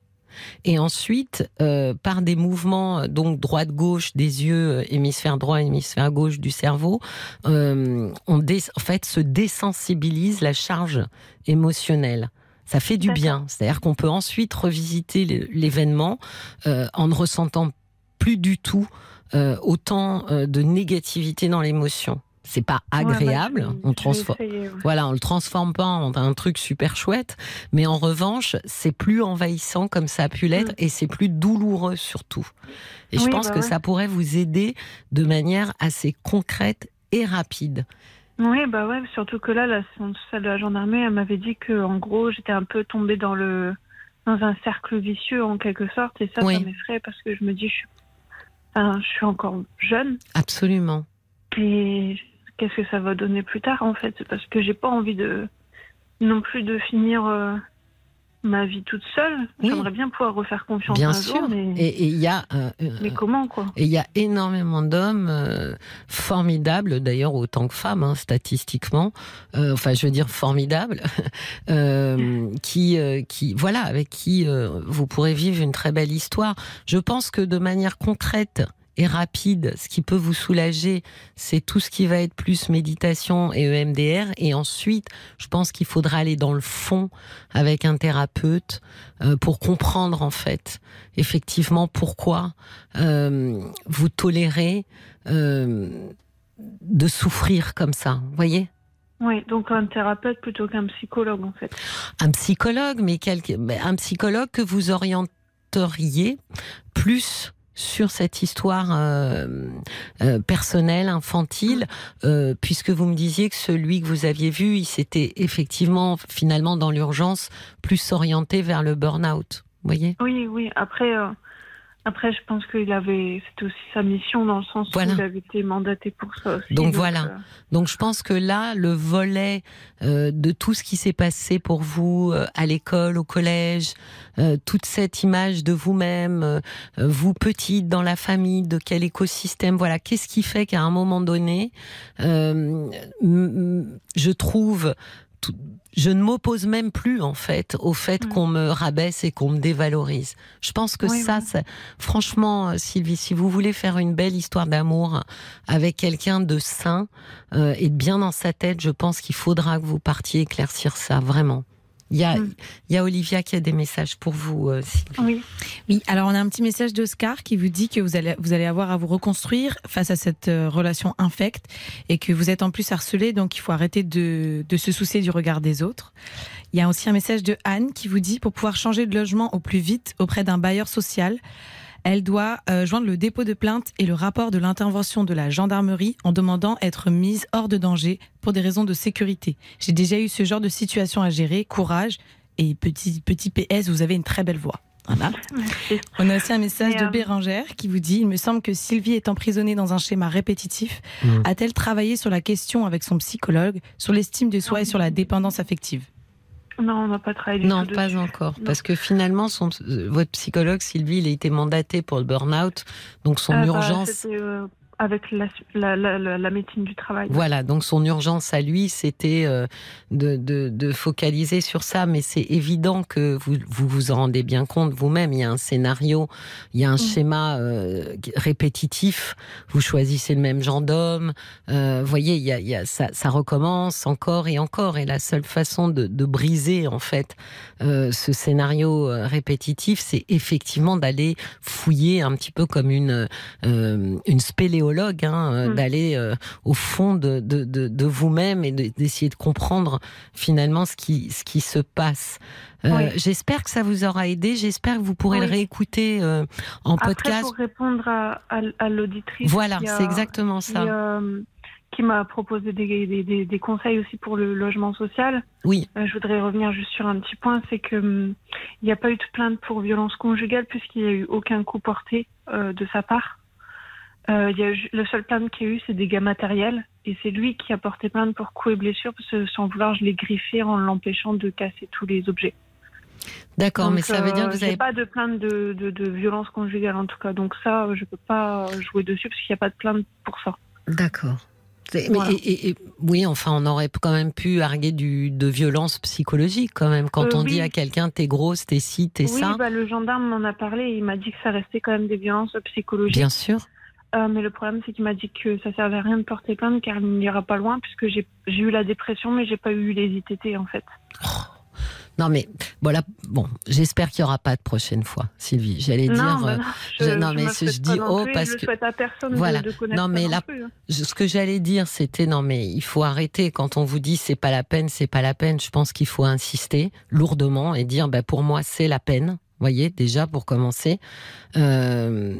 Et ensuite, euh, par des mouvements, euh, donc droite-gauche des yeux, euh, hémisphère droit, hémisphère gauche du cerveau, euh, on en fait se désensibilise la charge émotionnelle. Ça fait du bien. C'est-à-dire qu'on peut ensuite revisiter l'é- l'événement euh, en ne ressentant plus du tout euh, autant de négativité dans l'émotion. C'est pas Ouais, bah, agréable. on transforme. ouais. Voilà, on le transforme pas en un truc super chouette, mais en revanche, c'est plus envahissant comme ça a pu l'être Mm. et c'est plus douloureux surtout. Et je pense bah que ouais. ça pourrait vous aider de manière assez concrète et rapide. Oui, bah ouais, surtout que là, la, celle de la gendarmerie, elle m'avait dit que, en gros, j'étais un peu tombée dans le dans un cercle vicieux en quelque sorte, et ça, Oui. ça m'effraie parce que je me dis, je suis, enfin, je suis encore jeune, Absolument. et qu'est-ce que ça va donner plus tard, en fait, parce que j'ai pas envie de non plus de finir euh, ma vie toute seule. Oui. J'aimerais bien pouvoir refaire confiance Bien un sûr. jour, mais, Et il y a euh, euh, mais comment, quoi? Et il y a énormément d'hommes euh, formidables, d'ailleurs autant que femmes, hein, statistiquement. Enfin, je veux dire formidables, qui, qui, voilà, avec qui vous pourrez vivre une très belle histoire. Je pense que de manière concrète et rapide, ce qui peut vous soulager, c'est tout ce qui va être plus méditation et EMDR. Et ensuite, je pense qu'il faudra aller dans le fond avec un thérapeute euh, pour comprendre en fait effectivement pourquoi euh, vous tolérez euh, de souffrir comme ça. Vous voyez? Oui, donc un thérapeute plutôt qu'un psychologue en fait. Un psychologue, mais un psychologue que vous orienteriez plus sur cette histoire euh, euh, personnelle, infantile, euh, puisque vous me disiez que celui que vous aviez vu, il s'était effectivement, finalement, dans l'urgence, plus orienté vers le burn-out. Voyez? Oui, oui. Après, après, je pense qu'il avait, c'était aussi sa mission dans le sens où il avait été mandaté pour ça aussi. Donc, voilà. Euh, donc je pense que là, le volet euh, de tout ce qui s'est passé pour vous euh, à l'école, au collège, toute cette image de vous-même, vous petite dans la famille, de quel écosystème, voilà, qu'est-ce qui fait qu'à un moment donné, je trouve je ne m'oppose même plus en fait au fait mm. qu'on me rabaisse et qu'on me dévalorise. Je pense que ça, franchement, euh, Sylvie, si vous voulez faire une belle histoire d'amour avec quelqu'un de sain euh, et bien dans sa tête, je pense qu'il faudra que vous partiez éclaircir ça vraiment. Il y, a, mm. il y a Olivia qui a des messages pour vous, euh, Oui. oui, alors on a un petit message d'Oscar qui vous dit que vous allez, vous allez avoir à vous reconstruire face à cette euh, relation infecte et que vous êtes en plus harcelé, donc il faut arrêter de, de se soucier du regard des autres. Il y a aussi un message de Anne qui vous dit pour pouvoir changer de logement au plus vite auprès d'un bailleur social, elle doit euh, joindre le dépôt de plainte et le rapport de l'intervention de la gendarmerie en demandant être mise hors de danger pour des raisons de sécurité. J'ai déjà eu ce genre de situation à gérer. Courage et petit petit PS, vous avez une très belle voix. Voilà. On a aussi un message de Bérangère qui vous dit Il me semble que Sylvie est emprisonnée dans un schéma répétitif. Mmh. A-t-elle travaillé sur la question avec son psychologue, sur l'estime de soi et sur la dépendance affective? Non, on n'a pas travaillé. non, pas encore. Parce que finalement, son, euh, votre psychologue, Sylvie, il a été mandaté pour le burn-out. Donc son euh, bah, urgence. Avec la, la, la, médecine du travail. Voilà, donc son urgence à lui, c'était euh, de, de, de, focaliser sur ça, mais c'est évident que vous, vous, vous en rendez bien compte vous-même. Il y a un scénario, il y a un mm. schéma euh, répétitif. Vous choisissez le même genre d'homme. Euh, voyez, il y a, il y a, ça, ça, recommence encore et encore. Et la seule façon de, de briser en fait euh, ce scénario répétitif, c'est effectivement d'aller fouiller un petit peu comme une une spéléologie Hein, euh, mm. d'aller euh, au fond de, de, de, vous-même et d'essayer de, comprendre finalement ce qui, ce qui se passe. Euh, j'espère que ça vous aura aidé. J'espère que vous pourrez le réécouter en Après, podcast. Pour répondre à, à, l'auditrice. Voilà, c'est exactement ça. Qui, m'a proposé des, des, des, conseils aussi pour le logement social. Oui. je voudrais revenir juste sur un petit point, c'est que hum, n'y a pas eu de plainte pour violence conjugale puisqu'il n'y a eu aucun coup porté de sa part. Euh, y a le seul plainte qu'il y a eu, c'est des dégâts matériels. Et c'est lui qui a porté plainte pour coups et blessures, parce que sans vouloir, je l'ai griffé en l'empêchant de casser tous les objets. D'accord, mais ça veut dire que vous n'avez pas de plainte de, de, violence conjugale en tout cas. Donc ça, je ne peux pas jouer dessus parce qu'il n'y a pas de plainte pour ça. D'accord. Et, oui, enfin, on aurait quand même pu arguer du, de violence psychologique quand même. Quand euh, on dit à quelqu'un t'es grosse, t'es ci, t'es ça. Oui, bah, le gendarme m'en a parlé. Il m'a dit que ça restait quand même des violences psychologiques. Bien sûr. Euh, mais le problème, c'est qu'il m'a dit que ça servait à rien de porter plainte car il n'ira pas loin puisque j'ai eu la dépression, mais j'ai pas eu les ITT en fait. Oh. Non mais voilà, bon, j'espère qu'il n'y aura pas de prochaine fois, Sylvie. J'allais dire, bah euh, non, mais je, dis oh parce que à personne voilà. De, non mais là, hein. ce que j'allais dire, c'était non mais il faut arrêter quand on vous dit c'est pas la peine, c'est pas la peine. Je pense qu'il faut insister lourdement et dire bah pour moi c'est la peine voyez, déjà pour commencer. Euh,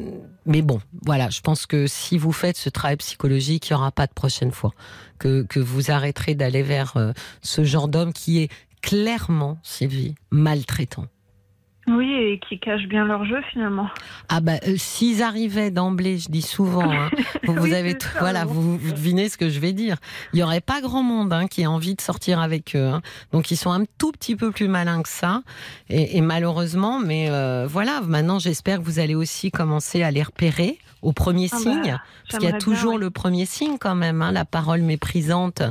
mais bon, voilà, je pense que si vous faites ce travail psychologique, il n'y aura pas de prochaine fois. Que, que vous arrêterez d'aller vers euh, ce genre d'homme qui est clairement, Sylvie, maltraitant. Oui, et qui cachent bien leur jeu finalement. Ah bah euh, s'ils arrivaient d'emblée, je dis souvent, hein, vous, avez voilà, vous, devinez ce que je vais dire. Il y aurait pas grand monde hein, qui ait envie de sortir avec eux. Hein. Donc ils sont un tout petit peu plus malins que ça, et, malheureusement, mais euh, voilà. Maintenant, j'espère que vous allez aussi commencer à les repérer au premier ah bah, signe, parce qu'il y a toujours le premier signe quand même, hein, la parole méprisante,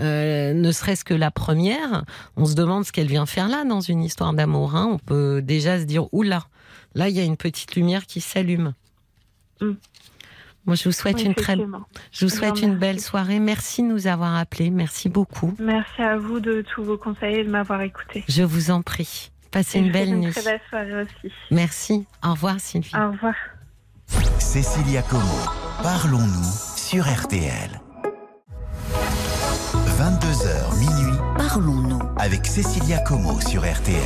euh, ne serait-ce que la première. On se demande ce qu'elle vient faire là dans une histoire d'amour. Hein. On peut déjà se dire, oula, là il y a une petite lumière qui s'allume. Mm. Moi, je vous souhaite une très, je vous souhaite une belle soirée. Merci de nous avoir appelés. Merci beaucoup. Merci à vous de tous vos conseils et de m'avoir écouté. Je vous en prie. Passez une belle nuit. Une très belle soirée aussi. Merci. Au revoir, Sylvie. Au revoir. Cécilia Como, parlons-nous sur RTL. 22h minuit. Parlons-nous avec Cécilia Como sur RTL.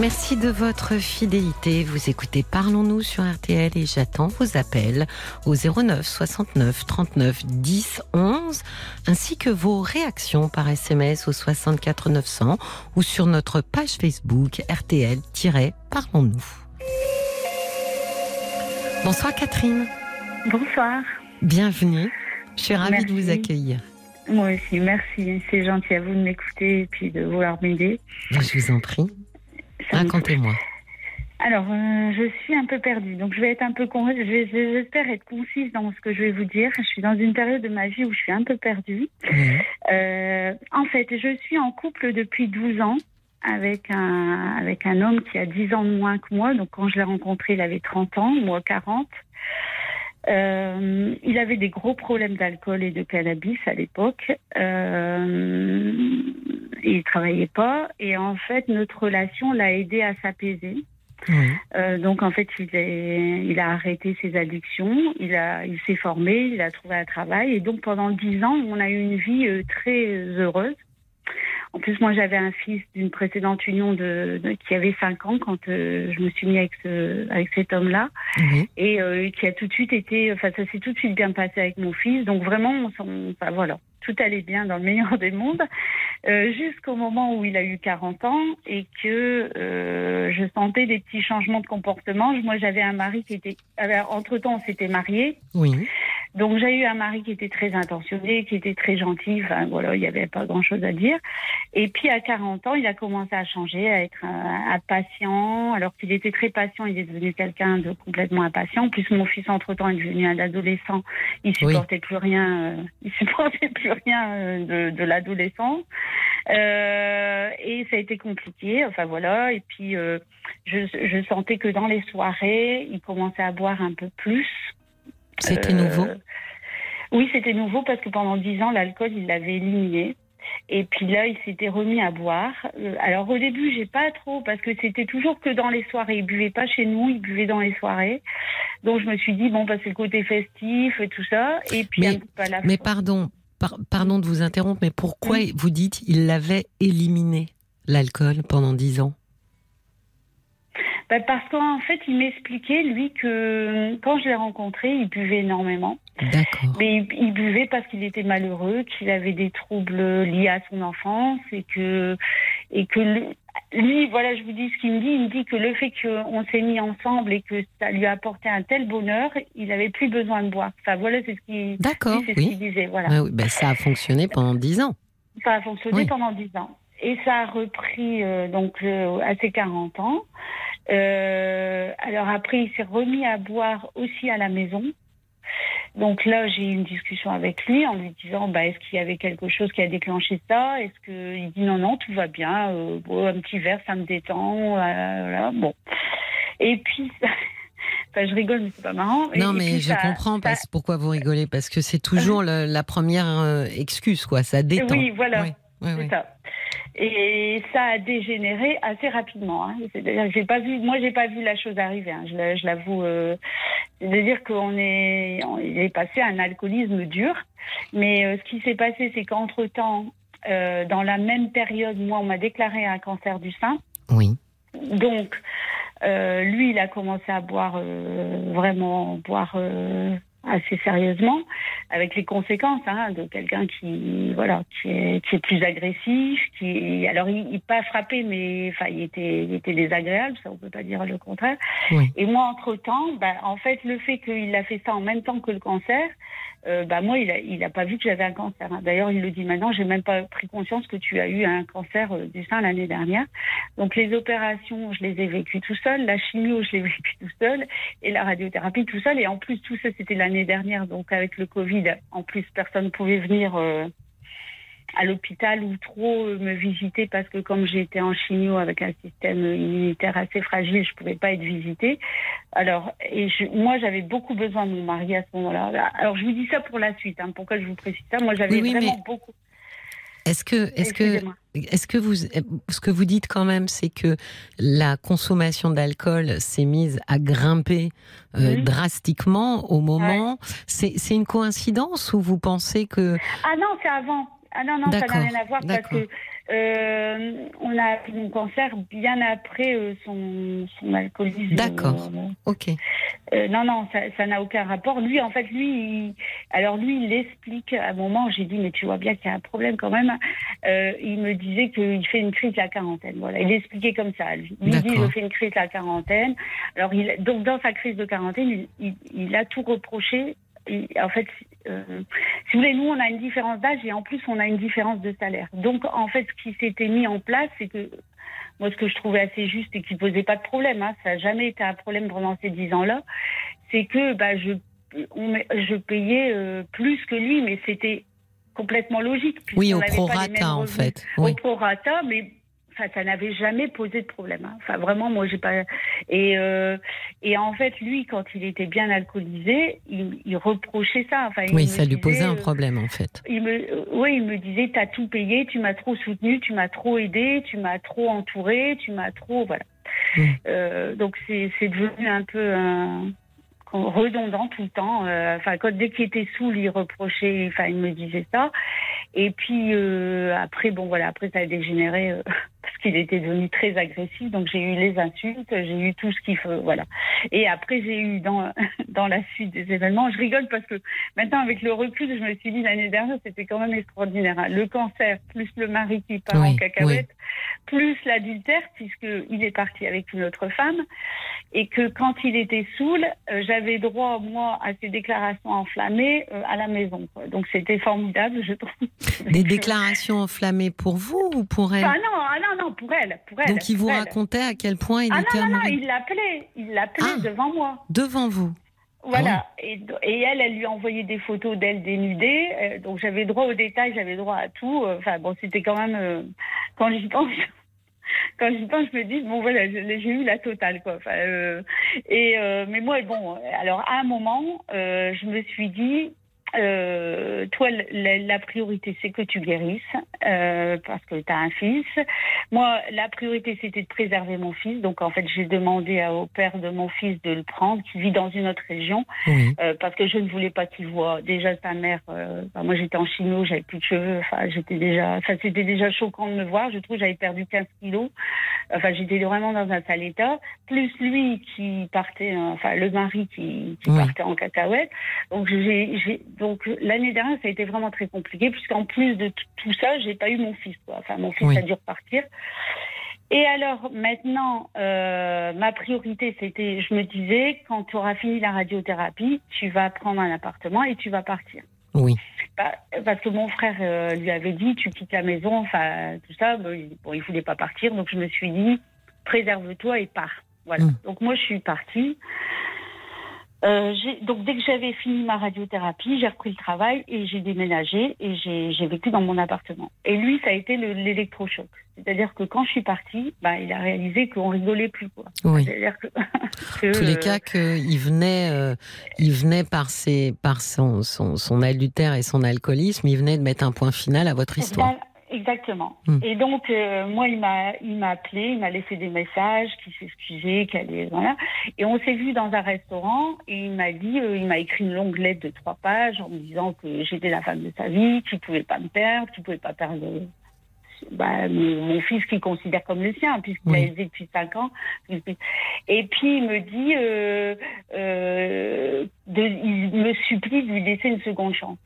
Merci de votre fidélité. Vous écoutez Parlons-nous sur RTL et j'attends vos appels au 09 69 39 10 11 ainsi que vos réactions par SMS au 64 900 ou sur notre page Facebook RTL-Parlons-nous. Bonsoir Catherine. Bonsoir. Bienvenue. Je suis ravie de vous accueillir. Moi aussi, merci. C'est gentil à vous de m'écouter et puis de vouloir m'aider. Je vous en prie. Racontez-moi. Alors, euh, je suis un peu perdue, donc je vais être un peu con. J'espère être concise dans ce que je vais vous dire. Je suis dans une période de ma vie où je suis un peu perdue. Euh, en fait, je suis en couple depuis 12 ans avec un, avec un homme qui a 10 ans de moins que moi. Donc, quand je l'ai rencontré, il avait 30 ans, moi 40. Euh, il avait des gros problèmes d'alcool et de cannabis à l'époque. Euh, il travaillait pas et en fait notre relation l'a aidé à s'apaiser. Oui. Euh, donc en fait, il, est, il a arrêté ses addictions, il, a, il s'est formé, il a trouvé un travail. Et donc pendant dix ans, on a eu une vie euh, très heureuse. En plus, moi, j'avais un fils d'une précédente union de, de- qui avait cinq ans quand euh, je me suis mis avec, ce, avec cet homme-là Oui. et euh, qui a tout de suite été, enfin ça s'est tout de suite bien passé avec mon fils. Donc vraiment, on s'en- enfin voilà, tout allait bien dans le meilleur des mondes, euh, jusqu'au moment où il a eu 40 ans et que euh, je sentais des petits changements de comportement. Moi, j'avais un mari qui était, entre temps, on s'était mariés. Oui. Donc j'ai eu un mari qui était très intentionné, qui était très gentil. Enfin voilà, il n'y avait pas grand-chose à dire. Et puis à 40 ans, il a commencé à changer, à être un, un patient. Alors qu'il était très patient, il est devenu quelqu'un de complètement impatient. En plus mon fils entre temps est devenu un adolescent. Il Oui. supportait plus rien. euh, il supportait plus rien euh, de, de l'adolescence. Euh, et ça a été compliqué. Enfin voilà. Et puis euh, je, je sentais que dans les soirées, il commençait à boire un peu plus. C'était Euh, nouveau Oui, c'était nouveau parce que pendant dix ans, l'alcool, il l'avait éliminé. Et puis là, il s'était remis à boire. Euh, alors au début, j'ai pas trop parce que c'était toujours que dans les soirées. Il buvait pas chez nous, il buvait dans les soirées. Donc je me suis dit bon, bah c'est le côté festif et tout ça. Et puis Mais- la pardon, par- pardon de vous interrompre, mais pourquoi Oui. vous dites il l'avait éliminé l'alcool pendant dix ans? Bah, parce qu'en fait, il m'expliquait lui que euh, quand je l'ai rencontré, il buvait énormément. D'accord. Mais il, il buvait parce qu'il était malheureux, qu'il avait des troubles liés à son enfance et que et que lui, lui, voilà, je vous dis ce qu'il me dit. Il me dit que le fait qu'on s'est mis ensemble et que ça lui a apporté un tel bonheur, il avait plus besoin de boire. Enfin voilà, c'est ce qu'il c'est ce oui. qu'il disait. Voilà. Ah oui, ben, ça a fonctionné pendant dix ans. Ça a fonctionné Oui. pendant 10 ans. Et ça a repris euh, donc euh, à ses 40 ans. Euh, alors après, il s'est remis à boire aussi à la maison. Donc là, j'ai eu une discussion avec lui en lui disant bah, est-ce qu'il y avait quelque chose qui a déclenché ça? Est-ce que il dit non, non, tout va bien. Euh, bon, un petit verre, ça me détend. euh, voilà, bon. Et puis, enfin, je rigole, mais c'est pas marrant. Non, et mais puis je ça- comprends ça- pourquoi vous rigolez? Parce que c'est toujours le- la première excuse, quoi. Ça détend. Oui, voilà. Oui, oui, C'est oui. ça. Et ça a dégénéré assez rapidement. hein. C'est-à-dire que j'ai pas vu, moi j'ai pas vu la chose arriver. hein. Je l'a- je l'avoue. euh, C'est-à-dire qu'on est, on est passé à un alcoolisme dur. Mais euh, ce qui s'est passé, c'est qu'entre temps, dans la même période, moi on m'a déclaré un cancer du sein. Oui. Donc, euh, lui, il a commencé à boire euh, vraiment boire euh, assez sérieusement, avec les conséquences hein, de quelqu'un qui voilà qui est, qui est plus agressif, qui alors il, il pas frappé, mais enfin il était il était désagréable, ça on peut pas dire le contraire. Oui. Et moi entre temps, bah, en fait le fait qu'il a fait ça en même temps que le cancer, euh, bah moi il a il a pas vu que j'avais un cancer. hein. D'ailleurs il le dit maintenant, j'ai même pas pris conscience que tu as eu un cancer euh, du sein l'année dernière. Donc les opérations, je les ai vécues tout seul, la chimio, je l'ai vécue tout seul, et la radiothérapie tout seul. Et en plus, tout ça, c'était l'année dernière, donc avec le Covid, en plus, personne ne pouvait venir euh, à l'hôpital ou trop euh, me visiter parce que comme j'étais en chimio avec un système immunitaire assez fragile, je pouvais pas être visitée. Alors, et je, moi, j'avais beaucoup besoin de mon mari à ce moment-là. Alors, je vous dis ça pour la suite. Hein, pourquoi je vous précise ça Moi, j'avais Oui, oui, vraiment mais- beaucoup. Est-ce que, est-ce que, est-ce que vous, ce que vous dites quand même, c'est que la consommation d'alcool s'est mise à grimper euh, drastiquement au moment. C'est, c'est une coïncidence ou vous pensez que Ah non, c'est avant. Ah non, non, ça n'a rien à voir parce que euh, on a eu mon cancer bien après euh, son, son alcoolisme. D'accord. Euh, Ok. non, non, ça n'a aucun rapport. Lui, en fait, lui, il- alors lui, il explique à un moment, j'ai dit, mais tu vois bien qu'il y a un problème quand même. Il me disait qu'il fait une crise de la quarantaine. Voilà, il expliquait comme ça. Lui, il dit, je fais une crise de la quarantaine. Alors, il, donc, dans sa crise de quarantaine, il, il- il a tout reproché. En fait, euh, si vous voulez, nous, on a une différence d'âge et en plus, on a une différence de salaire. Donc, en fait, ce qui s'était mis en place, c'est que moi, ce que je trouvais assez juste et qui posait pas de problème, hein, ça n'a jamais été un problème pendant ces dix ans-là, c'est que bah, je, on, je payais euh, plus que lui, mais c'était complètement logique. Oui, puisqu'on au prorata, en fait. Oui. Au prorata, mais enfin, ça n'avait jamais posé de problème. hein. Enfin, vraiment, moi, j'ai pas. Et, euh, et en fait, lui, quand il était bien alcoolisé, il, il reprochait ça. Enfin, Oui, ça lui disait, posait un problème, en fait. il me, oui, il me disait, t'as tout payé, tu m'as trop soutenu, tu m'as trop aidé, tu m'as trop entouré, tu m'as trop, voilà. Mm. Euh, donc c'est c'est devenu un peu un- redondant tout le temps. Euh, Enfin, quand dès qu'il était saoul, il reprochait, enfin, il me disait ça. Et puis euh, après, bon voilà, après ça a dégénéré euh, parce qu'il était devenu très agressif. Donc j'ai eu les insultes, j'ai eu tout ce qu'il faut, voilà. Et après j'ai eu dans dans la suite des événements, je rigole parce que maintenant avec le recul, je me suis dit l'année dernière c'était quand même extraordinaire. hein. Le cancer plus le mari qui part Oui, en cacahuète, plus l'adultère puisque il est parti avec une autre femme et que quand il était saoul, euh, j'avais droit moi à ses déclarations enflammées euh, à la maison. quoi. Donc c'était formidable, je trouve. Des déclarations enflammées pour vous ou pour elle? Ah non, ah non, non, pour elle, pour elle. Donc il vous elle. racontait à quel point il Ah était non, non, non, il l'appelait, il l'appelait Ah. devant moi. devant vous? Voilà. Et, et elle, elle lui envoyait des photos d'elle dénudée. euh, donc j'avais droit aux détails, j'avais droit à tout. euh, Enfin bon, c'était quand même. euh, quand j'y pense. Quand j'y pense, je me dis bon voilà, j'ai eu la totale quoi. Euh, et euh, mais moi bon, alors à un moment, euh, je me suis dit, euh, toi la, la priorité c'est que tu guérisses euh, parce que tu as un fils. Moi la priorité c'était de préserver mon fils. Donc en fait j'ai demandé à- au père de mon fils de le prendre, qui vit dans une autre région. Oui. Euh, parce que je ne voulais pas qu'il voit déjà sa mère. euh, enfin, moi, j'étais en chino, j'avais plus de cheveux. Enfin, j'étais déjà, enfin, c'était déjà choquant de me voir. Je trouve j'avais perdu 15 kilos. Enfin, j'étais vraiment dans un sale état. Plus lui qui partait, euh, enfin, le mari qui, qui Oui. partait en cacahuète. Donc, j'ai, j'ai- donc l'année dernière, ça a été vraiment très compliqué, puisqu'en plus de tout ça, j'ai pas eu mon fils. Quoi. Enfin, mon fils Oui. a dû repartir. Et alors maintenant, euh, ma priorité, c'était, je me disais, quand tu auras fini la radiothérapie, tu vas prendre un appartement et tu vas partir. Oui. Bah, parce que mon frère euh, lui avait dit, tu quittes la maison, enfin tout ça. Bon, il, bon, il voulait pas partir, donc je me suis dit, préserve-toi et pars. Voilà. Mm. Donc moi, je suis partie. Euh, donc dès que j'avais fini ma radiothérapie, j'ai repris le travail et j'ai déménagé et j'ai vécu dans mon appartement. Et lui, ça a été le- l'électrochoc. C'est-à-dire que quand je suis partie, bah, il a réalisé qu'on rigolait plus. Quoi. Oui. C'est-à-dire que, En tous les cas, qu'il venait, euh, il venait par, ses, par son, son, son adultère et son alcoolisme, il venait de mettre un point final à votre histoire. Exa- Exactement. Hmm. Et donc, euh, moi, il m'a, il m'a appelé, il m'a laissé des messages, qu'il s'excusait, qu'elle est, voilà. Et on s'est vu dans un restaurant et il m'a dit, euh, il m'a écrit une longue lettre de trois pages en me disant que j'étais la femme de sa vie, qu'il pouvait pas me perdre, qu'il pouvait pas perdre euh, bah, mon, fils qu'il considère comme le sien, puisqu'il Oui. a élevé depuis cinq ans. Et puis il me dit, euh, euh, de, il me supplie de lui laisser une seconde chance.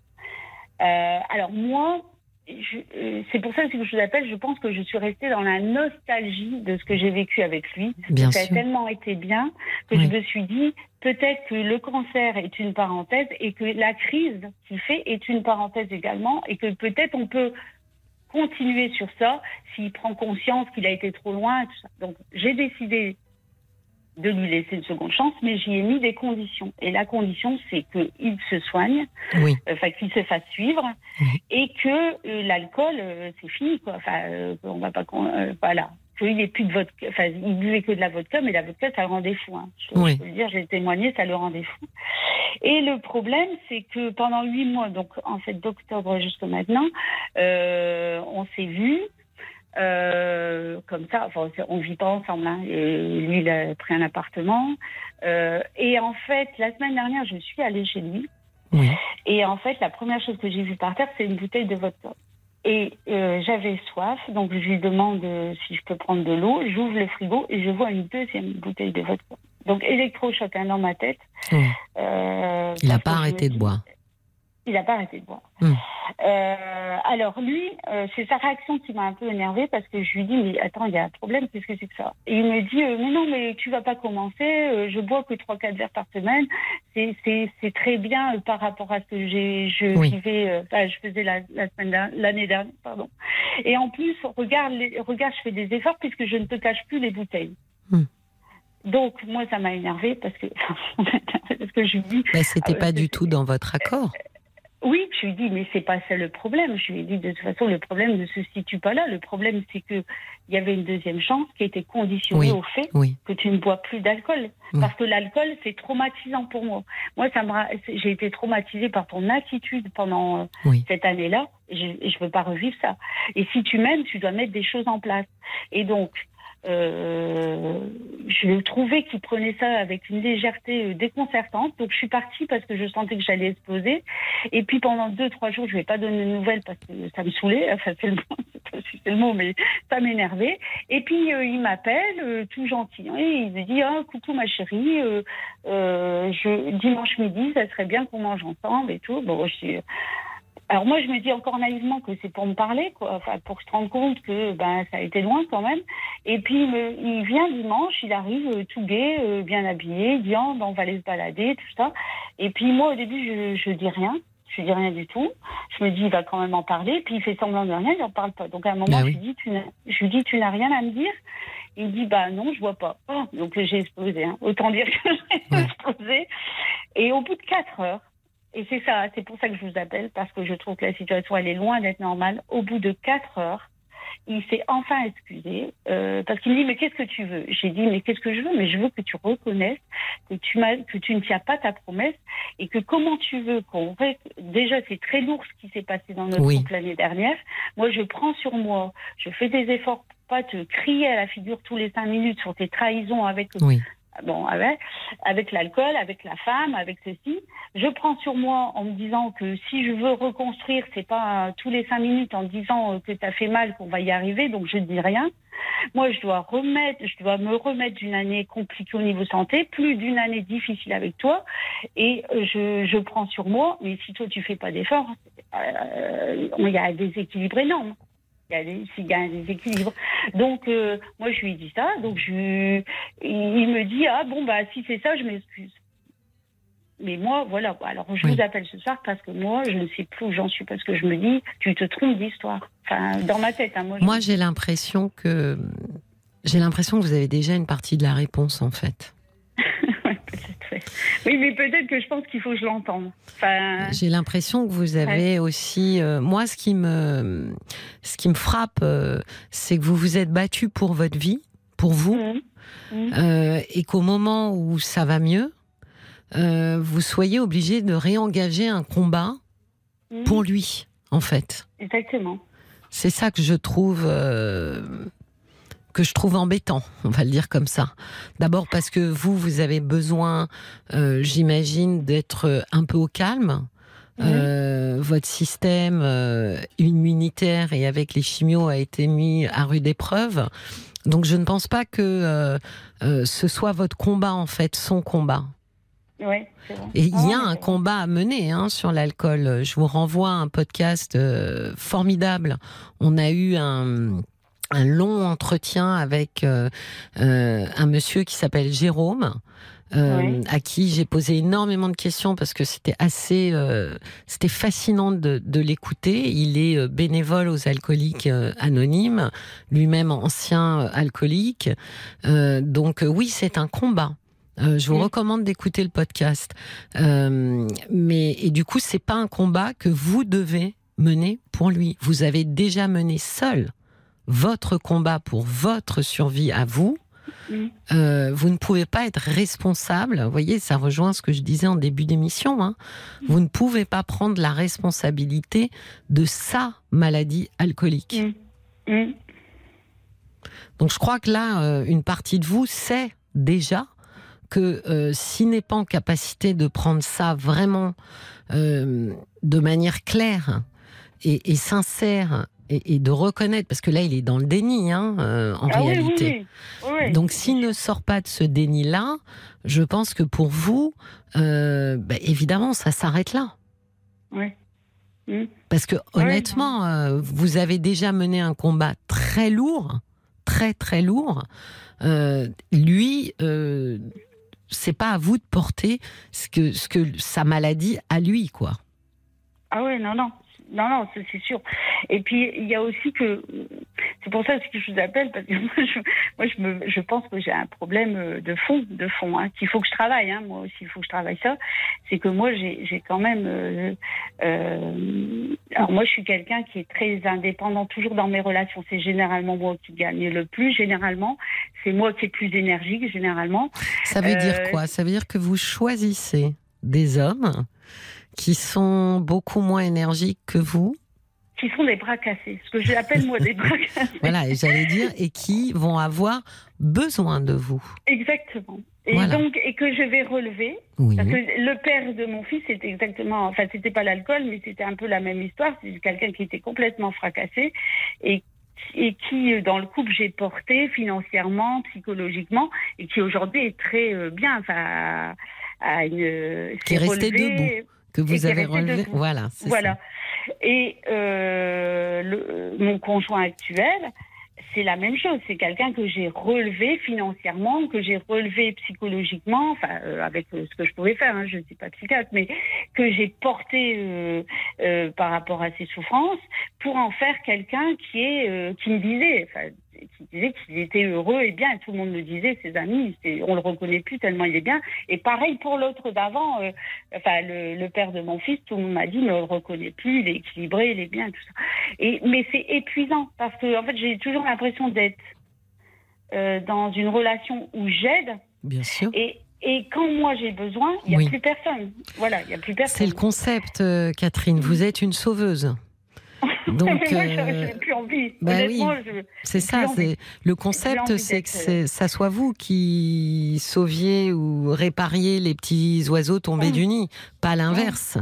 Euh, alors moi, c'est pour ça que je vous appelle. Je pense que je suis restée dans la nostalgie de ce que j'ai vécu avec lui. Bien ça sûr. a tellement été bien que Oui. je me suis dit peut-être que le cancer est une parenthèse et que la crise qu'il fait est une parenthèse également et que peut-être on peut continuer sur ça s'il prend conscience qu'il a été trop loin. et tout ça. Donc j'ai décidé de lui laisser une seconde chance, mais j'y ai mis des conditions. Et la condition, c'est qu'il se soigne, Oui. enfin qu'il se fasse suivre, et que euh, l'alcool, euh, c'est fini, quoi. Enfin, euh, on va pas, euh, voilà. Qu'il n'ait plus de vodka, enfin, il buvait que de la vodka, mais la vodka, ça le rendait fou. Hein. Je, Oui. je peux le dire, j'ai témoigné, ça le rendait fou. Et le problème, c'est que pendant huit mois, donc en fait d'octobre jusqu'à maintenant, euh, on s'est vus. Euh, comme ça, enfin, on vit pas ensemble. Hein. Et lui, il a pris un appartement. Euh, et en fait, la semaine dernière, je suis allée chez lui. Oui. Et en fait, la première chose que j'ai vue par terre, c'est une bouteille de vodka. Et euh, j'avais soif, donc je lui demande si je peux prendre de l'eau. J'ouvre le frigo et je vois une deuxième bouteille de vodka. Donc électrochoc hein, dans ma tête. Mmh. Il n'a pas me arrêté de boire. Il n'a pas arrêté de boire. Hmm. Euh, alors lui, euh, c'est sa réaction qui m'a un peu énervée parce que je lui dis mais attends il y a un problème qu'est-ce que c'est que ça? Et il me dit euh, mais non mais tu vas pas commencer je bois que trois quatre verres par semaine c'est c'est c'est très bien par rapport à ce que j'ai je Oui. vivais enfin, je faisais la, la semaine l'année dernière pardon et en plus regarde les, regarde je fais des efforts puisque je ne te cache plus les bouteilles Hmm. donc moi ça m'a énervée parce que parce que je lui dis Mais c'était Ah, pas du tout dans votre accord. Oui, je lui ai dit, mais c'est pas ça le problème. Je lui ai dit, de toute façon, le problème ne se situe pas là. Le problème, c'est que il y avait une deuxième chance qui était conditionnée Oui. au fait Oui. que tu ne bois plus d'alcool. Oui. Parce que l'alcool, c'est traumatisant pour moi. Moi, ça me, j'ai été traumatisée par ton attitude pendant euh, cette année-là. Je, je veux pas revivre ça. Et si tu m'aimes, tu dois mettre des choses en place. Et donc, euh, je trouvais qu'il prenait ça avec une légèreté euh, déconcertante. Donc, je suis partie parce que je sentais que j'allais exploser. Et puis, pendant deux, trois jours, je vais pas donner de nouvelles parce que ça me saoulait. Enfin, c'est le mot, pas c'est le mot, mais ça m'énervait. Et puis, euh, il m'appelle, euh, tout gentil. Et il me dit, ah, coucou, ma chérie, euh, je, dimanche midi, ça serait bien qu'on mange ensemble et tout. Bon, je dis, alors moi, je me dis encore naïvement que c'est pour me parler, quoi, enfin, pour se rendre compte que ben ça a été loin quand même. Et puis il, me- il vient dimanche, il arrive euh, tout gai, euh, bien habillé, il dit oh, ben, on va aller se balader, tout ça. Et puis moi au début je, je dis rien, je dis rien du tout. Je me dis il va quand même en parler, puis il fait semblant de rien, il en parle pas. Donc à un moment je oui. dis tu n'as, je lui dis tu n'as rien à me dire. Il dit bah non je vois pas. Oh, donc j'ai explosé, hein. autant dire que j'ai Ouais. explosé. Et au bout de quatre heures. Et c'est ça, c'est pour ça que je vous appelle, parce que je trouve que la situation, elle est loin d'être normale. Au bout de quatre heures, il s'est enfin excusé, euh, parce qu'il me dit, mais qu'est-ce que tu veux? J'ai dit, mais qu'est-ce que je veux? Mais je veux que tu reconnaisses que tu, m'as, que tu ne tiens pas ta promesse, et que comment tu veux qu'on... Déjà, c'est très lourd ce qui s'est passé dans notre Oui. couple l'année dernière. Moi, je prends sur moi, je fais des efforts pour pas te crier à la figure tous les cinq minutes sur tes trahisons avec Oui. Bon, avec, avec l'alcool, avec la femme, avec ceci. Je prends sur moi en me disant que si je veux reconstruire, c'est pas tous les cinq minutes en disant que tu as fait mal qu'on va y arriver, donc je dis rien. Moi, je dois remettre, je dois me remettre d'une année compliquée au niveau santé, plus d'une année difficile avec toi, et euh, je, je prends sur moi. Mais si toi tu fais pas d'efforts, euh, il y a un déséquilibre énorme. Il y a des, il y a un déséquilibre. Donc, euh, moi, je lui dis ça. Donc, je, il me dit ah bon bah si c'est ça, je m'excuse. Mais moi, voilà. Alors, je Oui. vous appelle ce soir parce que moi, je ne sais plus où j'en suis parce que je me dis, tu te trompes d'histoire. Enfin, dans ma tête, hein, moi. Moi, j'ai l'impression que j'ai l'impression que vous avez déjà une partie de la réponse en fait. Oui, mais peut-être que je pense qu'il faut que je l'entende. Enfin, J'ai l'impression que vous avez aussi. euh, moi, ce qui me, ce qui me frappe, euh, c'est que vous vous êtes battu pour votre vie, pour vous, mhm, mhm. euh, et qu'au moment où ça va mieux, vous soyez obligé de réengager un combat Mhm. pour lui, en fait. Exactement. C'est ça que je trouve que je trouve embêtant, on va le dire comme ça. D'abord parce que vous, vous avez besoin, euh, j'imagine, d'être un peu au calme. Mhm. Euh, votre système euh, immunitaire et avec les chimios a été mis à rude épreuve. Donc je ne pense pas que euh, euh, ce soit votre combat en fait, son combat. Ouais, vrai. Et il y Ah, a un combat à mener hein, sur l'alcool. Je vous renvoie à un podcast euh, formidable. On a eu un, un long entretien avec euh, euh, un monsieur qui s'appelle Jérôme. euh, Oui. à qui j'ai posé énormément de questions parce que c'était assez, euh, c'était fascinant de, de l'écouter. Il est euh, bénévole aux alcooliques euh, anonymes, lui-même ancien alcoolique. Euh, donc oui, c'est un combat. Euh, je vous Mm. recommande d'écouter le podcast. Euh, mais et du coup, c'est pas un combat que vous devez mener pour lui. Vous avez déjà mené seul votre combat pour votre survie à vous. Euh, vous ne pouvez pas être responsable. Vous voyez, ça rejoint ce que je disais en début d'émission. hein. Vous ne pouvez pas prendre la responsabilité de sa maladie alcoolique. Donc je crois que là, euh, une partie de vous sait déjà que euh, s'il n'est pas en capacité de prendre ça vraiment de manière claire et, et sincère et, de reconnaître, parce que là, il est dans le déni, hein, euh, en ah réalité. Donc, s'il ne sort pas de ce déni-là, je pense que pour vous, euh, bah, évidemment, ça s'arrête là. Oui. Mmh. Parce que honnêtement, euh, vous avez déjà mené un combat très lourd, très très lourd. lui, c'est pas à vous de porter ce que, ce que sa maladie à lui, quoi. Ah ouais, non, non. Non, non, c'est sûr. Et puis, il y a aussi que. C'est pour ça que je vous appelle, parce que moi, je, me, je pense que j'ai un problème euh, de fond, de fond, hein, qu'il faut que je travaille. Hein, moi aussi, il faut que je travaille ça. C'est que moi, j'ai quand même. Euh, euh, alors, moi, je suis quelqu'un qui est très indépendant, toujours dans mes relations. C'est généralement moi qui gagne le plus, généralement. C'est moi qui est plus énergique, généralement. Ça veut dire quoi? Ça veut dire que vous choisissez des hommes qui sont beaucoup moins énergiques que vous qui sont des bras cassés, ce que j'appelle moi des bras cassés. voilà, et j'allais dire, et qui vont avoir besoin de vous. Exactement. Et donc, et que je vais relever, parce que le père de mon fils, c'était exactement, enfin, c'était pas l'alcool, mais c'était un peu la même histoire. C'est quelqu'un qui était complètement fracassé et et qui, dans le couple, j'ai porté financièrement, psychologiquement, et qui aujourd'hui est très euh, bien, enfin, à une, qui est resté debout que vous avez relevé. Voilà. Voilà. Et euh, le, mon conjoint actuel, c'est la même chose. C'est quelqu'un que j'ai relevé financièrement, que j'ai relevé psychologiquement, enfin euh, avec euh, ce que je pouvais faire. Hein, je ne suis pas psychiatre, mais que j'ai porté euh, par rapport à ses souffrances pour en faire quelqu'un qui est qui me disait, enfin, qui disait qu'il était heureux et bien. Et tout le monde le disait, ses amis, on le reconnaît plus tellement il est bien. Et pareil pour l'autre d'avant, enfin le, père de mon fils, tout le monde m'a dit, mais on le reconnaît plus, il est équilibré, il est bien, tout ça. Et mais c'est épuisant parce que en fait j'ai toujours l'impression d'être euh, dans une relation où j'aide. Bien sûr. Et, et quand moi j'ai besoin, il n'y a plus personne. Voilà, il n'y a plus personne. C'est le concept, euh, Catherine. Vous êtes une sauveuse. Donc, euh, plus envie. Bah oui, c'est ça. C'est le concept, c'est que ça soit vous qui sauviez ou répariez les petits oiseaux tombés du nid, pas l'inverse.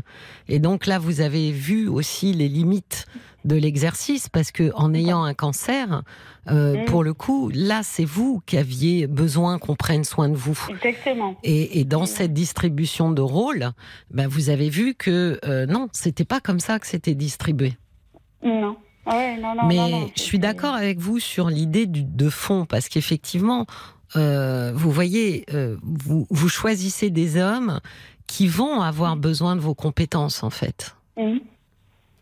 Et donc là, vous avez vu aussi les limites de l'exercice parce que en ayant un cancer, euh, pour le coup, là, c'est vous qui aviez besoin qu'on prenne soin de vous. Exactement. Et, dans cette distribution de rôles, bah, vous avez vu que euh, non, c'était pas comme ça que c'était distribué. Non. Mais je suis d'accord avec vous sur l'idée de fond, parce qu'effectivement, euh, vous voyez, euh, vous, vous, choisissez des hommes qui vont avoir besoin de vos compétences, en fait. Mmh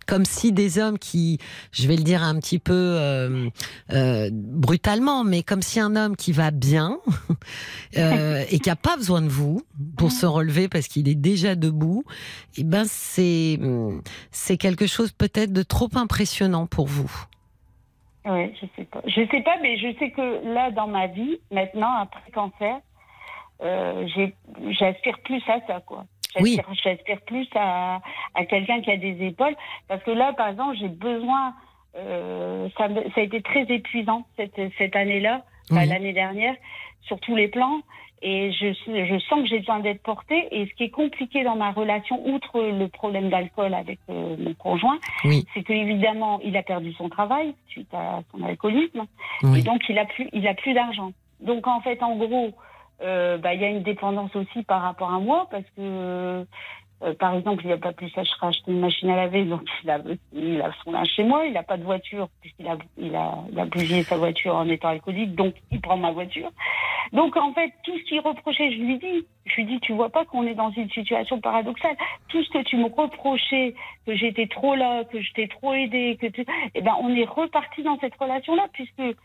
comme si des hommes qui, je vais le dire un petit peu euh, euh, brutalement, mais comme si un homme qui va bien euh, et qui a pas besoin de vous pour se relever parce qu'il est déjà debout, et eh ben c'est c'est quelque chose peut-être de trop impressionnant pour vous. Oui, je sais pas. Je sais pas, mais je sais que là, dans ma vie, maintenant, après cancer, j'aspire plus à ça, quoi. J'aspire plus à, à quelqu'un qui a des épaules. Parce que là, par exemple, j'ai besoin. Euh, ça, ça, a été très épuisant cette, cette année-là, l'année dernière, sur tous les plans. Et je, je sens que j'ai besoin d'être portée. Et ce qui est compliqué dans ma relation, outre le problème d'alcool avec euh, mon conjoint, c'est qu'évidemment, il a perdu son travail suite à son alcoolisme. Et donc, il a plus, il a plus d'argent. Donc, en fait, en gros, euh, bah, il y a une dépendance aussi par rapport à moi parce que euh, par exemple, il n'y a pas plus ça, je racheter une machine à laver, donc il a, il son linge chez moi, il n'a pas de voiture, puisqu'il a, il bougé sa voiture en étant alcoolique, donc il prend ma voiture. Donc en fait, tout ce qu'il reprochait, je lui dis, je lui dis, tu vois pas qu'on est dans une situation paradoxale. Tout ce que tu me reprochais, que j'étais trop là, que je t'ai trop aidé, que tu... eh ben, on est reparti dans cette relation-là, puisque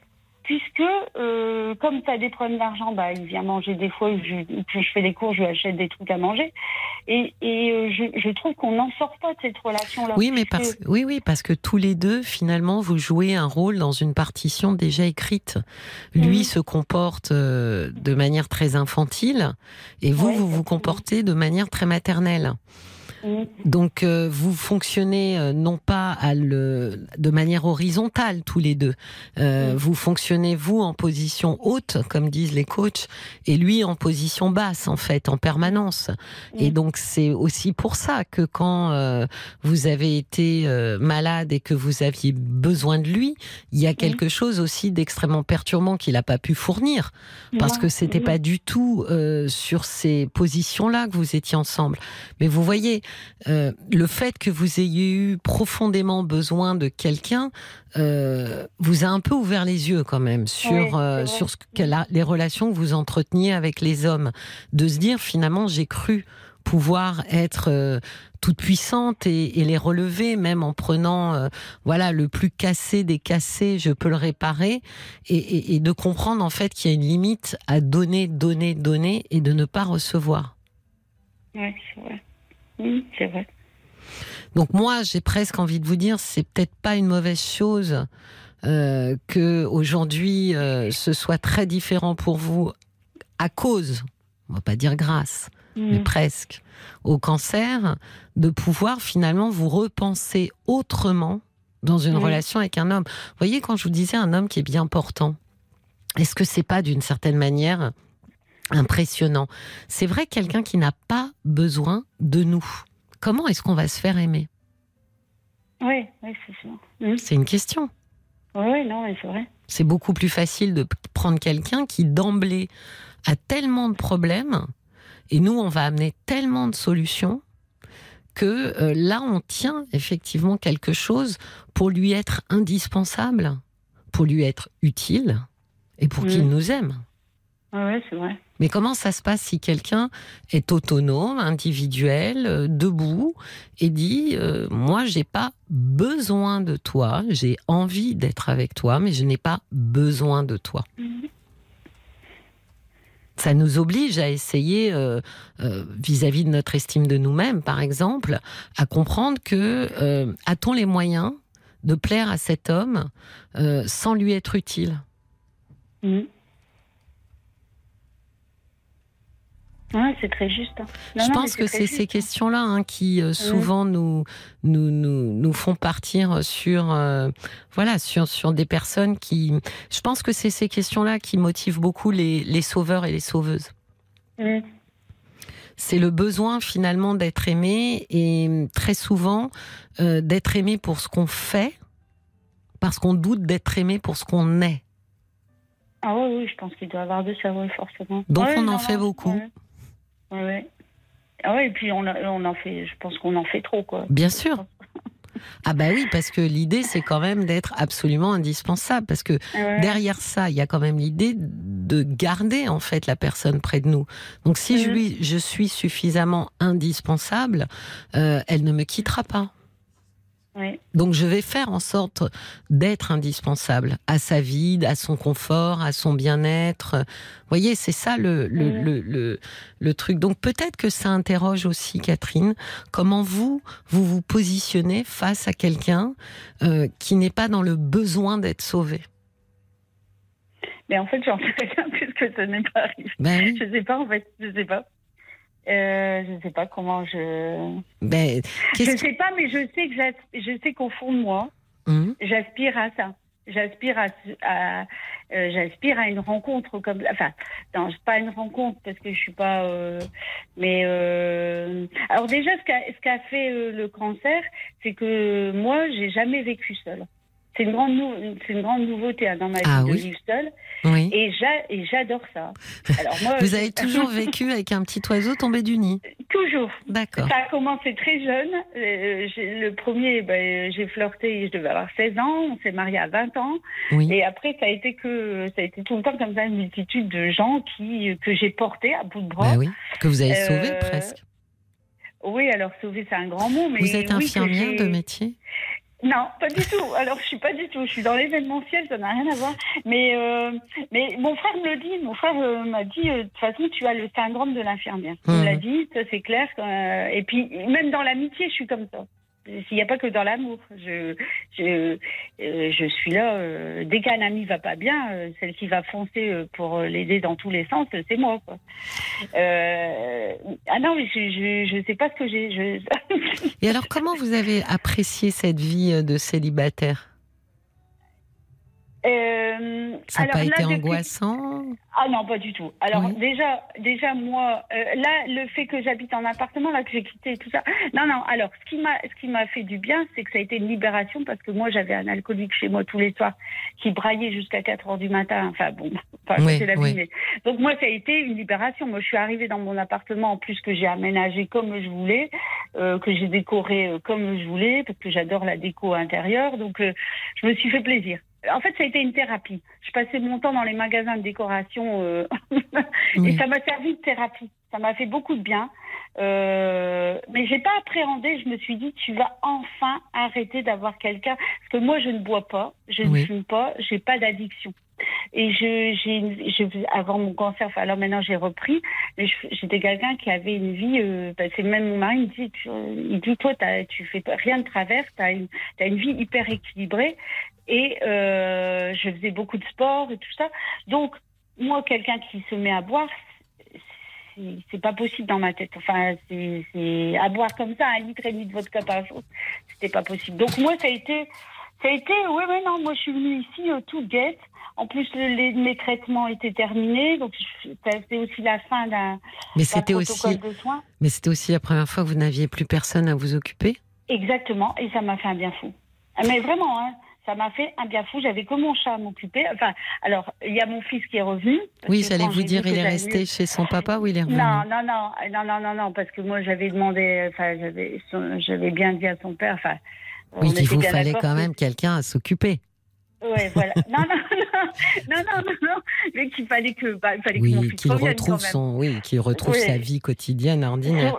puisque euh, comme tu as des problèmes d'argent, bah, il vient manger des fois, je, je fais des cours, je lui achète des trucs à manger. Et, et euh, je, je, trouve qu'on n'en sort pas de cette relation-là. Oui, mais parce, oui, oui, parce que tous les deux, finalement, vous jouez un rôle dans une partition déjà écrite. Lui se comporte euh, de manière très infantile et vous, vous vous comportez de manière très maternelle. Mm. Donc euh, vous fonctionnez euh, non pas à le, de manière horizontale tous les deux. Euh, Mm. Vous fonctionnez vous en position haute, comme disent les coachs, et lui en position basse en fait, en permanence. Et Mm. donc c'est aussi pour ça que quand euh, vous avez été euh, malade et que vous aviez besoin de lui, il y a quelque chose aussi d'extrêmement perturbant qu'il n'a pas pu fournir parce que c'était Mm. pas du tout euh, sur ces positions-là que vous étiez ensemble. Mais vous voyez, euh, le fait que vous ayez eu profondément besoin de quelqu'un euh, vous a un peu ouvert les yeux quand même sur Oui, euh, sur ce que la- les relations que vous entreteniez avec les hommes, de se dire finalement j'ai cru pouvoir être euh, toute puissante et, et les relever, même en prenant euh, voilà le plus cassé des cassés, je peux le réparer, et, et- et de comprendre en fait qu'il y a une limite à donner, donner, donner, et de ne pas recevoir. Ouais, c'est vrai. Mm, c'est vrai. Donc moi, j'ai presque envie de vous dire, c'est peut-être pas une mauvaise chose euh, que aujourd'hui euh, ce soit très différent pour vous à cause, on va pas dire grâce, mais Mm. presque, au cancer, de pouvoir finalement vous repenser autrement dans une Mhm. relation avec un homme. Vous voyez, quand je vous disais un homme qui est bien portant, est-ce que c'est pas d'une certaine manière impressionnant C'est vrai quelqu'un qui n'a pas besoin de nous. Comment est-ce qu'on va se faire aimer? Oui, oui, c'est sûr. Mm. C'est une question. Oui, oui, non, c'est vrai. C'est beaucoup plus facile de prendre quelqu'un qui d'emblée a tellement de problèmes et nous on va amener tellement de solutions que euh, là on tient effectivement quelque chose pour lui être indispensable, pour lui être utile et pour Mm. qu'il nous aime. Oui, oui, c'est vrai. Mais comment ça se passe si quelqu'un est autonome, individuel, euh, debout et dit euh, moi j'ai pas besoin de toi, j'ai envie d'être avec toi, mais je n'ai pas besoin de toi. Ça nous oblige à essayer, euh, euh, vis-à-vis de notre estime de nous-mêmes, par exemple, à comprendre que a-t-on les moyens de plaire à cet homme sans lui être utile? Mm. Ouais, c'est très juste. hein. Non, Je non, pense que c'est ces hein. questions-là hein, qui euh, souvent nous, nous, nous, nous font partir sur, euh, voilà, sur, sur des personnes qui. Je pense que c'est ces questions-là qui motivent beaucoup les, les sauveurs et les sauveuses. C'est le besoin finalement d'être aimé et très souvent euh, d'être aimé pour ce qu'on fait parce qu'on doute d'être aimé pour ce qu'on est. Ah oui, oui, je pense qu'il doit y avoir de ça, oui, forcément. Donc on en fait beaucoup. Ouais. Ah ouais, et puis on, a- on en fait, je pense qu'on en fait trop, quoi. Bien sûr. Ah bah oui, parce que l'idée c'est quand même d'être absolument indispensable parce que Ouais. derrière ça, il y a quand même l'idée de garder en fait la personne près de nous. Donc si je lui, je suis suffisamment indispensable, euh, elle ne me quittera pas. Donc je vais faire en sorte d'être indispensable à sa vie, à son confort, à son bien-être. Vous voyez, c'est ça le, le, le, le, le truc. Donc peut-être que ça interroge aussi, Catherine, comment vous, vous vous positionnez face à quelqu'un euh, qui n'est pas dans le besoin d'être sauvé. Mais en fait, j'en sais rien puisque ça n'est pas arrivé. Ben oui. Je sais pas, en fait, je sais pas. Euh, je sais pas comment je. Ben, Je qu'est-ce sais pas, mais je sais que je sais qu'au fond de moi, Hum, j'aspire à ça. J'aspire à, à euh, j'aspire à une rencontre comme enfin non c'est pas une rencontre parce que je suis pas euh, mais alors déjà ce qu'a ce qu'a fait le cancer c'est que moi j'ai jamais vécu seule c'est une grande nou- c'est une grande nouveauté hein, dans ma vie Ah de oui. vivre seule Oui. et j'a- et j'adore ça alors moi Vous avez toujours vécu avec un petit oiseau tombé du nid. toujours D'accord. ça a commencé très jeune. Euh, le premier, ben, j'ai flirté, je devais avoir 16 ans. On s'est marié à 20 ans. Oui. Et après, ça a été que, ça a été tout le temps comme ça une multitude de gens qui que j'ai portés à bout de bras. Ben oui. Que vous avez sauvé Euh, presque. Oui, alors sauver, c'est un grand mot, mais Vous êtes infirmière de métier Non, pas du tout. Alors, je suis pas du tout. Je suis dans l'événementiel, ça n'a rien à voir. Mais, euh, mais mon frère me le dit. Mon frère euh, m'a dit, euh, de toute façon, tu as le syndrome de l'infirmière. Il me l'a dit, ça c'est clair. euh, et puis, même dans l'amitié, je suis comme ça. S'il n'y a pas que dans l'amour. Je, je, euh, je suis là. euh, dès qu'un ami va pas bien, euh, celle qui va foncer pour l'aider dans tous les sens, c'est moi. Quoi. Ah non, mais je, je sais pas ce que j'ai. Et alors, comment vous avez apprécié cette vie de célibataire? Euh, Ça n'a alors pas là, été angoissant Ah non, pas du tout. Alors Oui. déjà, déjà moi, euh, là, le fait que j'habite en appartement, là que j'ai quitté tout ça. Non, non. Alors, ce qui m'a, ce qui m'a fait du bien, c'est que ça a été une libération parce que moi, j'avais un alcoolique chez moi tous les soirs qui braillait jusqu'à 4 heures du matin. Enfin bon, enfin, Oui, c'est la oui. vie. mais- Donc moi, ça a été une libération. Moi, je suis arrivée dans mon appartement en plus que j'ai aménagé comme je voulais, euh, que j'ai décoré euh, comme je voulais parce que j'adore la déco intérieure. Donc, euh, je me suis fait plaisir. En fait, ça a été une thérapie. Je passais mon temps dans les magasins de décoration euh, et ça m'a servi de thérapie. Ça m'a fait beaucoup de bien. Euh, mais j'ai pas appréhendé. Je me suis dit, tu vas enfin arrêter d'avoir quelqu'un. Parce que moi, je ne bois pas, je Oui. ne fume pas, j'ai pas d'addiction. Et je, j'ai, avant mon cancer, enfin, alors maintenant j'ai repris, mais j'étais quelqu'un qui avait une vie. Euh, bah, c'est même mon mari il dit, tu- il dit toi, tu fais rien de travers, tu as une, t'as une vie hyper équilibrée. Et euh, je faisais beaucoup de sport et tout ça. Donc moi, quelqu'un qui se met à boire, c'est- pas possible dans ma tête. Enfin, c'est à boire comme ça un litre et demi de vodka par jour, c'était pas possible. Donc moi, ça a été, ça a été, ouais, ouais, non, moi je suis venue ici euh, toute guette. En plus, le- les, mes traitements étaient terminés, donc c'était aussi la fin d'un protocole aussi, de soins. mais c'était aussi la première fois que vous n'aviez plus personne à vous occuper? Exactement, et ça m'a fait un bien fou. Ah, Mais vraiment, hein, ça m'a fait un bien fou. J'avais que mon chat à m'occuper. Enfin, alors, il y a mon fils qui est revenu. Oui, j'allais vous dire, il est resté chez son papa ou il est revenu Non, non, non, non, non, non, non, parce que moi j'avais demandé, enfin j'avais, bien dit à son père, enfin. Oui, qu'il vous fallait quand même quelqu'un à s'occuper. Ouais, voilà. Non, non, non, non, non, non, non, mais qu'il fallait que, bah, il fallait que mon Oui, fils qu'il revienne retrouve quand même. son, oui, qu'il retrouve Oui. sa vie quotidienne ordinaire.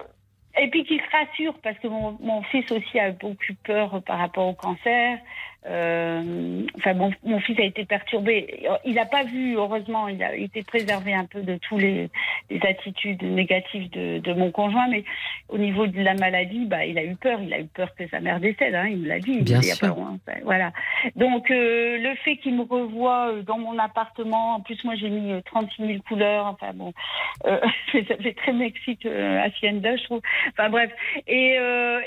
Et puis qu'il se rassure, parce que mon, mon fils aussi a beaucoup peur par rapport au cancer. Euh, enfin, mon, mon fils a été perturbé. Il n'a pas vu, heureusement, il a été préservé un peu de tous les, les attitudes négatives de, de mon conjoint, mais au niveau de la maladie, bah, il a eu peur. Il a eu peur que sa mère décède. Hein, il me l'a dit. Bien il sûr. pas loin. Enfin, voilà. Donc euh, le fait qu'il me revoie euh, dans mon appartement, en plus moi j'ai mis euh, 36 000 couleurs. Enfin bon, euh, ça fait très Mexique hacienda, je trouve. Enfin bref. Et,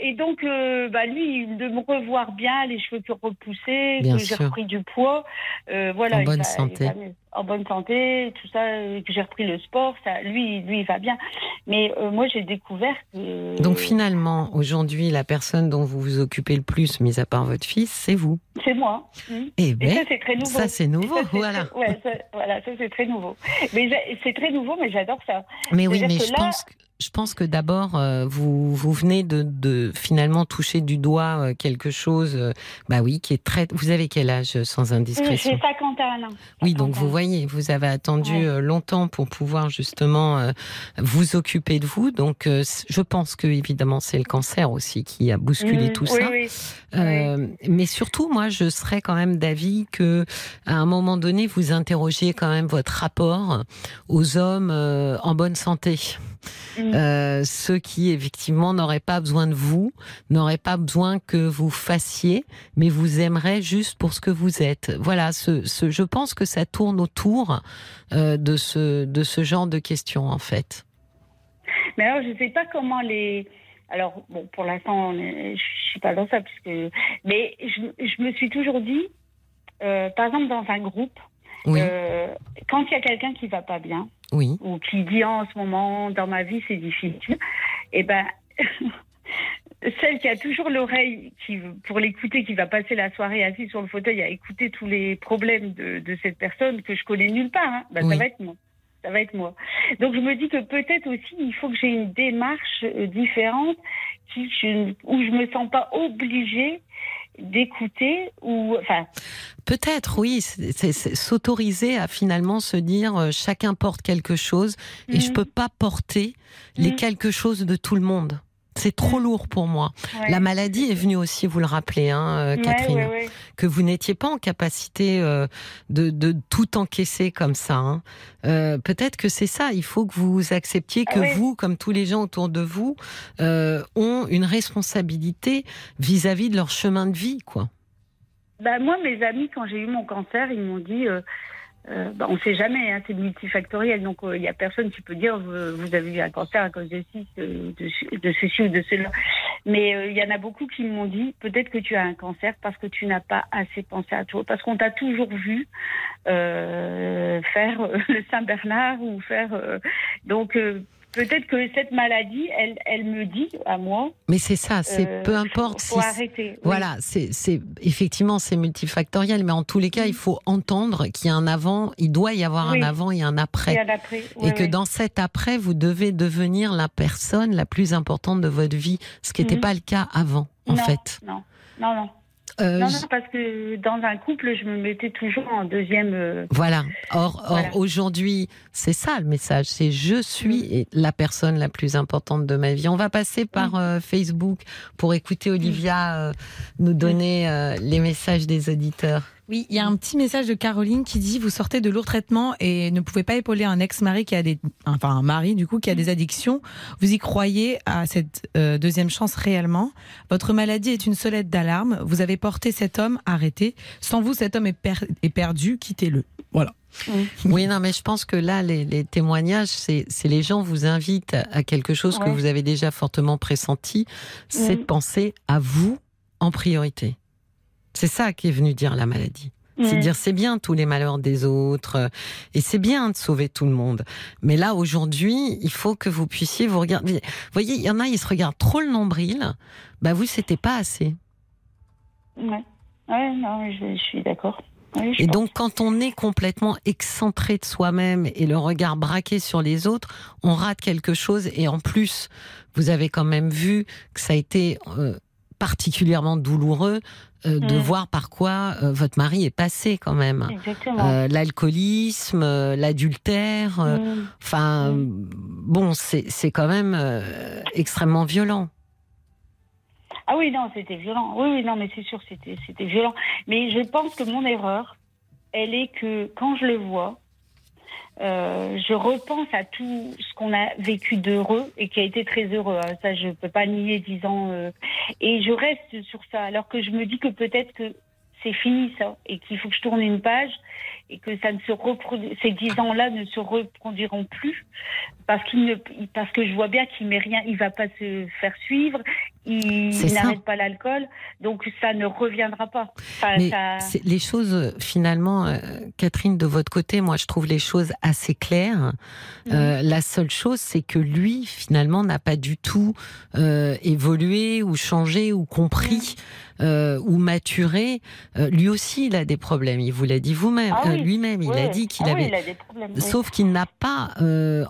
et donc, bah, lui, de me revoir bien, les cheveux qui ont repoussé, Bien que j'ai repris du poids. euh, voilà, En bonne va- santé. En bonne santé, tout ça, euh, que j'ai repris le sport, ça, lui, lui, il va bien. Mais euh, moi, j'ai découvert que. Donc finalement, aujourd'hui, la personne dont vous vous occupez le plus, mis à part votre fils, c'est vous. C'est moi. Mhm. Eh Et ben, ça, c'est très nouveau. ça c'est nouveau, Ça, voilà. très- ouais, ça, voilà, ça c'est très nouveau. Mais c'est très nouveau, mais j'adore ça. Mais oui, mais je là- pense que je pense que d'abord euh, vous vous venez de, de finalement toucher du doigt euh, quelque chose, euh, bah oui, qui est très. Vous avez quel âge euh, sans Oui, indiscrétion? J'ai 51 ans. Oui, donc 51. vous voyez, vous avez attendu Ouais. euh, longtemps pour pouvoir justement euh, vous occuper de vous. Donc, euh, je pense que évidemment, c'est le cancer aussi qui a bousculé Mhm, tout oui, ça. oui. Euh, Mais surtout, moi, je serais quand même d'avis que, à un moment donné, vous interrogiez quand même votre rapport aux hommes euh, en bonne santé. Mhm. Euh, ceux qui effectivement n'auraient pas besoin de vous, n'auraient pas besoin que vous fassiez, mais vous aimeraient juste pour ce que vous êtes. Voilà, ce, ce, je pense que ça tourne autour euh, de ce de ce genre de questions en fait. Mais alors, je ne sais pas comment les. Alors, bon, pour l'instant, je suis pas dans ça, puisque. Mais je, je me suis toujours dit, euh, par exemple, dans un groupe, Oui, euh, quand il y a quelqu'un qui va pas bien, oui, ou qui dit en ce moment, dans ma vie, c'est difficile, eh ben. Celle qui a toujours l'oreille qui, pour l'écouter, qui va passer la soirée assise sur le fauteuil à écouter tous les problèmes de, de cette personne que je connais nulle part, hein, ben, Oui. ça va être moi. Ça va être moi. Donc je me dis que peut-être aussi il faut que j'ai une démarche euh, différente qui, je, où je me sens pas obligée d'écouter ou enfin peut-être oui, c'est s'autoriser à finalement se dire euh, chacun porte quelque chose et je Mhm. peux pas porter les Mhm. quelque chose de tout le monde. C'est trop lourd pour moi. Ouais. La maladie est venue aussi, vous le rappelez, hein, euh, Catherine, ouais, ouais. que vous n'étiez pas en capacité euh, de, de tout encaisser comme ça. hein. Euh, Peut-être que c'est ça. Il faut que vous acceptiez que Ah vous, comme tous les gens autour de vous, euh, ont une responsabilité vis-à-vis de leur chemin de vie, quoi. Bah, moi, mes amis, quand j'ai eu mon cancer, ils m'ont dit, euh, euh, bah, on ne sait jamais, hein, c'est multifactoriel, donc il n'y a personne qui peut dire vous, avez eu un cancer à cause de, de, ceci ou de cela. Mais euh, il y en a beaucoup qui m'ont dit peut-être que tu as un cancer parce que tu n'as pas assez pensé à toi, parce qu'on t'a toujours vu euh, faire euh, le Saint-Bernard ou faire. euh, donc euh, peut-être que cette maladie, elle, elle me dit à moi. Mais c'est ça, c'est euh, peu importe faut, faut si arrêter. Oui. Voilà, c'est c'est- effectivement c'est multifactoriel, mais en tous les cas, il faut entendre qu'il y a un avant, il doit y avoir Oui. un avant et un après. Et à l'après, Et que dans cet après, vous devez devenir la personne la plus importante de votre vie, ce qui n'était Mhm. pas le cas avant, en non, fait. Non, non, non. Euh, Non, parce que dans un couple, je me mettais toujours en deuxième. euh, Voilà. Or, aujourd'hui, c'est ça le message. C'est je suis la personne la plus importante de ma vie. On va passer par euh, Facebook pour écouter Olivia euh, nous donner euh, les messages des auditeurs. Oui, il y a un petit message de Caroline qui dit vous sortez de lourds traitements et ne pouvez pas épauler un ex-mari qui a des, enfin un mari du coup qui a des addictions. Vous y croyez à cette euh, deuxième chance réellement? Votre maladie est une sonnette d'alarme. Vous avez porté cet homme, arrêtez. Sans vous, cet homme est, per- est perdu. Quittez-le. Voilà. Oui, non, mais je pense que là, les, les témoignages, c'est les gens vous invitent à, à quelque chose que vous avez déjà fortement pressenti, c'est de Mhm. penser à vous en priorité. C'est ça qui est venu dire la maladie. C'est dire c'est bien tous les malheurs des autres euh, et c'est bien de sauver tout le monde. Mais là aujourd'hui, il faut que vous puissiez vous regarder. Vous voyez, il y en a, ils se regardent trop le nombril. Bah vous, c'était pas assez. Ouais. Ouais, non, je, je suis d'accord. Oui, Et pense. donc, quand on est complètement excentré de soi-même et le regard braqué sur les autres, on rate quelque chose. Et en plus, vous avez quand même vu que ça a été euh, particulièrement douloureux euh, de Mm. voir par quoi euh, votre mari est passé quand même. Euh, L'alcoolisme, l'adultère, Mm. enfin, bon, c'est quand même extrêmement violent. Ah oui, non, c'était violent. Oui, oui, non, mais c'est sûr, c'était violent. Mais je pense que mon erreur, elle est que quand je le vois, euh, je repense à tout ce qu'on a vécu d'heureux et qui a été très heureux. hein. Ça, je peux pas nier dix ans. euh, et je reste sur ça, alors que je me dis que peut-être que c'est fini ça et qu'il faut que je tourne une page et que ça ne se ces dix ans-là ne se reproduiront plus parce qu'il ne, parce que je vois bien qu'il met rien, il va pas se faire suivre, il, il n'arrête pas l'alcool, donc ça ne reviendra pas. Enfin, Mais ça- c'est- les choses, euh, finalement, euh, Catherine, de votre côté, moi, je trouve les choses assez claires. Mhm. Euh, la seule chose, c'est que lui, finalement, n'a pas du tout euh, évolué ou changé ou compris euh, ou maturé. Euh, lui aussi, il a des problèmes. Il vous l'a dit vous-même, Ah euh, lui-même. Il a dit qu'il Ah oui, avait il a des problèmes. oui. Sauf qu'il n'a pas,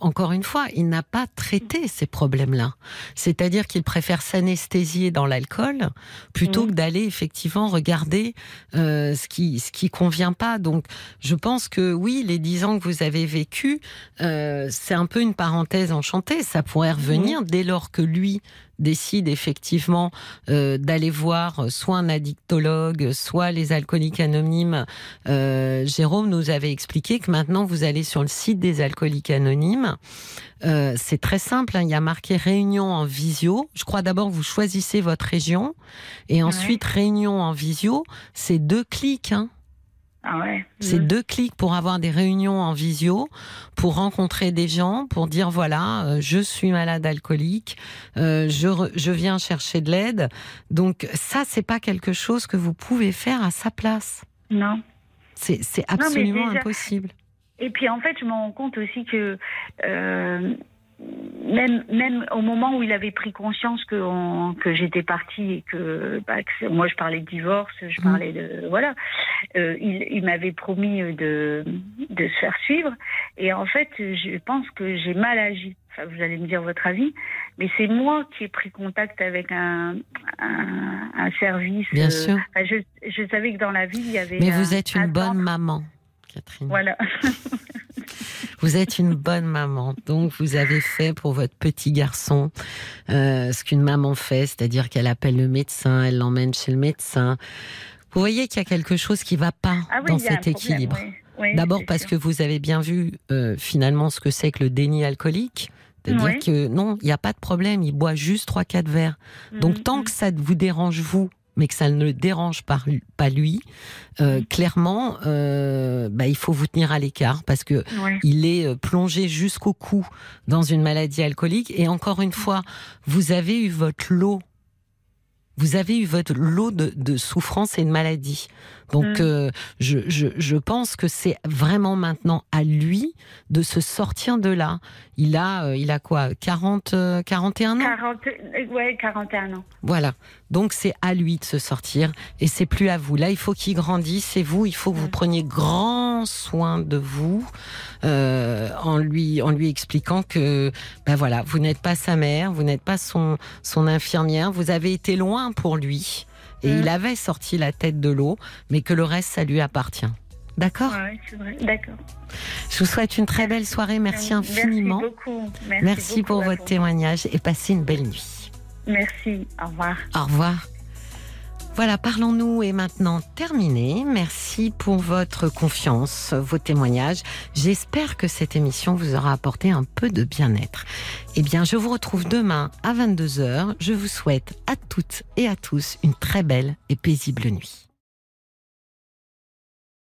encore une fois, il n'a pas traité ces problèmes-là. C'est-à-dire qu'il préfère s'anesthésier dans l'alcool plutôt Mhm. que d'aller effectivement regarder euh, ce qui ce qui convient pas. Donc, je pense que oui, les dix ans que vous avez vécu, euh, c'est un peu une parenthèse enchantée. Ça pourrait revenir dès lors que lui décide effectivement euh, d'aller voir soit un addictologue, soit les alcooliques anonymes. Euh, Jérôme nous avait expliqué que maintenant vous allez sur le site des alcooliques anonymes. Euh, c'est très simple, hein, il y a marqué réunion en visio. Je crois d'abord que vous choisissez votre région et ensuite réunion en visio. C'est deux clics. Hein. Ah ouais. C'est Mhm. deux clics pour avoir des réunions en visio, pour rencontrer des gens, pour dire voilà, euh, je suis malade alcoolique, euh, je, re- je viens chercher de l'aide. Donc ça, c'est pas quelque chose que vous pouvez faire à sa place. Non. C'est absolument déjà- impossible. Et puis en fait, je me rends compte aussi que euh, même même au moment où il avait pris conscience que on- que j'étais partie et que, bah, que moi je parlais de divorce, je Mm. parlais de voilà, euh, il, il m'avait promis de de se faire suivre. Et en fait, je pense que j'ai mal agi. Enfin, vous allez me dire votre avis, mais c'est moi qui ai pris contact avec un un, un service. Bien euh, sûr. enfin, je, je savais que dans la ville il y avait. Mais un- vous êtes un une bonne centre. maman, Catherine. Voilà. Vous êtes une bonne maman. Donc, vous avez fait pour votre petit garçon euh, ce qu'une maman fait, c'est-à-dire qu'elle appelle le médecin, elle l'emmène chez le médecin. Vous voyez qu'il y a quelque chose qui ne va pas Ah oui, dans cet équilibre. problème, oui. Oui, D'abord parce sûr. que vous avez bien vu euh, finalement ce que c'est que le déni alcoolique. C'est-à-dire que non, il n'y a pas de problème, il boit juste 3-4 verres. Donc Mhm, tant que ça vous dérange vous, mais que ça ne le dérange pas, pas lui, euh, Mhm. clairement, euh, bah, il faut vous tenir à l'écart parce que il est euh, plongé jusqu'au cou dans une maladie alcoolique. Et encore une fois, vous avez eu votre lot. Vous avez eu votre lot de, de souffrance et de maladie. Donc, Mm. euh, je, je, je pense que c'est vraiment maintenant à lui de se sortir de là. Il a, euh, il a quoi 40, euh, 41 ans? 40, euh, ouais, 41 ans. Voilà. Donc c'est à lui de se sortir et c'est plus à vous. Là, il faut qu'il grandisse et vous, il faut que vous Mm. preniez grand soin de vous euh, en lui en lui expliquant que ben voilà, vous n'êtes pas sa mère, vous n'êtes pas son son infirmière, vous avez été loin pour lui et Mm. il avait sorti la tête de l'eau, mais que le reste ça lui appartient. D'accord Ouais, c'est vrai. D'accord. Je vous souhaite une très belle soirée. Merci infiniment. Merci beaucoup. Merci, Merci beaucoup pour votre vous. témoignage et passez une belle nuit. Merci. Au revoir. Au revoir. Voilà, parlons-nous est maintenant terminé. Merci pour votre confiance, vos témoignages. J'espère que cette émission vous aura apporté un peu de bien-être. Eh bien, je vous retrouve demain à 22h. Je vous souhaite à toutes et à tous une très belle et paisible nuit.